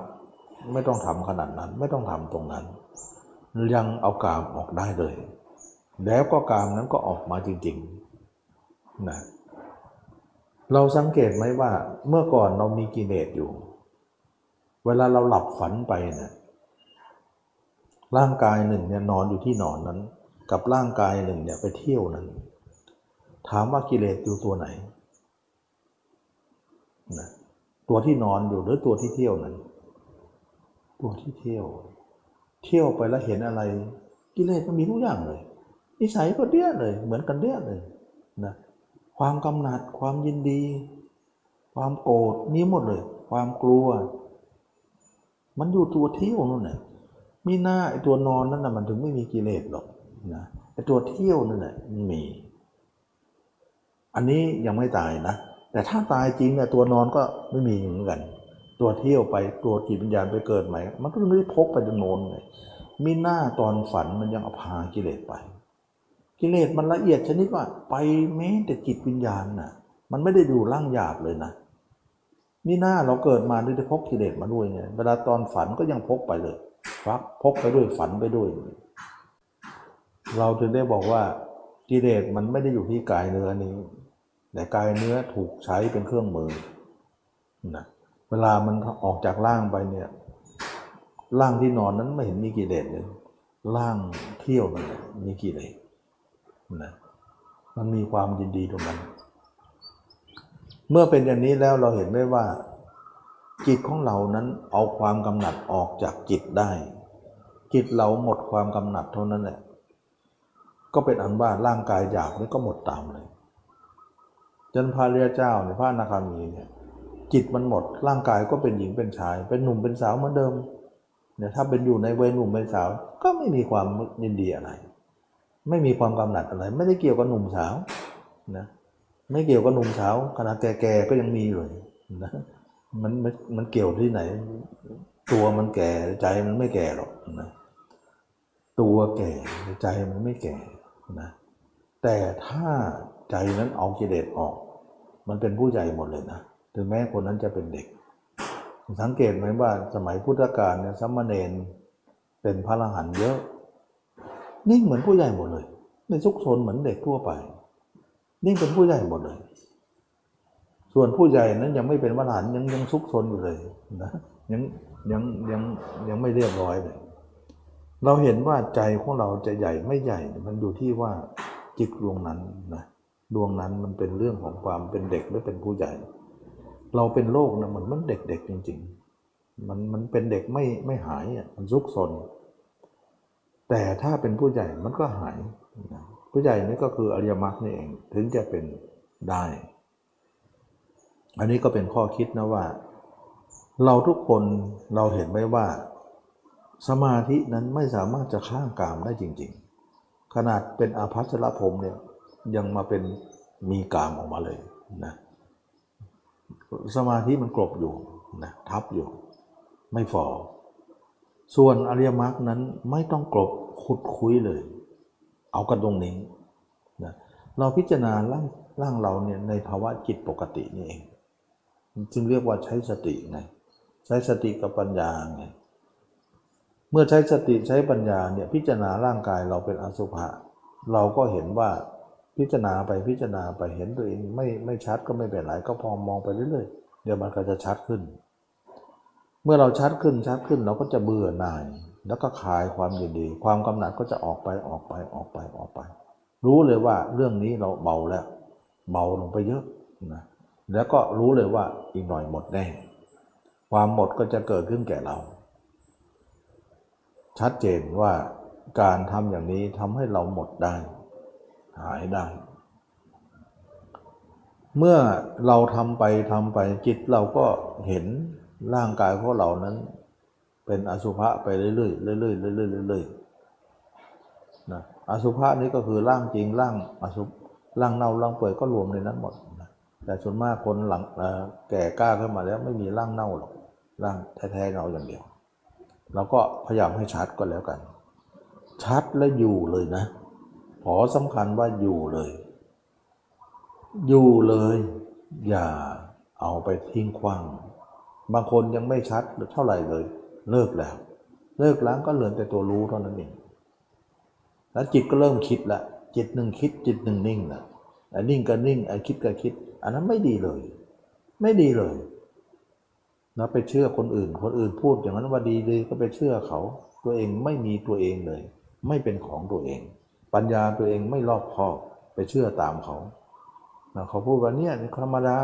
ไม่ต้องทำขนาดนั้นไม่ต้องทำตรงนั้น ยังเอากามออกได้เลย แล้วก็กามนั้นก็ออกมาจริงๆนะเราสังเกตไหมว่าเมื่อก่อนเรามีกิเลสอยู่ เวลาเราหลับฝันไปเนะี่ย ร่างกายหนึ่งเนี่ยนอนอยู่ที่นอนนั้น กับร่างกายหนึ่งเนี่ยไปเที่ยวนั้น ถามว่ากิเลสอยู่ตัวไหนนะตัวที่นอนอยู่หรือตัวที่เที่ยวนั้น ตัวที่เที่ยว เที่ยวไปแล้วเห็นอะไร กิเลสมันมีทุกอย่างเลย นิสัยก็เดี้ยเลย เหมือนกันเดี้ยเลยนะความกำหนัดความยินดี ความโกรธมีหมดเลย ความกลัว มันอยู่ตัวเที่ยวนั่นแหละ มีหน้าไอ้ตัวนอนนั่นนะมันถึงไม่มีกิเลสหรอกนะไอ้ตัวเที่ยวนั่นแหละมันมี อันนี้ยังไม่ตายนะ แต่ถ้าตายจริงเนี่ยตัวนอนก็ไม่มีเหมือนกัน ตัวเที่ยวไปตัวจิตวิญญาณไปเกิดใหม่ มันก็ไม่ได้พกไปจนโนเลยมีหน้าตอนฝันมันยังเอาพากิเลสไป กิเลสมันละเอียดชนิดว่าไปแม้แต่จิตวิญญาณน่ะ มันไม่ได้ดูร่างหยาบเลยนะมีหน้าเราเกิดมาด้วยพกกิเลสมาด้วยเนี่ยเวลาตอนฝันก็ยังพกไปเลย ครับพกไปด้วยฝันไปด้วย เราถึงได้บอกว่ากิเลสมันไม่ได้อยู่ที่กายเนื้อนี้ แต่กายเนื้อถูกใช้เป็นเครื่องมือนะเวลามันออกจากร่างไปเนี่ยร่างที่นอนนั้นไม่เห็นมีกิเลสเลยร่างเที่ยวนั่นมีกิเลสนะมันมีความยินดีตรงนั้น เมื่อเป็นอย่างนี้แล้วเราเห็นได้ว่า จิตของเรานั้นเอาความกำหนัดออกจากจิตได้ จิตเราหมดความกำหนัดเท่านั้นแหละ ก็เป็นอันว่าร่างกายหยาบนี่ก็หมดตามเลยจนพระเรียเจ้าเนี่ยพระนาคามีเนี่ยจิตมันหมดร่างกายก็เป็นหญิงเป็นชาย เป็นหนุ่มเป็นสาวเหมือนเดิมเนี่ยถ้าเป็นอยู่ในวัยหนุ่มเป็นสาว ก็ไม่มีความยินดีอะไร ไม่มีความกำหนัดอะไร ไม่ได้เกี่ยวกับหนุ่มสาวนะไม่เกี่ยวกับหนุ่มสาวขณะแก่ๆก็ยังมีเลยนะ มันมันมันเกี่ยวที่ไหน ตัวมันแก่ใจมันไม่แก่หรอกนะตัวแก่ใจมันไม่แก่นะแต่ถ้าใจนั้นเอากิเลสออก มันเป็นผู้ใหญ่หมดเลยนะถึงแม้คนนั้นจะเป็นเด็ก สังเกตไหมว่าสมัยพุทธกาลเนี่ยสัมมาเนนเป็นพระอรหันต์เยอะ นิ่งเหมือนผู้ใหญ่หมดเลยไม่ซุกซนเหมือนเด็กทั่วไป นิ่งเป็นผู้ใหญ่หมดเลย ส่วนผู้ใหญ่นั้นยังไม่เป็นพระอรหันยังยังซุกซนอยู่เลยนะยังยังยังยังไม่เรียบร้อยเลย เราเห็นว่าใจของเราจะใหญ่ไม่ใหญ่ มันอยู่ที่ว่าจิตดวงนั้นนะดวงนั้นมันเป็นเรื่องของความเป็นเด็กหรือเป็นผู้ใหญ่ เราเป็นโรคนะเหมือนมันเด็กๆจริง ๆ มันมันเป็นเด็กไม่ไม่หายอะมันซุกซนแต่ถ้าเป็นผู้ใหญ่มันก็หาย ผู้ใหญ่นี่ก็คืออริยมรรคนี่เอง ถึงจะเป็นได้ อันนี้ก็เป็นข้อคิดนะว่า เราทุกคนเราเห็นไหมว่า สมาธินั้นไม่สามารถจะข้างกามได้จริง ๆ ขนาดเป็นอาภัสรพรมเนี่ยยังมาเป็นมีกามออกมาเลยนะสมาธิมันกลบอยู่นะทับอยู่ ไม่ฟอส่วนอริยมรรคนั้นไม่ต้องกลบขุดคุยเลย เอากันตรงนี้นะเราพิจารณาร่างร่างเราเนี่ยในภาวะจิตปกตินี่เอง จึงเรียกว่าใช้สติไงใช้สติกับปัญญาไงเมื่อใช้สติใช้ปัญญาเนี่ยพิจารณาร่างกายเราเป็นอสุภะเราก็เห็นว่าพิจารณาไปพิจารณาไปเห็นตัวเองไม่ไม่ชัดก็ไม่เป็นไรก็พอมองไปเรื่อยๆเดี๋ยวมันก็จะชัดขึ้น เมื่อเราชัดขึ้นชัดขึ้นเราก็จะเบื่อหน่าย แล้วก็คลายความยินดี ความกำหนัดก็จะออกไปออกไปออกไปออกไป รู้เลยว่าเรื่องนี้เราเบาแล้ว เบาลงไปเยอะนะ แล้วก็รู้เลยว่าอีกหน่อยหมดแน่ความหมดก็จะเกิดขึ้นแก่เรา ชัดเจนว่าการทำอย่างนี้ทำให้เราหมดได้ หายได้ เมื่อเราทำไปทำไปจิตเราก็เห็นร่างกายของเรานั้น เป็นอสุภะไปเรื่อยๆเรื่อยๆเรื่อยๆเรื่อยๆนะอสุภะนี้ก็คือร่างจริงร่างอสุร่างเน่าร่างเปื่อยก็รวมในนั้นหมดนะ แต่ส่วนมากคนหลังแก่กล้าขึ้นมาแล้วไม่มีร่างเน่าหรอกร่างแท้ๆเงาอย่างเดียวเราก็พยายามให้ชัดก็แล้วกัน ชัดและอยู่เลยนะขอสำคัญว่าอยู่เลย อยู่เลย อย่าเอาไปทิ้งขว้างบางคนยังไม่ชัดเท่าไหร่เลย เลิกแล้ว เลิกล้วก็เหลือแต่ตัวรู้เท่านั้นเองแล้วจิตก็เริ่มคิดละจิตหนึ่งคิดจิตหนึ่งนิ่งนะไอ้นิ่งก็นิ่งไอ้คิดก็คิด อันนั้นไม่ดีเลย ไม่ดีเลยนะไปเชื่อคนอื่น คนอื่นพูดอย่างนั้นว่าดีเลยก็ไปเชื่อเขา ตัวเองไม่มีตัวเองเลย ไม่เป็นของตัวเอง ปัญญาตัวเองไม่รอบคอบไปเชื่อตามเขานะเขาพูดว่าเนี่ยธรรมดา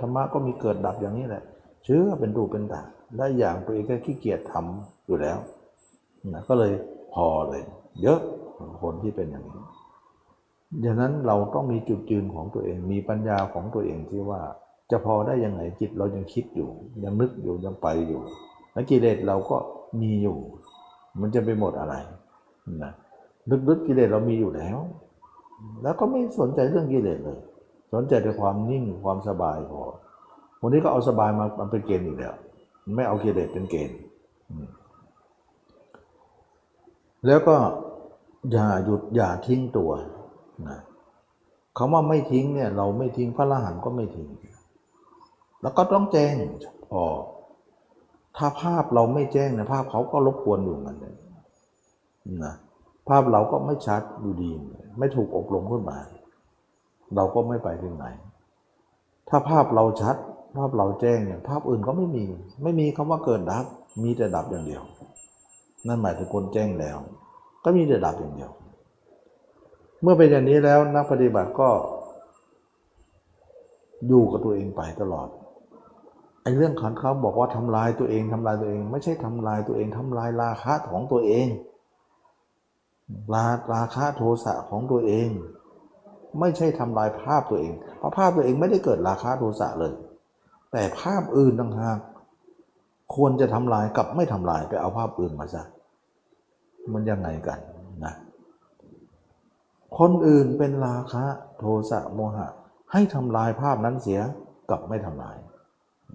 ธรรมะก็มีเกิดดับอย่างนี้แหละ เชื่อเป็นรูปเป็นตาได้อย่างตัวเองก็ขี้เกียจทำอยู่แล้วนะก็เลยพอเลย เยอะคนที่เป็นอย่างนี้ ดังนั้นเราต้องมีจุดยืนของตัวเอง มีปัญญาของตัวเองที่ว่า จะพอได้ยังไงจิตเรายังคิดอยู่ ยังนึกอยู่ยังไปอยู่ และกิเลสเราก็มีอยู่ มันจะไปหมดอะไรนะลึกๆกิเลสเรามีอยู่แล้ว แล้วก็ไม่สนใจเรื่องกิเลสเลย สนใจแต่ความนิ่งความสบายพอวันนี้ก็เอาสบายมามันเป็นเกณฑ์อีกแล้ว ไม่เอากิเลสเป็นเกณฑ์แล้วก็อย่าหยุดอย่าทิ้งตัว นะคำว่าไม่ทิ้งเนี่ยเราไม่ทิ้งพระอรหันต์ก็ไม่ทิ้ง แล้วก็ต้องแจ้งพอถ้าภาพเราไม่แจ้งเนี่ยภาพเขาก็รบกวนอยู่เหมือนกันนะภาพเราก็ไม่ชัดดูดี ไม่ถูกอบรมขึ้นมา เราก็ไม่ไปถึงไหน ถ้าภาพเราชัด ภาพเราแจ้งเนี่ยภาพอื่นก็ไม่มี ไม่มีคำว่าเกิดดับ มีแต่ดับอย่างเดียว นั่นหมายถึงคนแจ้งแล้ว ก็มีแต่ดับอย่างเดียว มื่อเป็นอย่างนี้แล้วนักปฏิบัติก็อยู่กับตัวเองไปตลอดไอ้เรื่องขันเขาบอกว่าทำลายตัวเองทำลายตัวเอง ไม่ใช่ทำลายตัวเองทำลายราคะของตัวเองราราคะโทสะของตัวเอง ไม่ใช่ทำลายภาพตัวเอง เพราะภาพตัวเองไม่ได้เกิดราคะโทสะเลย แต่ภาพอื่นต่างหากควรจะทำลายกับไม่ทำลายไปเอาภาพอื่นมาซะมันยังไงกันนะ คนอื่นเป็นราคะโทสะโมหะ ให้ทำลายภาพนั้นเสียกับไม่ทำลาย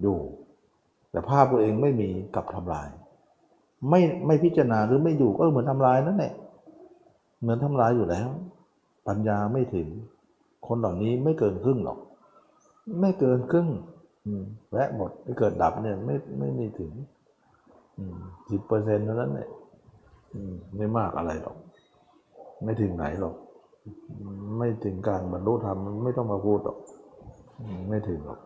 อยู่ แต่ภาพตัวเองไม่มีกับทำลาย ไม่ไม่พิจารณาหรือไม่อยู่ก็เหมือนทำลายนั่นแหละเหมือนทำลายอยู่แล้ว ปัญญาไม่ถึง คนเหล่านี้ไม่เกินครึ่งหรอก ไม่เกินครึ่งแวะหมดไม่เกิดดับเนี่ยไม่ไม่ไม่ถึงสิบเปอร์เซ็นต์เท่านั้นเนี่ยไม่มากอะไรหรอก ไม่ถึงไหนหรอก ไม่ถึงการบรรลุธรรมไม่ต้องมาพูดหรอก ไม่ถึงหรอก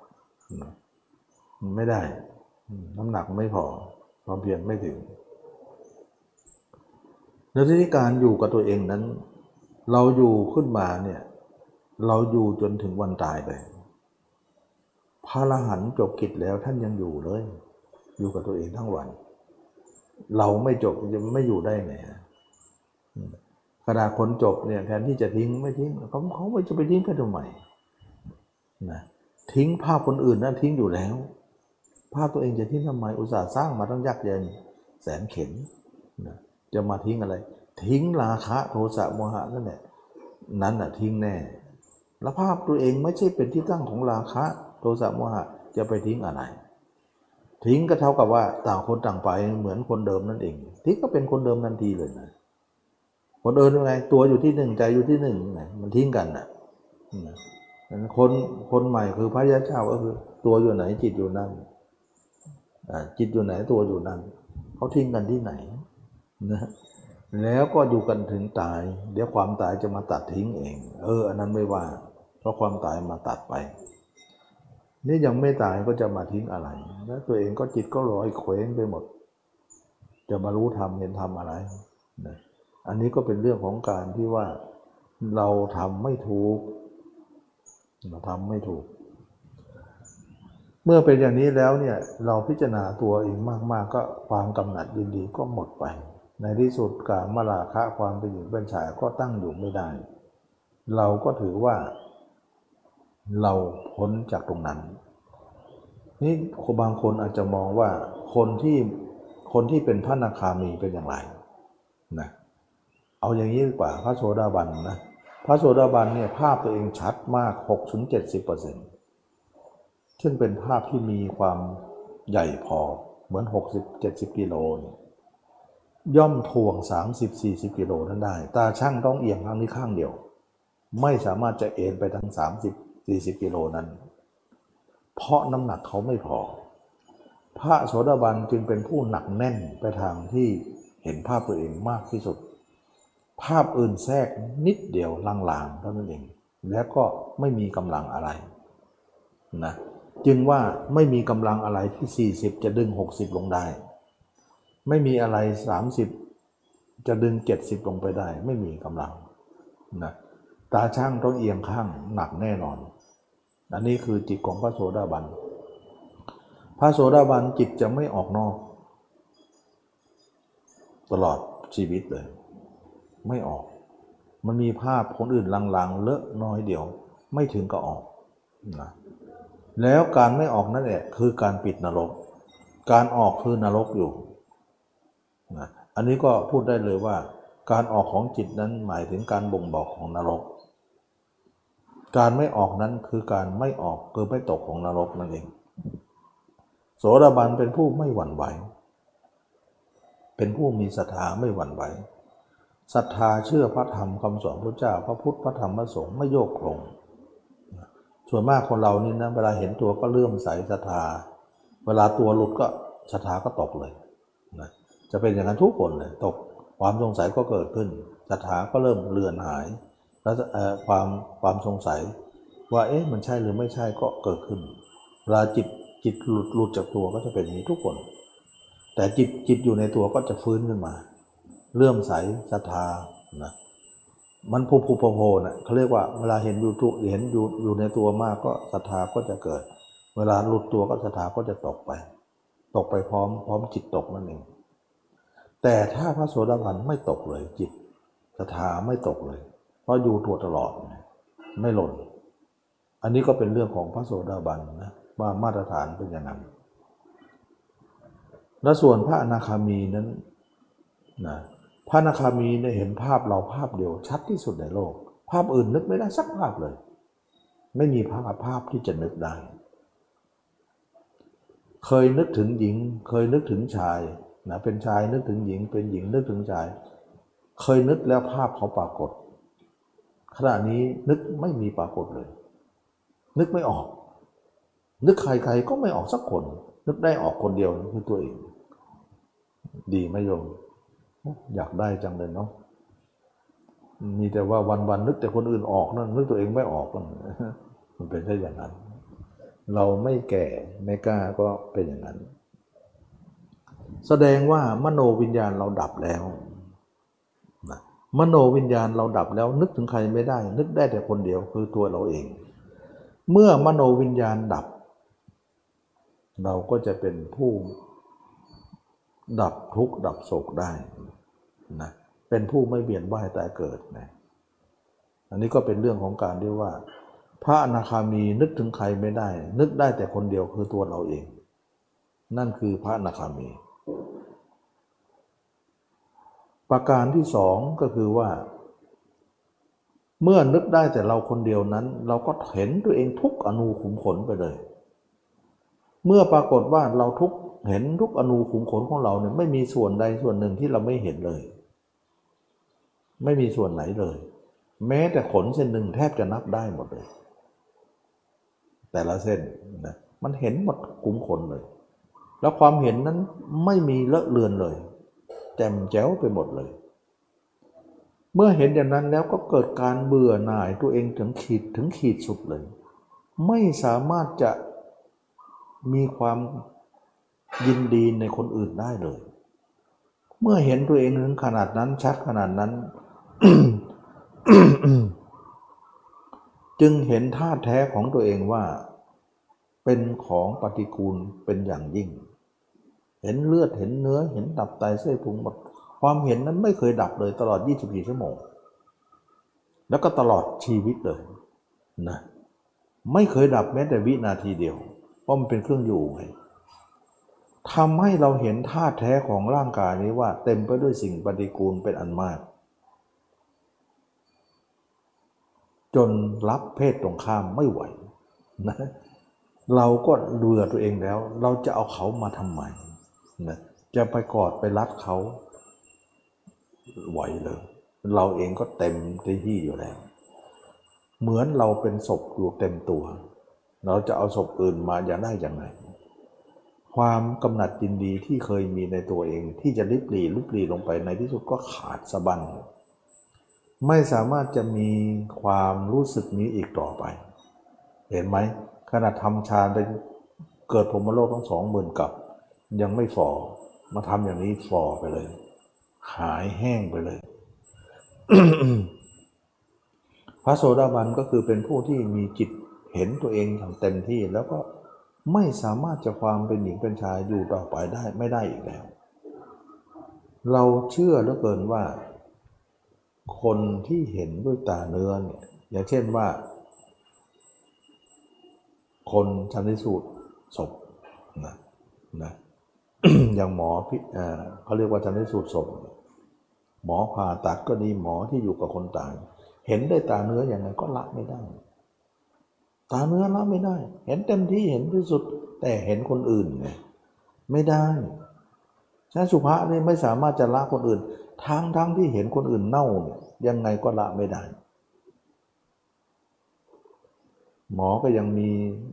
ไม่ได้ น้ำหนักไม่พอความเพียรไม่ถึง แล้วที่การอยู่กับตัวเองนั้น เราอยู่ขึ้นมาเนี่ย เราอยู่จนถึงวันตายไปพระอรหันต์จบกิจแล้วท่านยังอยู่เลย อยู่กับตัวเองทั้งวัน เราไม่จบจะไม่อยู่ได้ไง ขณะคนจบเนี่ยแทนที่จะทิ้งไม่ทิ้งเขาเขาไม่จะไปทิ้งไปทำไมนะทิ้งภาพคนอื่นนั้นทิ้งอยู่แล้ว ภาพตัวเองจะทิ้งทำไมอุตส่าห์สร้างมาต้องยากเย็นแสนเข็นนะจะมาทิ้งอะไร ทิ้งราคะโทสะโมหะนั่นแหละนั้นน่ะทิ้งแน่ แล้วภาพตัวเองไม่ใช่เป็นที่ตั้งของราคะโทสะโมหะจะไปทิ้งอะไร ทิ้งก็เท่ากับว่าต่างคนต่างไปเหมือนคนเดิมนั่นเองทิ้งก็เป็นคนเดิมทันทีเลยนะ คนเดิมยังไงตัวอยู่ที่หนึ่งใจอยู่ที่หนึ่งไงมันทิ้งกันน่ะคนคนใหม่คือพระยาเจ้าก็คือ ตัวอยู่ไหนจิตอยู่นั่นจิตอยู่ไหนตัวอยู่นั่นเขาทิ้งกันที่ไหนนะแล้วก็อยู่กันถึงตาย เดี๋ยวความตายจะมาตัดทิ้งเอง เออ อันนั้นไม่ว่า เพราะความตายมาตัดไป นี่ยังไม่ตายก็จะมาทิ้งอะไร แล้วตัวเองก็จิตก็ลอยเคว้งไปหมด จะมารู้ทำเห็นทำอะไรนะ อันนี้ก็เป็นเรื่องของการที่ว่าเราทำไม่ถูก เราทำไม่ถูก เมื่อเป็นอย่างนี้แล้วเนี่ยเราพิจารณาตัวเองมาก ๆ ก็ความกำหนัดยินดีก็หมดไป ในที่สุดกามาราคะความเป็นหญิงเป็นชายก็ตั้งอยู่ไม่ได้ เราก็ถือว่าเราพ้นจากตรงนั้น นี่บางคนอาจจะมองว่าคนที่คนที่เป็นพระนาคามีเป็นอย่างไรนะ เอาอย่างนี้ดีกว่าพระโสดาบันนะ พระโสดาบันเนี่ยภาพตัวเองชัดมาก 6-70%ซึ่งเป็นภาพที่มีความใหญ่พอเหมือน 60-70 กิโลเนี่ยย่อมทวง 30-40 กิโลนั้นได้ ตาช่างต้องเอียงทางนี้ข้างเดียว ไม่สามารถจะเอ็นไปทั้ง 30-40 กิโลนั้น เพราะน้ำหนักเขาไม่พอ พระโสดาบันจึงเป็นผู้หนักแน่นไปทางที่เห็นภาพตัวเองมากที่สุด ภาพอื่นแทรกนิดเดียวลางๆเท่านั้นเอง แล้วก็ไม่มีกำลังอะไรนะจึงว่าไม่มีกำลังอะไรที่ 40 จะดึง 60 ลงได้ ไม่มีอะไร 30 จะดึง 70 ลงไปได้ ไม่มีกำลังนะตาช่างต้องเอียงข้างหนักแน่นอน อันนี้คือจิตของพระโสดาบัน พระโสดาบันจิตจะไม่ออกนอก ตลอดชีวิตเลย ไม่ออก มันมีภาพคนอื่นลางๆเลอะน้อยเดียว ไม่ถึงก็ออกนะแล้วการไม่ออกนั่นแหละคือการปิดนรก การออกคือนรกอยู่นะอันนี้ก็พูดได้เลยว่า การออกของจิตนั้นหมายถึงการบ่งบอกของนรก การไม่ออกนั้นคือการไม่ออกคือไม่ตกของนรกนั่นเอง โสดาบันเป็นผู้ไม่หวั่นไหว เป็นผู้มีศรัทธาไม่หวั่นไหว ศรัทธาเชื่อพระธรรมคำสอนพระเจ้า พระพุทธพระธรรมพระสงฆ์ไม่โยกโครงส่วนมากคนเรานี่นะเวลาเห็นตัวก็เลื่อมใสศรัทธา เวลาตัวหลุดก็ศรัทธาก็ตกเลยนะจะเป็นอย่างนั้นทุกคนเลยตกความสงสัยก็เกิดขึ้นศรัทธาก็เริ่มเลือนหาย แล้วความความสงสัยว่าเอ๊ะมันใช่หรือไม่ใช่ก็เกิดขึ้นเวลาจิตจิตหลุดหลุดจากตัวก็จะเป็นอย่างนี้ทุกคน แต่จิตจิตอยู่ในตัวก็จะฟื้นขึ้นมา เลื่อมใสศรัทธานะมันผูผูโผล่นะเขาเรียกว่าเวลาเห็นอยู่ทุเห็นอยู่อยู่ในตัวมากก็ศรัทธาก็จะเกิด เวลาหลุดตัวก็ศรัทธาก็จะตกไป ตกไปพร้อม พร้อมจิตตกนั่นเองแต่ถ้าพระโสดาบันไม่ตกเลยจิตศรัทธาไม่ตกเลย เพราะอยู่ตัวตลอดไม่หล่น อันนี้ก็เป็นเรื่องของพระโสดาบันนะว่ามาตรฐานเป็นอย่างนั้นและส่วนพระอนาคามีนั้นนะ พระนาคามีเนี่ยเห็นภาพเราภาพเดียวชัดที่สุดในโลก ภาพอื่นนึกไม่ได้สักภาพเลย ไม่มีภาพภาพที่จะนึกได้ เคยนึกถึงหญิง เคยนึกถึงชายนะเป็นชายนึกถึงหญิง เป็นหญิงนึกถึงชาย เคยนึกแล้วภาพเขาปรากฏ ขณะนี้นึกไม่มีปรากฏเลย นึกไม่ออก นึกใครๆก็ไม่ออกสักคน นึกได้ออกคนเดียวคือตัวเอง ดีไหมโยม อยากได้จังเลยเนาะมีแต่ว่าวันๆนึกแต่คนอื่นออกนั่นนึกตัวเองไม่ออกมันเป็นแค่อย่างนั้น เราไม่แก่ไม่กล้าก็เป็นอย่างนั้น แสดงว่ามโนวิญญาณเราดับแล้วนะมโนวิญญาณเราดับแล้ว นึกถึงใครไม่ได้ นึกได้แต่คนเดียวคือตัวเราเอง เมื่อมโนวิญญาณดับ เราก็จะเป็นผู้ดับทุกข์ดับโศกได้ นะเป็นผู้ไม่เบียนว่ายตายเกิดนะอันนี้ก็เป็นเรื่องของการที่ว่า พระอนาคามีนึกถึงใครไม่ได้ นึกได้แต่คนเดียวคือตัวเราเอง นั่นคือพระอนาคามี ประการที่สองก็คือว่า เมื่อนึกได้แต่เราคนเดียวนั้น เราก็เห็นตัวเองทุกอนูขุมขนไปเลย เมื่อปรากฏว่าเราทุกเห็นทุกอนูขุมขนของเราเนี่ยไม่มีส่วนใดส่วนหนึ่งที่เราไม่เห็นเลย ไม่มีส่วนไหนเลย แม้แต่ขนเส้นหนึ่งแทบจะนับได้หมดเลย แต่ละเส้นนะมันเห็นหมดกลุ้มขนเลย แล้วความเห็นนั้นไม่มีเลอะเลือนเลย แจ่มแจ๋วไปหมดเลย เมื่อเห็นอย่างนั้นแล้วก็เกิดการเบื่อหน่ายตัวเองถึงขีดถึงขีดสุดเลย ไม่สามารถจะมีความยินดีในคนอื่นได้เลย เมื่อเห็นตัวเองถึงขนาดนั้นชัดขนาดนั้น จึงเห็นท่าแท้ของตัวเองว่า เป็นของปฏิกูลเป็นอย่างยิ่ง เห็นเลือดเห็นเนื้อเห็นดับไตเส้นพุงหมดความเห็นนั้นไม่เคยดับเลยตลอด 24 ชั่วโมง แล้วก็ตลอดชีวิตเลยนะไม่เคยดับแม้แต่วินาทีเดียว เพราะมันเป็นเครื่องอยู่ไงทำให้เราเห็นท่าแท้ของร่างกายนี้ว่า เต็มไปด้วยสิ่งปฏิกูลเป็นอันมาก จนรับเพศตรงข้ามไม่ไหวนะเราก็เบื่อตัวเองแล้ว เราจะเอาเขามาทำไมนะจะไปกอดไปรัดเขาไหวเลย เราเองก็เต็มที่อยู่แล้ว เหมือนเราเป็นศพอยู่เต็มตัว เราจะเอาศพอื่นมาอย่าได้อย่างไรความกำหนัดยินดีที่เคยมีในตัวเองที่จะลิบหลีลิบหลีลงไปในที่สุดก็ขาดสะบัน ไม่สามารถจะมีความรู้สึกนี้อีกต่อไป เห็นไหมขณะทำฌานไปเกิดผมมโลกทั้งสองหมื่นกับ ยังไม่ฟอมาทำอย่างนี้ฟอไปเลย หายแห้งไปเลย พระโสดาบันก็คือเป็นผู้ที่มีจิตเห็นตัวเองอย่างเต็มที่แล้วก็ไม่สามารถจะความเป็นหญิงเป็นชายอยู่ต่อไปได้ไม่ได้อีกแล้ว เราเชื่อเหลือเกินว่า คนที่เห็นด้วยตาเนื้อเนี่ยอย่างเช่นว่า คนชันสูตรศพนะนะอย่างหมอพิเขาเรียกว่าชันสูตรศพหมอผ่าตัดก็ดีหมอที่อยู่กับคนตาย เห็นได้ตาเนื้ออย่างไรก็ละไม่ได้ ตาเนื้อละไม่ได้ เห็นเต็มที่เห็นที่สุด แต่เห็นคนอื่นไงไม่ได้ฉะนั้นสุภาษนี่ไม่สามารถจะละคนอื่น ทั้งทั้งที่เห็นคนอื่นเน่าเนี่ยยังไงก็ละไม่ได้ หมอก็ยังมี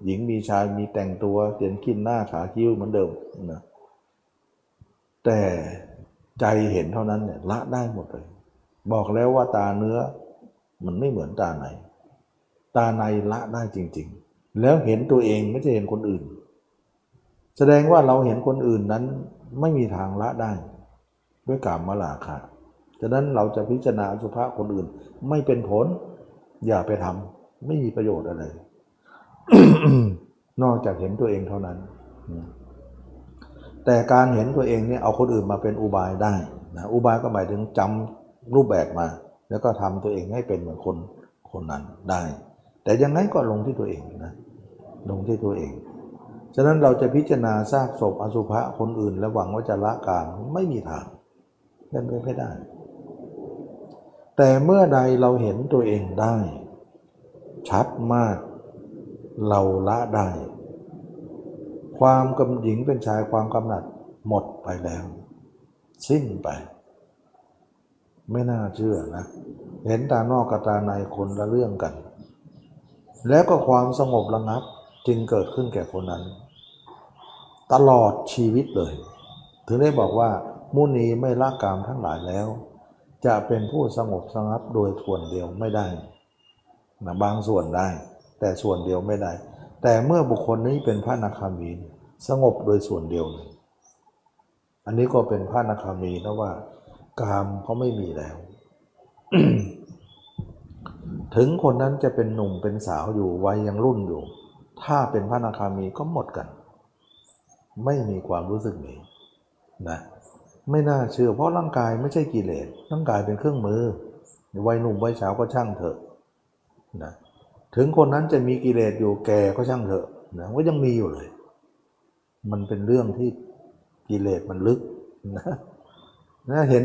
หญิงมีชายมีแต่งตัวเตียนขิ้นหน้าขาคิ้วเหมือนเดิมนะแต่ใจเห็นเท่านั้นเนี่ยละได้หมดเลย บอกแล้วว่าตาเนื้อมันไม่เหมือนตาในตาในละได้จริง ๆ แล้วเห็นตัวเองไม่ใช่เห็นคนอื่น แสดงว่าเราเห็นคนอื่นนั้นไม่มีทางละได้ ด้วยกามมาลาค่ะฉะนั้นเราจะพิจารณาสุภาพคนอื่น ไม่เป็นผล อย่าไปทำไม่มีประโยชน์อะไร นอกจากเห็นตัวเองเท่านั้น แต่การเห็นตัวเองเนี่ยเอาคนอื่นมาเป็นอุบายได้นะอุบายก็หมายถึงจำรูปแบบมา แล้วก็ทำตัวเองให้เป็นเหมือนคนคนนั้นได้ แต่ยังไงก็ลงที่ตัวเองนะลงที่ตัวเองฉะนั้นเราจะพิจารณาซากศพอสุภะคนอื่น และหวังว่าจะละกามไม่มีทาง เป็นไปไม่ได้ แต่เมื่อใดเราเห็นตัวเองได้ ชัดมาก เราละได้ ความกำหญิงเป็นชายความกำหนัดหมดไปแล้ว สิ้นไป ไม่น่าเชื่อนะ เห็นตานอกกับตาในคนละเรื่องกัน แล้วก็ความสงบระงับจึงเกิดขึ้นแก่คนนั้น ตลอดชีวิตเลย ถึงได้บอกว่า มุนีไม่ละกามทั้งหลายแล้ว จะเป็นผู้สงบสงับโดยส่วนเดียวไม่ได้นะบางส่วนได้ แต่ส่วนเดียวไม่ได้ แต่เมื่อบุคคลนี้เป็นพระนาคามีสงบโดยส่วนเดียวเลยอันนี้ก็เป็นพระนาคามีนะว่ากามเขาไม่มีแล้ว ถึงคนนั้นจะเป็นหนุ่มเป็นสาวอยู่วัยยังรุ่นอยู่ ถ้าเป็นพระนาคามีก็หมดกัน ไม่มีความรู้สึกนี้นะ ไม่น่าเชื่อเพราะร่างกายไม่ใช่กิเลสร่างกายเป็นเครื่องมือวัยหนุ่มวัยสาวก็ช่างเถอะนะถึงคนนั้นจะมีกิเลสอยู่แก่ก็ช่างเถอะนะก็ยังมีอยู่เลย มันเป็นเรื่องที่กิเลสมันลึกนะนะเห็น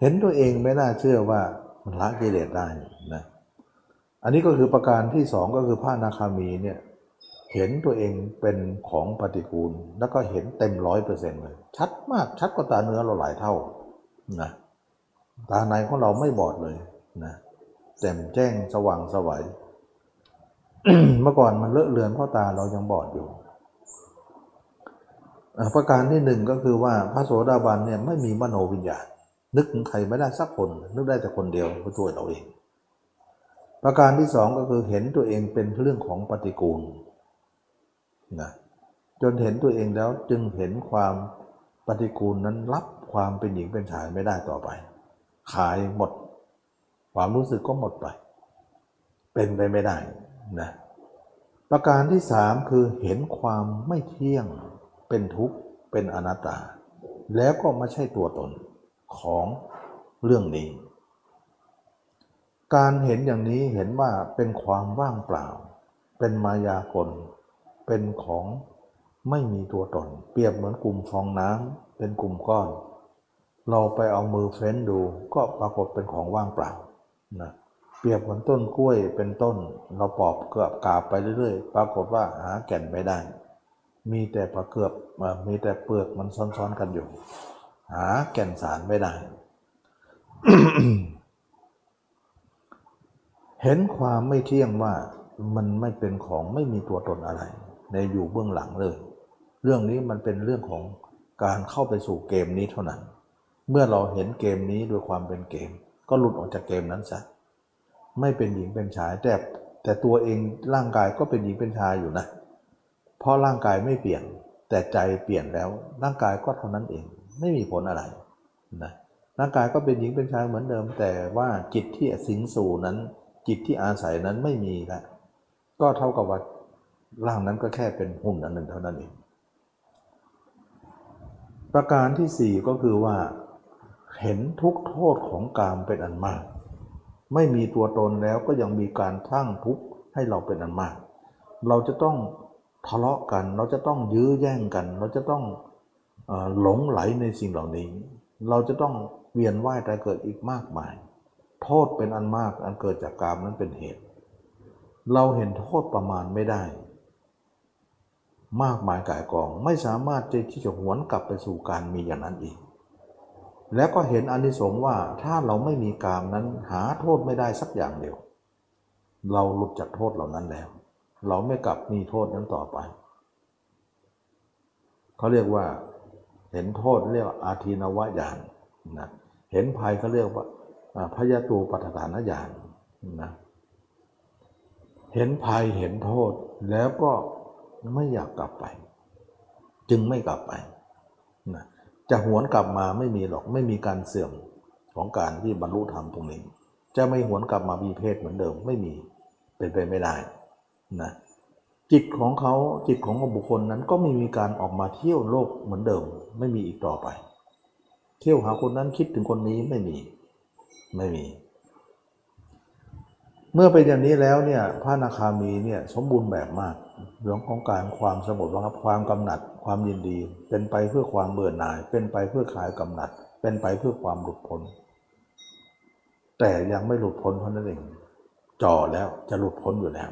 เห็นตัวเองไม่น่าเชื่อว่ามันละกิเลสได้นะอันนี้ก็คือประการที่สองก็คือพระนาคามีเนี่ย เห็นตัวเองเป็นของปฏิกูล แล้วก็เห็นเต็มร้อยเปอร์เซ็นต์เลย ชัดมากชัดกว่าตาเนื้อเราหลายเท่านะตาในของเราไม่บอดเลยนะแจ่มแจ้งสว่างสวัยเมื่อก่อนมันเลอะเลือนเพราะตาเรายังบอดอยู่ประการที่หนึ่งก็คือว่าพระโสดาบันเนี่ยไม่มีมโนวิญญาณ นึกถึงใครไม่ได้สักคน นึกได้แต่คนเดียวคือตัวเราเอง ประการที่สองก็คือเห็นตัวเองเป็นเรื่องของปฏิกูล นะจนเห็นตัวเองแล้วจึงเห็นความปฏิกูลนั้นรับความเป็นหญิงเป็นชายไม่ได้ต่อไป ขายหมด ความรู้สึกก็หมดไป เป็นไปไม่ได้นะประการที่สามคือเห็นความไม่เที่ยงเป็นทุกข์เป็นอนัตตา แล้วก็ไม่ใช่ตัวตนของเรื่องนี้ การเห็นอย่างนี้เห็นว่าเป็นความว่างเปล่า เป็นมายากล เป็นของไม่มีตัวตน เปรียบเหมือนกลุ่มฟองน้ำเป็นกลุ่มก้อน เราไปเอามือเฟ้นดูก็ปรากฏเป็นของว่างเปล่านะเปรียบเหมือนต้นกล้วยเป็นต้น เราปอบเกือบกาบไปเรื่อยๆ ปรากฏว่าหาแก่นไม่ได้ มีแต่ปลาเกือบมีแต่เปลือกมันซ้อนๆกันอยู่ หาแก่นสารไม่ได้ เห็นความไม่เที่ยงว่ามันไม่เป็นของไม่มีตัวตนอะไร ในอยู่เบื้องหลังเลย เรื่องนี้มันเป็นเรื่องของการเข้าไปสู่เกมนี้เท่านั้น เมื่อเราเห็นเกมนี้ด้วยความเป็นเกม ก็หลุดออกจากเกมนั้นซะไม่เป็นหญิงเป็นชายแต่แต่ตัวเองร่างกายก็เป็นหญิงเป็นชายอยู่นะ เพราะร่างกายไม่เปลี่ยน แต่ใจเปลี่ยนแล้ว ร่างกายก็เท่านั้นเอง ไม่มีผลอะไรนะร่างกายก็เป็นหญิงเป็นชายเหมือนเดิม แต่ว่าจิตที่สิงสู่นั้น จิตที่อาศัยนั้นไม่มีแล้วก็เท่ากับว่า ร่างนั้นก็แค่เป็นหุ่นอันหนึ่งเท่านั้นเอง ประการที่สี่ก็คือว่า เห็นทุกโทษของกามเป็นอันมาก ไม่มีตัวตนแล้วก็ยังมีการทั้างทุกข์ให้เราเป็นอันมาก เราจะต้องทะเลาะกัน เราจะต้องยื้อแย่งกัน เราจะต้องหลงไหลในสิ่งเหล่านี้ เราจะต้องเวียนว่ายแต่เกิดอีกมากมาย โทษเป็นอันมากอันเกิดจากกรรมนั้นเป็นเหตุ เราเห็นโทษประมาณไม่ได้ มากมายกายกองไม่สามารถที่จะหวนกลับไปสู่การมีอย่างนั้นอีก แล้วก็เห็นอานิสงส์ว่าถ้าเราไม่มีกามนั้นหาโทษไม่ได้สักอย่างเดียว เราหลุดจากโทษเหล่านั้นแล้ว เราไม่กลับมีโทษนั้นต่อไปเขาเรียกว่าเห็นโทษเรียกว่าอาทีนวญาณนะเห็นภัยเขาเรียกว่าพยาตูปัฏฐานญาณนะเห็นภัยเห็นโทษแล้วก็ ไม่อยากกลับไป จึงไม่กลับไปนะจะหวนกลับมาไม่มีหรอกไม่มีการเสื่อมของการที่บรรลุธรรมตรงนี้ จะไม่หวนกลับมามีเพศเหมือนเดิมไม่มีเป็นไปไม่ได้นะจิตของเขาจิตของบุคคลนั้นก็ไม่มีการออกมาเที่ยวโลกเหมือนเดิม ไม่มีอีกต่อไป เที่ยวหาคนนั้นคิดถึงคนนี้ไม่มีไม่มี เมื่อเป็นอย่างนี้แล้วเนี่ยพระนาคามีเนี่ยสมบูรณ์แบบมาก เรื่องของการความสงบระงับความกำหนัด ความยินดี เป็นไปเพื่อความเบื่อหน่าย เป็นไปเพื่อขายกำหนัด เป็นไปเพื่อความหลุดพ้น แต่ยังไม่หลุดพ้นเพราะนั่นเองจ่อแล้วจะหลุดพ้นอยู่แล้ว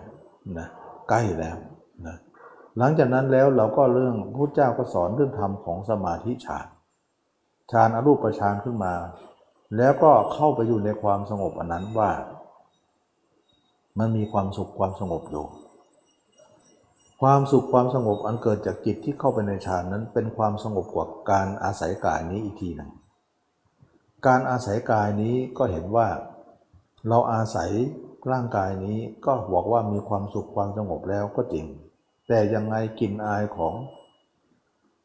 นะใกล้แล้วนะหลังจากนั้นแล้วเราก็เรื่องพระเจ้าก็สอนเรื่องธรรมของสมาธิฌานฌานอรูปฌานขึ้นมา แล้วก็เข้าไปอยู่ในความสงบอันนั้นว่า มันมีความสุขความสงบอยู่ ความสุขความสงบอันเกิดจากจิตที่เข้าไปในฌานนั้นเป็นความสงบกว่าการอาศัยกายนี้อีกทีหนึ่งการอาศัยกายนี้ก็เห็นว่า เราอาศัยร่างกายนี้ก็บอกว่ามีความสุขความสงบแล้วก็จริง แต่ยังไงกลิ่นอายของ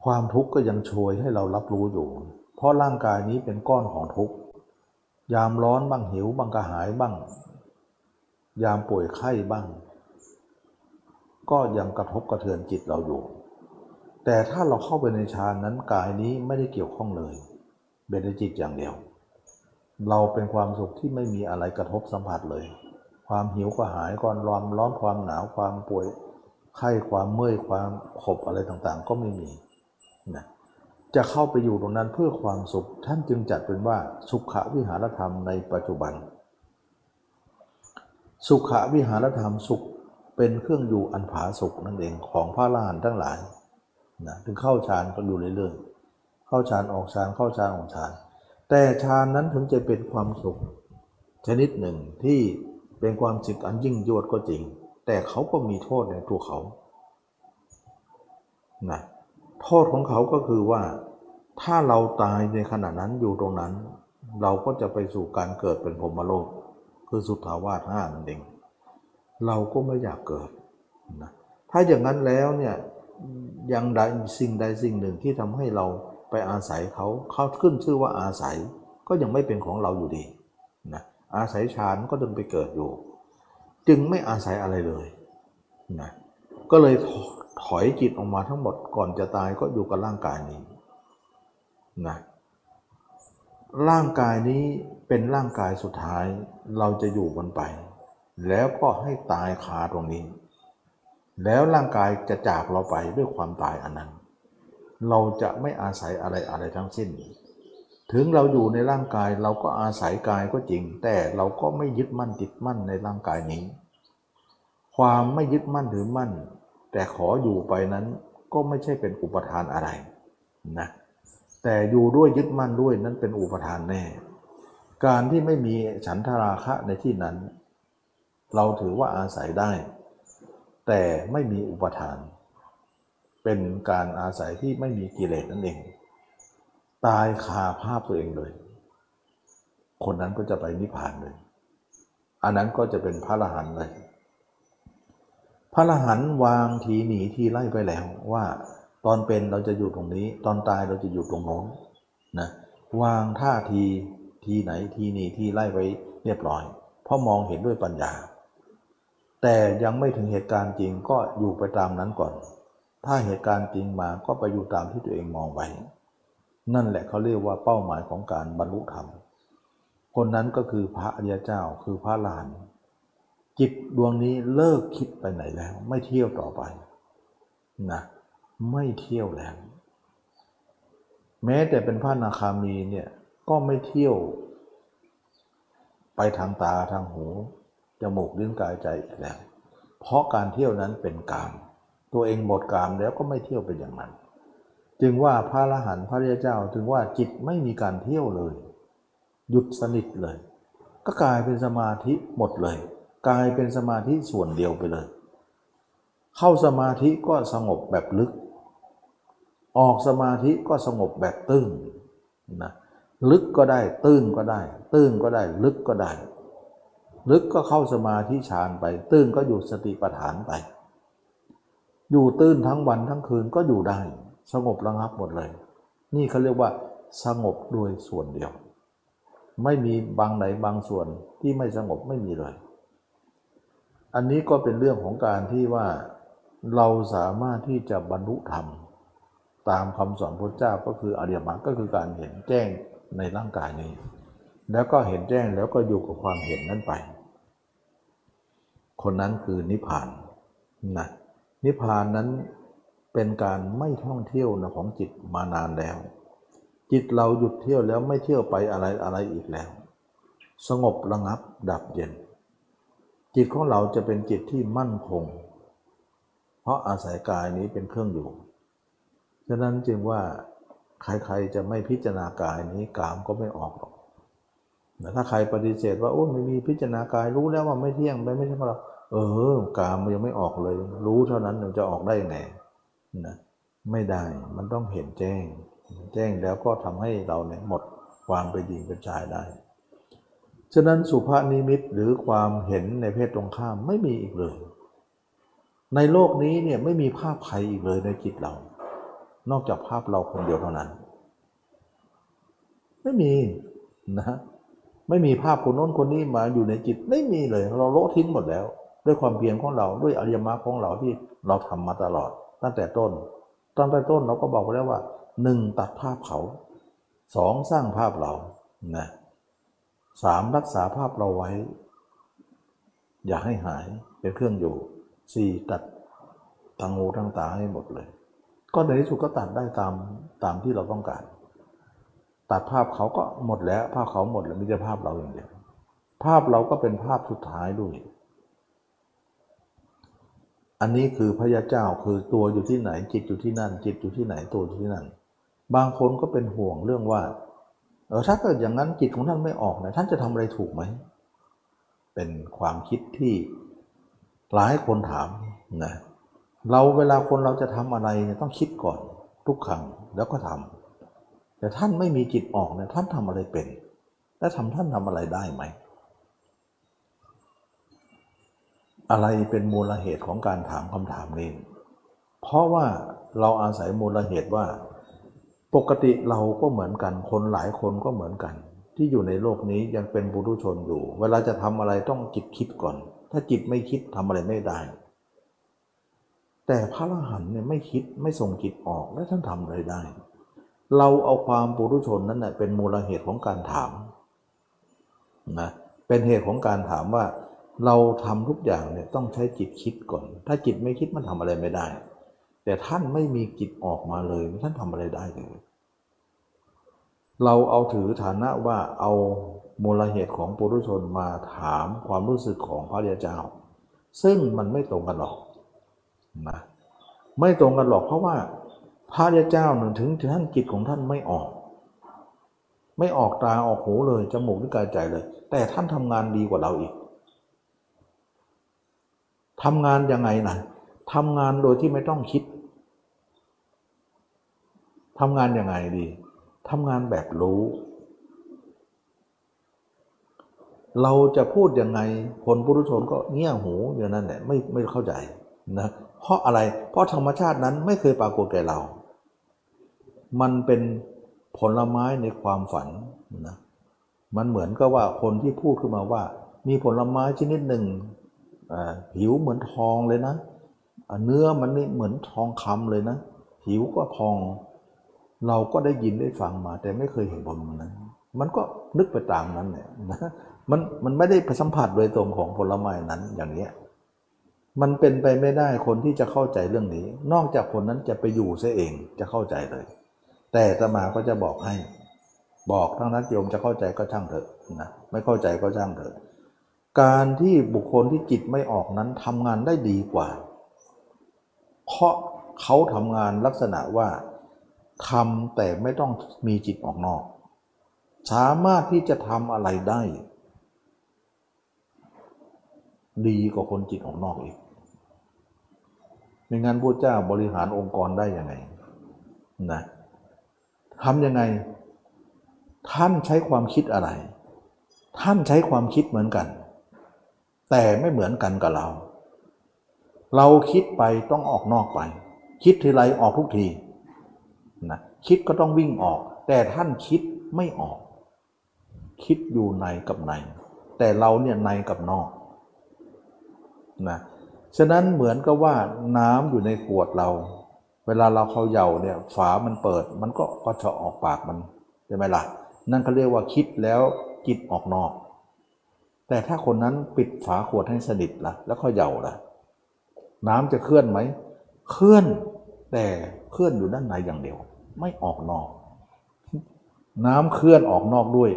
ความทุกข์ก็ยังโชยให้เรารับรู้อยู่ เพราะร่างกายนี้เป็นก้อนของทุกข์ยามร้อนบ้างหิวบ้างกระหายบ้าง ยามป่วยไข้บ้าง ก็ยังกระทบกระเทือนจิตเราอยู่ แต่ถ้าเราเข้าไปในฌานนั้นกายนี้ไม่ได้เกี่ยวข้องเลยเป็นจิตอย่างเดียว เราเป็นความสุขที่ไม่มีอะไรกระทบสัมผัสเลย ความหิวก็หายความร้อนร้อนความหนาวความป่วยไข้ความเมื่อยความขบอะไรต่างๆ ก็ไม่มีนะจะเข้าไปอยู่ตรงนั้นเพื่อความสุขท่านจึงจัดเป็นว่าสุขวิหารธรรมในปัจจุบัน สุขวิหารธรรมสุข เป็นเครื่องอยู่อันผาสุขนั่นเองของพระลานทั้งหลายนะถึงเข้าฌานก็อยู่เรื่อยๆเข้าฌานออกฌานเข้าฌานออกฌาน แต่ฌานนั้นถึงจะเป็นความสุข ชนิดหนึ่งที่เป็นความสิกอันยิ่งยวดก็จริง แต่เขาก็มีโทษในตัวเขานะโทษของเขาก็คือว่า ถ้าเราตายในขณะนั้นอยู่ตรงนั้น เราก็จะไปสู่การเกิดเป็นพรมโลก คือสุทธาวาสห้านั่นเอง เราก็ไม่อยากเกิดนะถ้าอย่างนั้นแล้วเนี่ยยังใดสิ่งใดสิ่งหนึ่งที่ทำให้เราไปอาศัยเขาเขาขึ้นชื่อว่าอาศัยก็ยังไม่เป็นของเราอยู่ดีนะอาศัยฌานก็ดึงไปเกิดอยู่ จึงไม่อาศัยอะไรเลยนะก็เลยถอยจิตออกมาทั้งหมดก่อนจะตายก็อยู่กับร่างกายนี้นะร่างกายนี้เป็นร่างกายสุดท้ายเราจะอยู่กันไป แล้วก็ให้ตายคาตรงนี้ แล้วร่างกายจะจากเราไปด้วยความตายอันนั้น เราจะไม่อาศัยอะไรอะไรทั้งสิ้น ถึงเราอยู่ในร่างกายเราก็อาศัยกายก็จริง แต่เราก็ไม่ยึดมั่นติดมั่นในร่างกายนี้ ความไม่ยึดมั่นถือมั่น แต่ขออยู่ไปนั้นก็ไม่ใช่เป็นอุปทานอะไรนะแต่อยู่ด้วยยึดมั่นด้วยนั้นเป็นอุปทานแน่ การที่ไม่มีฉันทราคะในที่นั้น เราถือว่าอาศัยได้ แต่ไม่มีอุปทาน เป็นการอาศัยที่ไม่มีกิเลสนั่นเอง ตายคาภาพตัวเองเลย คนนั้นก็จะไปนิพพานเลย อันนั้นก็จะเป็นพระอรหันต์เลย พระอรหันต์วางทีหนีทีไล่ไปแล้วว่าตอนเป็นเราจะอยู่ตรงนี้ ตอนตายเราจะอยู่ตรงโน้นนะวางท่าทีทีไหนทีหนีทีไล่ไว้เรียบร้อย เพราะมองเห็นด้วยปัญญา แต่ยังไม่ถึงเหตุการณ์จริงก็อยู่ไปตามนั้นก่อน ถ้าเหตุการณ์จริงมาก็ไปอยู่ตามที่ตัวเองมองไว้ นั่นแหละเขาเรียกว่าเป้าหมายของการบรรลุธรรม คนนั้นก็คือพระอริยเจ้าคือพระลาน จิตดวงนี้เลิกคิดไปไหนแล้ว ไม่เที่ยวต่อไปนะไม่เที่ยวแล้ว แม้แต่เป็นพระนาคามีเนี่ยก็ไม่เที่ยว ไปทางตาทางหู จมูกลิ้นกายใจแล้ว เพราะการเที่ยวนั้นเป็นกาม ตัวเองหมดกามแล้วก็ไม่เที่ยวเป็นอย่างนั้น จึงว่าพระอรหันต์พระริยเจ้าถึงว่าจิตไม่มีการเที่ยวเลย หยุดสนิทเลย ก็กลายเป็นสมาธิหมดเลย กลายเป็นสมาธิส่วนเดียวไปเลย เข้าสมาธิก็สงบแบบลึก ออกสมาธิก็สงบแบบตื้นนะลึกก็ได้ตื้นก็ได้ ตื้นก็ได้ลึกก็ได้ ลึกก็เข้าสมาธิฌานไป ตื้นก็อยู่สติปัฏฐานไป อยู่ตื้นทั้งวันทั้งคืนก็อยู่ได้ สงบระงับหมดเลย นี่เขาเรียกว่า สงบโดยส่วนเดียว ไม่มีบางไหนบางส่วนที่ไม่สงบไม่มีเลย อันนี้ก็เป็นเรื่องของการที่ว่าเราสามารถที่จะบรรลุธรรมตามคำสอนพระเจ้าก็คืออริยมรรคก็คือการเห็นแจ้งในร่างกายนี้ แล้วก็เห็นแจ้งแล้วก็อยู่กับความเห็นนั้นไป คนนั้นคือนิพพานนะนิพพานนั้นเป็นการไม่ท่องเที่ยวนะของจิตมานานแล้ว จิตเราหยุดเที่ยวแล้วไม่เที่ยวไปอะไรอะไรอีกแล้ว สงบระงับดับเย็น จิตของเราจะเป็นจิตที่มั่นคง เพราะอาศัยกายนี้เป็นเครื่องอยู่ ฉะนั้นจึงว่าใครๆจะไม่พิจารณากายนี้กามก็ไม่ออกหรอก ถ้าใครปฏิเสธว่าโอ้ไม่มีพิจารณากายรู้แล้วว่าไม่เที่ยงไม่ไม่ใช่ของเรา เออกามมันยังไม่ออกเลย รู้เท่านั้นมันจะออกได้ยังไงนะไม่ได้มันต้องเห็นแจ้ง แจ้งแล้วก็ทำให้เราเนี่ยหมดความไปยิงเป็นชายได้ ฉะนั้นสุภานิมิตหรือความเห็นในเพศตรงข้ามไม่มีอีกเลย ในโลกนี้เนี่ยไม่มีภาพใครอีกเลยในจิตเรา นอกจากภาพเราคนเดียวเท่านั้น ไม่มีนะ ไม่มีภาพคนโน้นคนนี้มาอยู่ในจิตไม่มีเลย เราโลทิ้งหมดแล้ว ด้วยความเพียรของเราด้วยอริยมรรคของเราที่เราทำมาตลอด ตั้งแต่ต้น ตั้งแต่ต้นเราก็บอกไปแล้วว่าหนึ่งตัดภาพเขาสองสร้างภาพเรานะสามรักษาภาพเราไว้ อย่าให้หายเป็นเครื่องอยู่สี่ตัดทางงูทางตาให้หมดเลย ก็ในที่สุดก็ตัดได้ตามตามที่เราต้องการ ตัดภาพเขาก็หมดแล้ว ภาพเขาหมดแล้วมีแต่ภาพเราอย่างเดียว ภาพเราก็เป็นภาพสุดท้ายด้วย อันนี้คือพระยาเจ้าคือตัวอยู่ที่ไหน จิตอยู่ที่นั่น จิตอยู่ที่ไหนตัวอยู่ที่นั่น บางคนก็เป็นห่วงเรื่องว่าเออถ้าเกิดอย่างนั้นจิตของท่านไม่ออกนี่ยท่านจะทำอะไรถูกไหมเป็นความคิดที่หลายคนถามนะเราเวลาคนเราจะทำอะไรเนี่ยต้องคิดก่อนทุกครั้งแล้วก็ทำ แต่ท่านไม่มีจิตออกเนี่ยท่านทำอะไรเป็น และทำท่านทำอะไรได้ไหม อะไรเป็นมูลเหตุของการถามคำถามนี้ เพราะว่าเราอาศัยมูลเหตุว่า ปกติเราก็เหมือนกัน คนหลายคนก็เหมือนกัน ที่อยู่ในโลกนี้ยังเป็นบุรุชนอยู่ เวลาจะทำอะไรต้องจิตคิดก่อน ถ้าจิตไม่คิดทำอะไรไม่ได้ แต่พระอรหันต์เนี่ยไม่คิดไม่ส่งจิตออกแล้วท่านทำอะไรได้ เราเอาความปุรุชนนั้นเน่ยเป็นมูลเหตุของการถามนะเป็นเหตุของการถามว่าเราทำทุกอย่างเนี่ยต้องใช้จิตคิดก่อน ถ้าจิตไม่คิดมันทำอะไรไม่ได้ แต่ท่านไม่มีจิตออกมาเลยท่านทำอะไรได้เลยเราเอาถือฐานะว่าเอามูลเหตุของปุถุชนมาถามความรู้สึกของพระเดียเจ้า ซึ่งมันไม่ตรงกันหรอกนะไม่ตรงกันหรอกเพราะว่า พระเดียเจ้าหนึ่งถึงท่านจิตของท่านไม่ออก ไม่ออกตาออกหูเลยจมูกนิ้วกายใจเลย แต่ท่านทำงานดีกว่าเราอีกทำงานยังไงนะทำงานโดยที่ไม่ต้องคิดทำงานยังไงดีทำงานแบบรู้ เราจะพูดยังไงคนปุถุชนก็เงี่ยหูอย่างนั้นแหละไม่ไม่เข้าใจนะเพราะอะไรเพราะธรรมชาตินั้นไม่เคยปรากฏแก่เรา มันเป็นผลไม้ในความฝันนะมันเหมือนกับว่าคนที่พูดขึ้นมาว่า มีผลไม้ชนิดหนึ่งผิวเหมือนทองเลยนะ เนื้อมันนี่เหมือนทองคำเลยนะ ผิวก็ทอง เราก็ได้ยินได้ฟังมา แต่ไม่เคยเห็นผลมันนั้นมันก็นึกไปตามนั้นเนี่ยนะมันมันไม่ได้ไปสัมผัสโดยตรงของผลไม้นั้นอย่างเนี้ยมันเป็นไปไม่ได้คนที่จะเข้าใจเรื่องนี้ นอกจากคนนั้นจะไปอยู่ซะเองจะเข้าใจเลย แต่ตมาก็จะบอกให้ บอกทั้งนั้นโยมจะเข้าใจก็ช่างเถอะนะไม่เข้าใจก็ช่างเถอะ การที่บุคคลที่จิตไม่ออกนั้นทำงานได้ดีกว่า เพราะเขาทำงานลักษณะว่าทำแต่ไม่ต้องมีจิตออกนอก สามารถที่จะทำอะไรได้ ดีกว่าคนจิตออกนอกอีกไม่งั้นพระเจ้าบริหารองค์กรได้ยังไงนะ ทำยังไง ท่านใช้ความคิดอะไร ท่านใช้ความคิดเหมือนกัน แต่ไม่เหมือนกันกับเรา เราคิดไปต้องออกนอกไป คิดทีไรออกทุกทีนะคิดก็ต้องวิ่งออก แต่ท่านคิดไม่ออก คิดอยู่ในกับใน แต่เราเนี่ยในกับนอกนะฉะนั้นเหมือนกับว่าน้ำอยู่ในขวดเรา เวลาเราเขาเย่าเนี่ยฝามันเปิด มันก็ก็เฉาะออกปากมันใช่ไหมล่ะ นั่นเขาเรียกว่าคิดแล้วจิตออกนอก แต่ถ้าคนนั้นปิดฝาขวดให้สนิทละ่ะ แล้วเขาเย่าละ่ะ น้ำจะเคลื่อนไหม เคลื่อนแต่เคลื่อนอยู่ด้านในอย่างเดียว ไม่ออกนอก น้ำเคลื่อนออกนอกด้วย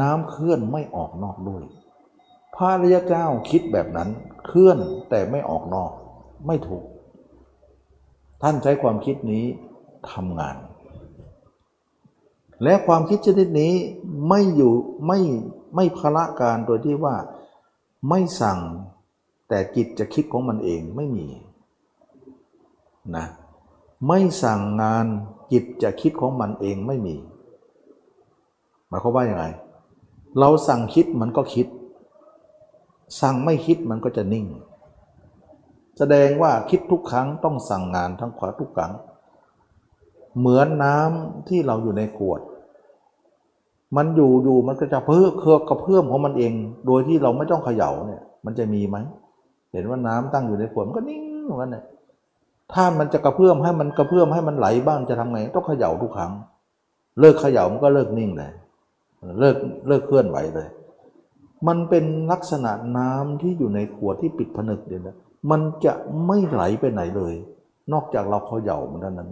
น้ำเคลื่อนไม่ออกนอกด้วย พระริยเจ้าคิดแบบนั้นเคลื่อนแต่ไม่ออกนอก ไม่ถูก ท่านใช้ความคิดนี้ทำงาน และความคิดชนิดนี้ไม่อยู่ไม่ไม่พละการโดยที่ว่าไม่สั่งแต่จิตจะคิดของมันเองไม่มีนะไม่สั่งงานจิตจะคิดของมันเองไม่มีหมายความว่าอย่างไรเราสั่งคิดมันก็คิด สั่งไม่คิดมันก็จะนิ่ง แสดงว่าคิดทุกครั้งต้องสั่งงานทั้งขวาทุกครั้ง เหมือนน้ำที่เราอยู่ในขวด มันอยู่อยู่มันก็จะเพิ่มเครือกระเพื่อมของมันเอง โดยที่เราไม่ต้องเขย่าเนี่ย มันจะมีไหมเห็นว่าน้ำตั้งอยู่ในขวดมันก็นิ่งเหมือนกันเนี่ยถ้ามันจะกระเพื่อมให้มันกระเพื่อมให้มันไหลบ้างจะทำไงต้องเขย่าทุกครั้ง เลิกเขย่ามันก็เลิกนิ่งเลยเลิกเลิกเคลื่อนไหวเลย มันเป็นลักษณะน้ำที่อยู่ในขวดที่ปิดผนึกเดียวนะ มันจะไม่ไหลไปไหนเลย นอกจากเราเขย่ามันเท่านั้น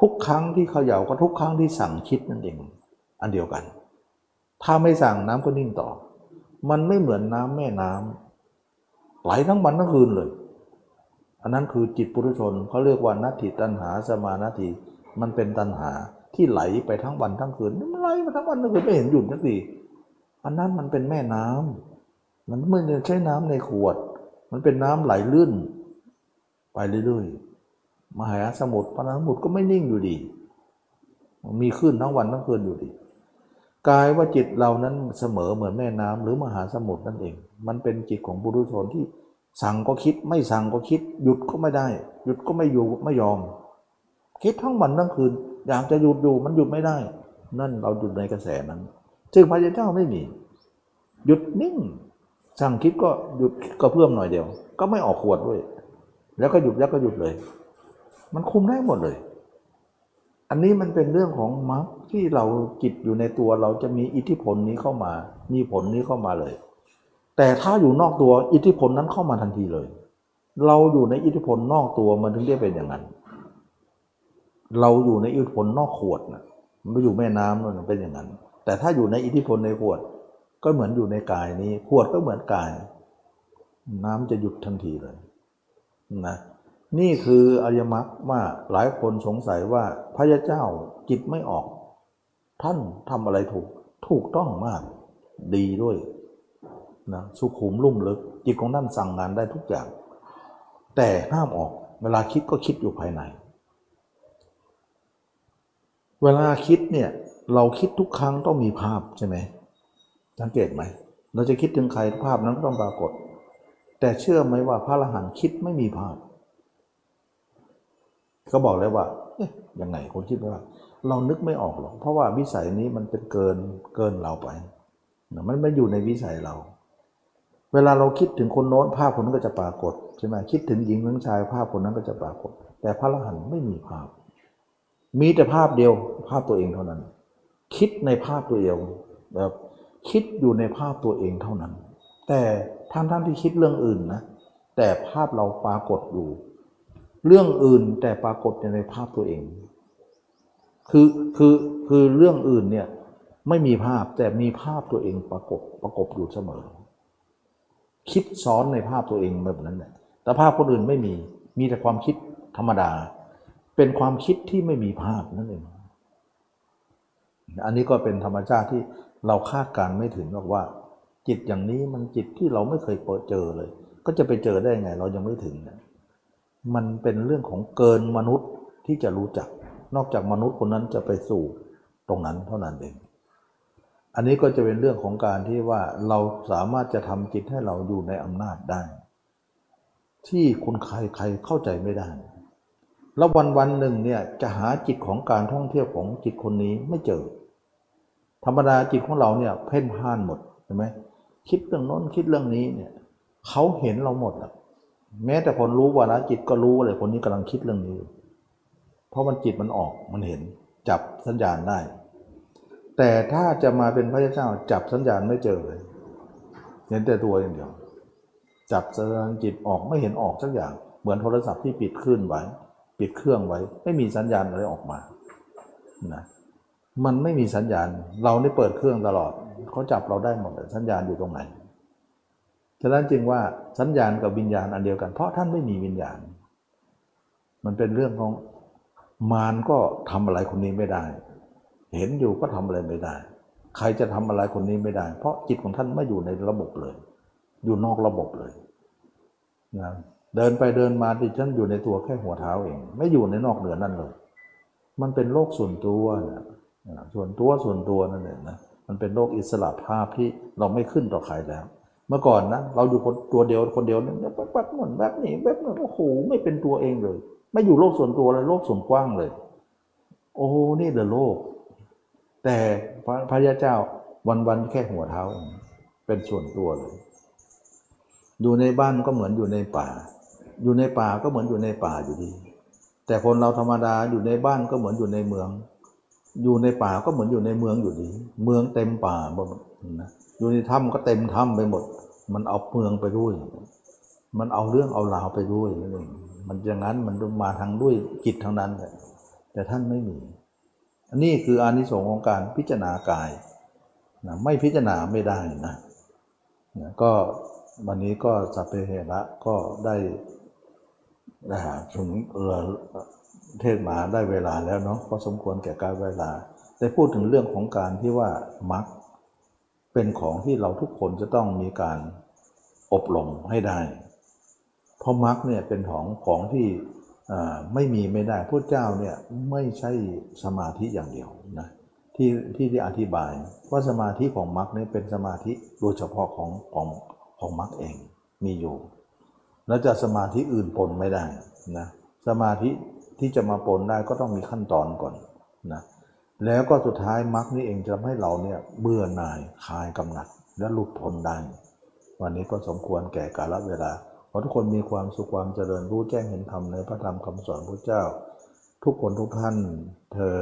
ทุกครั้งที่เขย่าก็ทุกครั้งที่สั่งคิดนั่นเอง อันเดียวกัน ถ้าไม่สั่งน้ำก็นิ่งต่อ มันไม่เหมือนน้ำแม่น้ำไหลทั้งวันทั้งคืนเลย อันนั้นคือจิตปุถุชนเขาเรียกว่านัตถิตันหาสมานาทีมันเป็นตันหาที่ไหลไปทั้งวันทั้งคืนมันไหลมาทั้งวันทั้งคืนไม่เห็นหยุดสักทีอันนั้นมันเป็นแม่น้ำมันไม่ใช้น้ำในขวด มันเป็นน้ำไหลลื่น ไปเรื่อยๆมหาสมุทรพระสมุทรก็ไม่นิ่งอยู่ดีมันมีขึ้นทั้งวันทั้งคืนอยู่ดีกายว่าจิตเรานั้นเสมอเหมือนแม่น้ำหรือมหาสมุทรนั่นเอง มันเป็นจิตของบุรุษชนที่สั่งก็คิด ไม่สั่งก็คิด หยุดก็ไม่ได้ หยุดก็ไม่อยู่ไม่ยอม คิดทั้งวันทั้งคืน อยากจะหยุดอยู่มันหยุดไม่ได้ นั่นเราหยุดในกระแสนั้นจึงพระเจ้าไม่มี หยุดนิ่ง สั่งคิดก็หยุดก็เพิ่มหน่อยเดียว ก็ไม่ออกขวดด้วย แล้วก็หยุดแล้วก็หยุดเลย มันคุมได้หมดเลย อันนี้มันเป็นเรื่องของมรรคที่เราจิตอยู่ในตัวเราจะมีอิทธิพลนี้เข้ามา มีผลนี้เข้ามาเลย แต่ถ้าอยู่นอกตัวอิทธิพลนั้นเข้ามาทันทีเลย เราอยู่ในอิทธิพลนอกตัวมันถึงได้เป็นอย่างนั้น เราอยู่ในอิทธิพลนอกขวดนะมันไปอยู่แม่น้ำนั่นเป็นอย่างนั้น แต่ถ้าอยู่ในอิทธิพลในขวด ก็เหมือนอยู่ในกายนี้ ขวดก็เหมือนกาย น้ำจะหยุดทันทีเลยนะนี่คืออริยมรรคว่าหลายคนสงสัยว่าพระยาเจ้าจิตไม่ออก ท่านทำอะไรถูกถูกต้องมาก ดีด้วยนะสุขุมลุ่มลึก จิตของท่านสั่งงานได้ทุกอย่าง แต่ห้ามออก เวลาคิดก็คิดอยู่ภายใน เวลาคิดเนี่ยเราคิดทุกครั้งต้องมีภาพใช่ไหม สังเกตไหม เราจะคิดถึงใครภาพนั้นต้องปรากฏ แต่เชื่อไหมว่าพระอรหันต์คิดไม่มีภาพ ก็บอกเลยว่าเอ๊ะยังไงคนคิดว่า เรานึกไม่ออกหรอก เพราะว่าวิสัยนี้มันเป็นเกินเกินเราไป มันไม่อยู่ในวิสัยเรา เวลาเราคิดถึงคนโน้นภาพคนนั้นก็จะปรากฏใช่ไหมคิดถึงหญิงถึงชายภาพคนนั้นก็จะปรากฏ แต่พระอรหันต์ไม่มีภาพ มีแต่ภาพเดียวภาพตัวเองเท่านั้น คิดในภาพตัวเองแบบ คิดอยู่ในภาพตัวเองเท่านั้น แต่ท่านท่านที่คิดเรื่องอื่นนะ แต่ภาพเราปรากฏอยู่ เรื่องอื่นแต่ปรากฏในภาพตัวเอง คือคือคือเรื่องอื่นเนี่ยไม่มีภาพแต่มีภาพตัวเองปรากฏประกบอยู่เสมอ คิดซ้อนในภาพตัวเองแบบนั้นแหละแต่ภาพคนอื่นไม่มี มีแต่ความคิดธรรมดา เป็นความคิดที่ไม่มีภาพนั่นเองอันนี้ก็เป็นธรรมชาติที่ เราคาดการไม่ถึงหรอกว่า จิตอย่างนี้มันจิตที่เราไม่เคยเจอเลย ก็จะไปเจอได้ไง เรายังไม่ถึงนะมันเป็นเรื่องของเกินมนุษย์ที่จะรู้จัก นอกจากมนุษย์คนนั้นจะไปสู่ตรงนั้นเท่านั้นเอง อันนี้ก็จะเป็นเรื่องของการที่ว่าเราสามารถจะทำจิตให้เราอยู่ในอำนาจได้ ที่คนใครใครเข้าใจไม่ได้แล้ววันวันหนึ่งเนี่ยจะหาจิตของการท่องเที่ยวของจิตคนนี้ไม่เจอ ธรรมดาจิตของเราเนี่ยเพ่นพ่านหมดใช่ไหมคิดเรื่องน้นคิดเรื่องนี้เนี่ยเขาเห็นเราหมดอะแม้แต่คนรู้ว่าละจิตก็รู้เลยคนนี้กำลังคิดเรื่องนี้ เพราะมันจิตมันออกมันเห็นจับสัญญาณได้ แต่ถ้าจะมาเป็นพระเจ้าจับสัญญาณไม่เจอเลยเห็นแต่ตัวอย่างเดียว จับสัญญาณจิตออกไม่เห็นออกสักอย่าง เหมือนโทรศัพท์ที่ปิดคลื่นไว้ ปิดเครื่องไว้ ไม่มีสัญญาณอะไรออกมานะ มันไม่มีสัญญาณ เราได้เปิดเครื่องตลอดเขาจับเราได้หมดสัญญาณอยู่ตรงไหนฉะนั้นจึงว่าสัญญาณกับวิญญาณอันเดียวกัน เพราะท่านไม่มีวิญญาณ มันเป็นเรื่องของมารก็ทำอะไรคนนี้ไม่ได้ เห็นอยู่ก็ทำอะไรไม่ได้ ใครจะทำอะไรคนนี้ไม่ได้ เพราะจิตของท่านไม่อยู่ในระบบเลย อยู่นอกระบบเลยนะเดินไปเดินมาดิฉันอยู่ในตัวแค่หัวเท้าเอง ไม่อยู่ในนอกเหนือนั่นเลย มันเป็นโลกส่วนตัวนะ ส่วนตัวส่วนตัวนั่นเองนะมันเป็นโลกอิสระภาพที่เราไม่ขึ้นต่อใครแล้ว เมื่อก่อนนะเราอยู่คนตัวเดียวคนเดียวเนี่ยแป๊บแป๊บนแบบนี้แบบนั้นโอ้โหไม่เป็นตัวเองเลย ไม่อยู่โลกส่วนตัวเลยโลกส่วนกว้างเลย โอ้นี่เดอะโลก แต่พระพระยาเจ้าวันวันแค่หัวเท้า เป็นส่วนตัวเลย อยู่ในบ้านก็เหมือนอยู่ในป่า อยู่ในป่าก็เหมือนอยู่ในป่าอยู่ดี แต่คนเราธรรมดาอยู่ในบ้านก็เหมือนอยู่ในเมือง อยู่ในป่าก็เหมือนอยู่ในเมืองอยู่ดี เมืองเต็มป่าหมดนะอยู่ในถ้ำก็เต็มถ้ำไปหมด มันเอาเมืองไปด้วย มันเอาเรื่องเอาราวไปด้วยนั่นเองมันอย่างนั้นมันมาทางด้วยจิตทางนั้นแหละแต่ท่านไม่มี อันนี้คืออานิสงส์ของการพิจารณากายนะไม่พิจารณาไม่ได้นะนะก็วันนี้ก็สัพเพเหระก็ได้นะฮะถึง เทศมาได้เวลาแล้วเนาะก็สมควรแก่การเวลาได้พูดถึงเรื่องของการที่ว่ามรรคเป็นของที่เราทุกคนจะต้องมีการอบรมให้ได้ เพราะมรรคเนี่ยเป็นของของที่ไม่มีไม่ได้พระเจ้าเนี่ยไม่ใช่สมาธิอย่างเดียวนะที่ที่ที่อธิบายว่าสมาธิของมรรคเนี่ยเป็นสมาธิโดยเฉพาะของของของมรรคเองมีอยู่ แล้วจะสมาธิอื่นปนไม่ได้นะสมาธิ ที่จะมาปนได้ก็ต้องมีขั้นตอนก่อนนะแล้วก็สุดท้ายมรรคนี่เองจะทำให้เราเนี่ยเบื่อหน่ายคลายกำหนัดและหลุดพ้นได้ วันนี้ก็สมควรแก่กาลเวลาขอทุกคนมีความสุขความเจริญรู้แจ้งเห็นธรรมในพระธรรมคำสอนพระเจ้า ทุกคนทุกท่านเธอ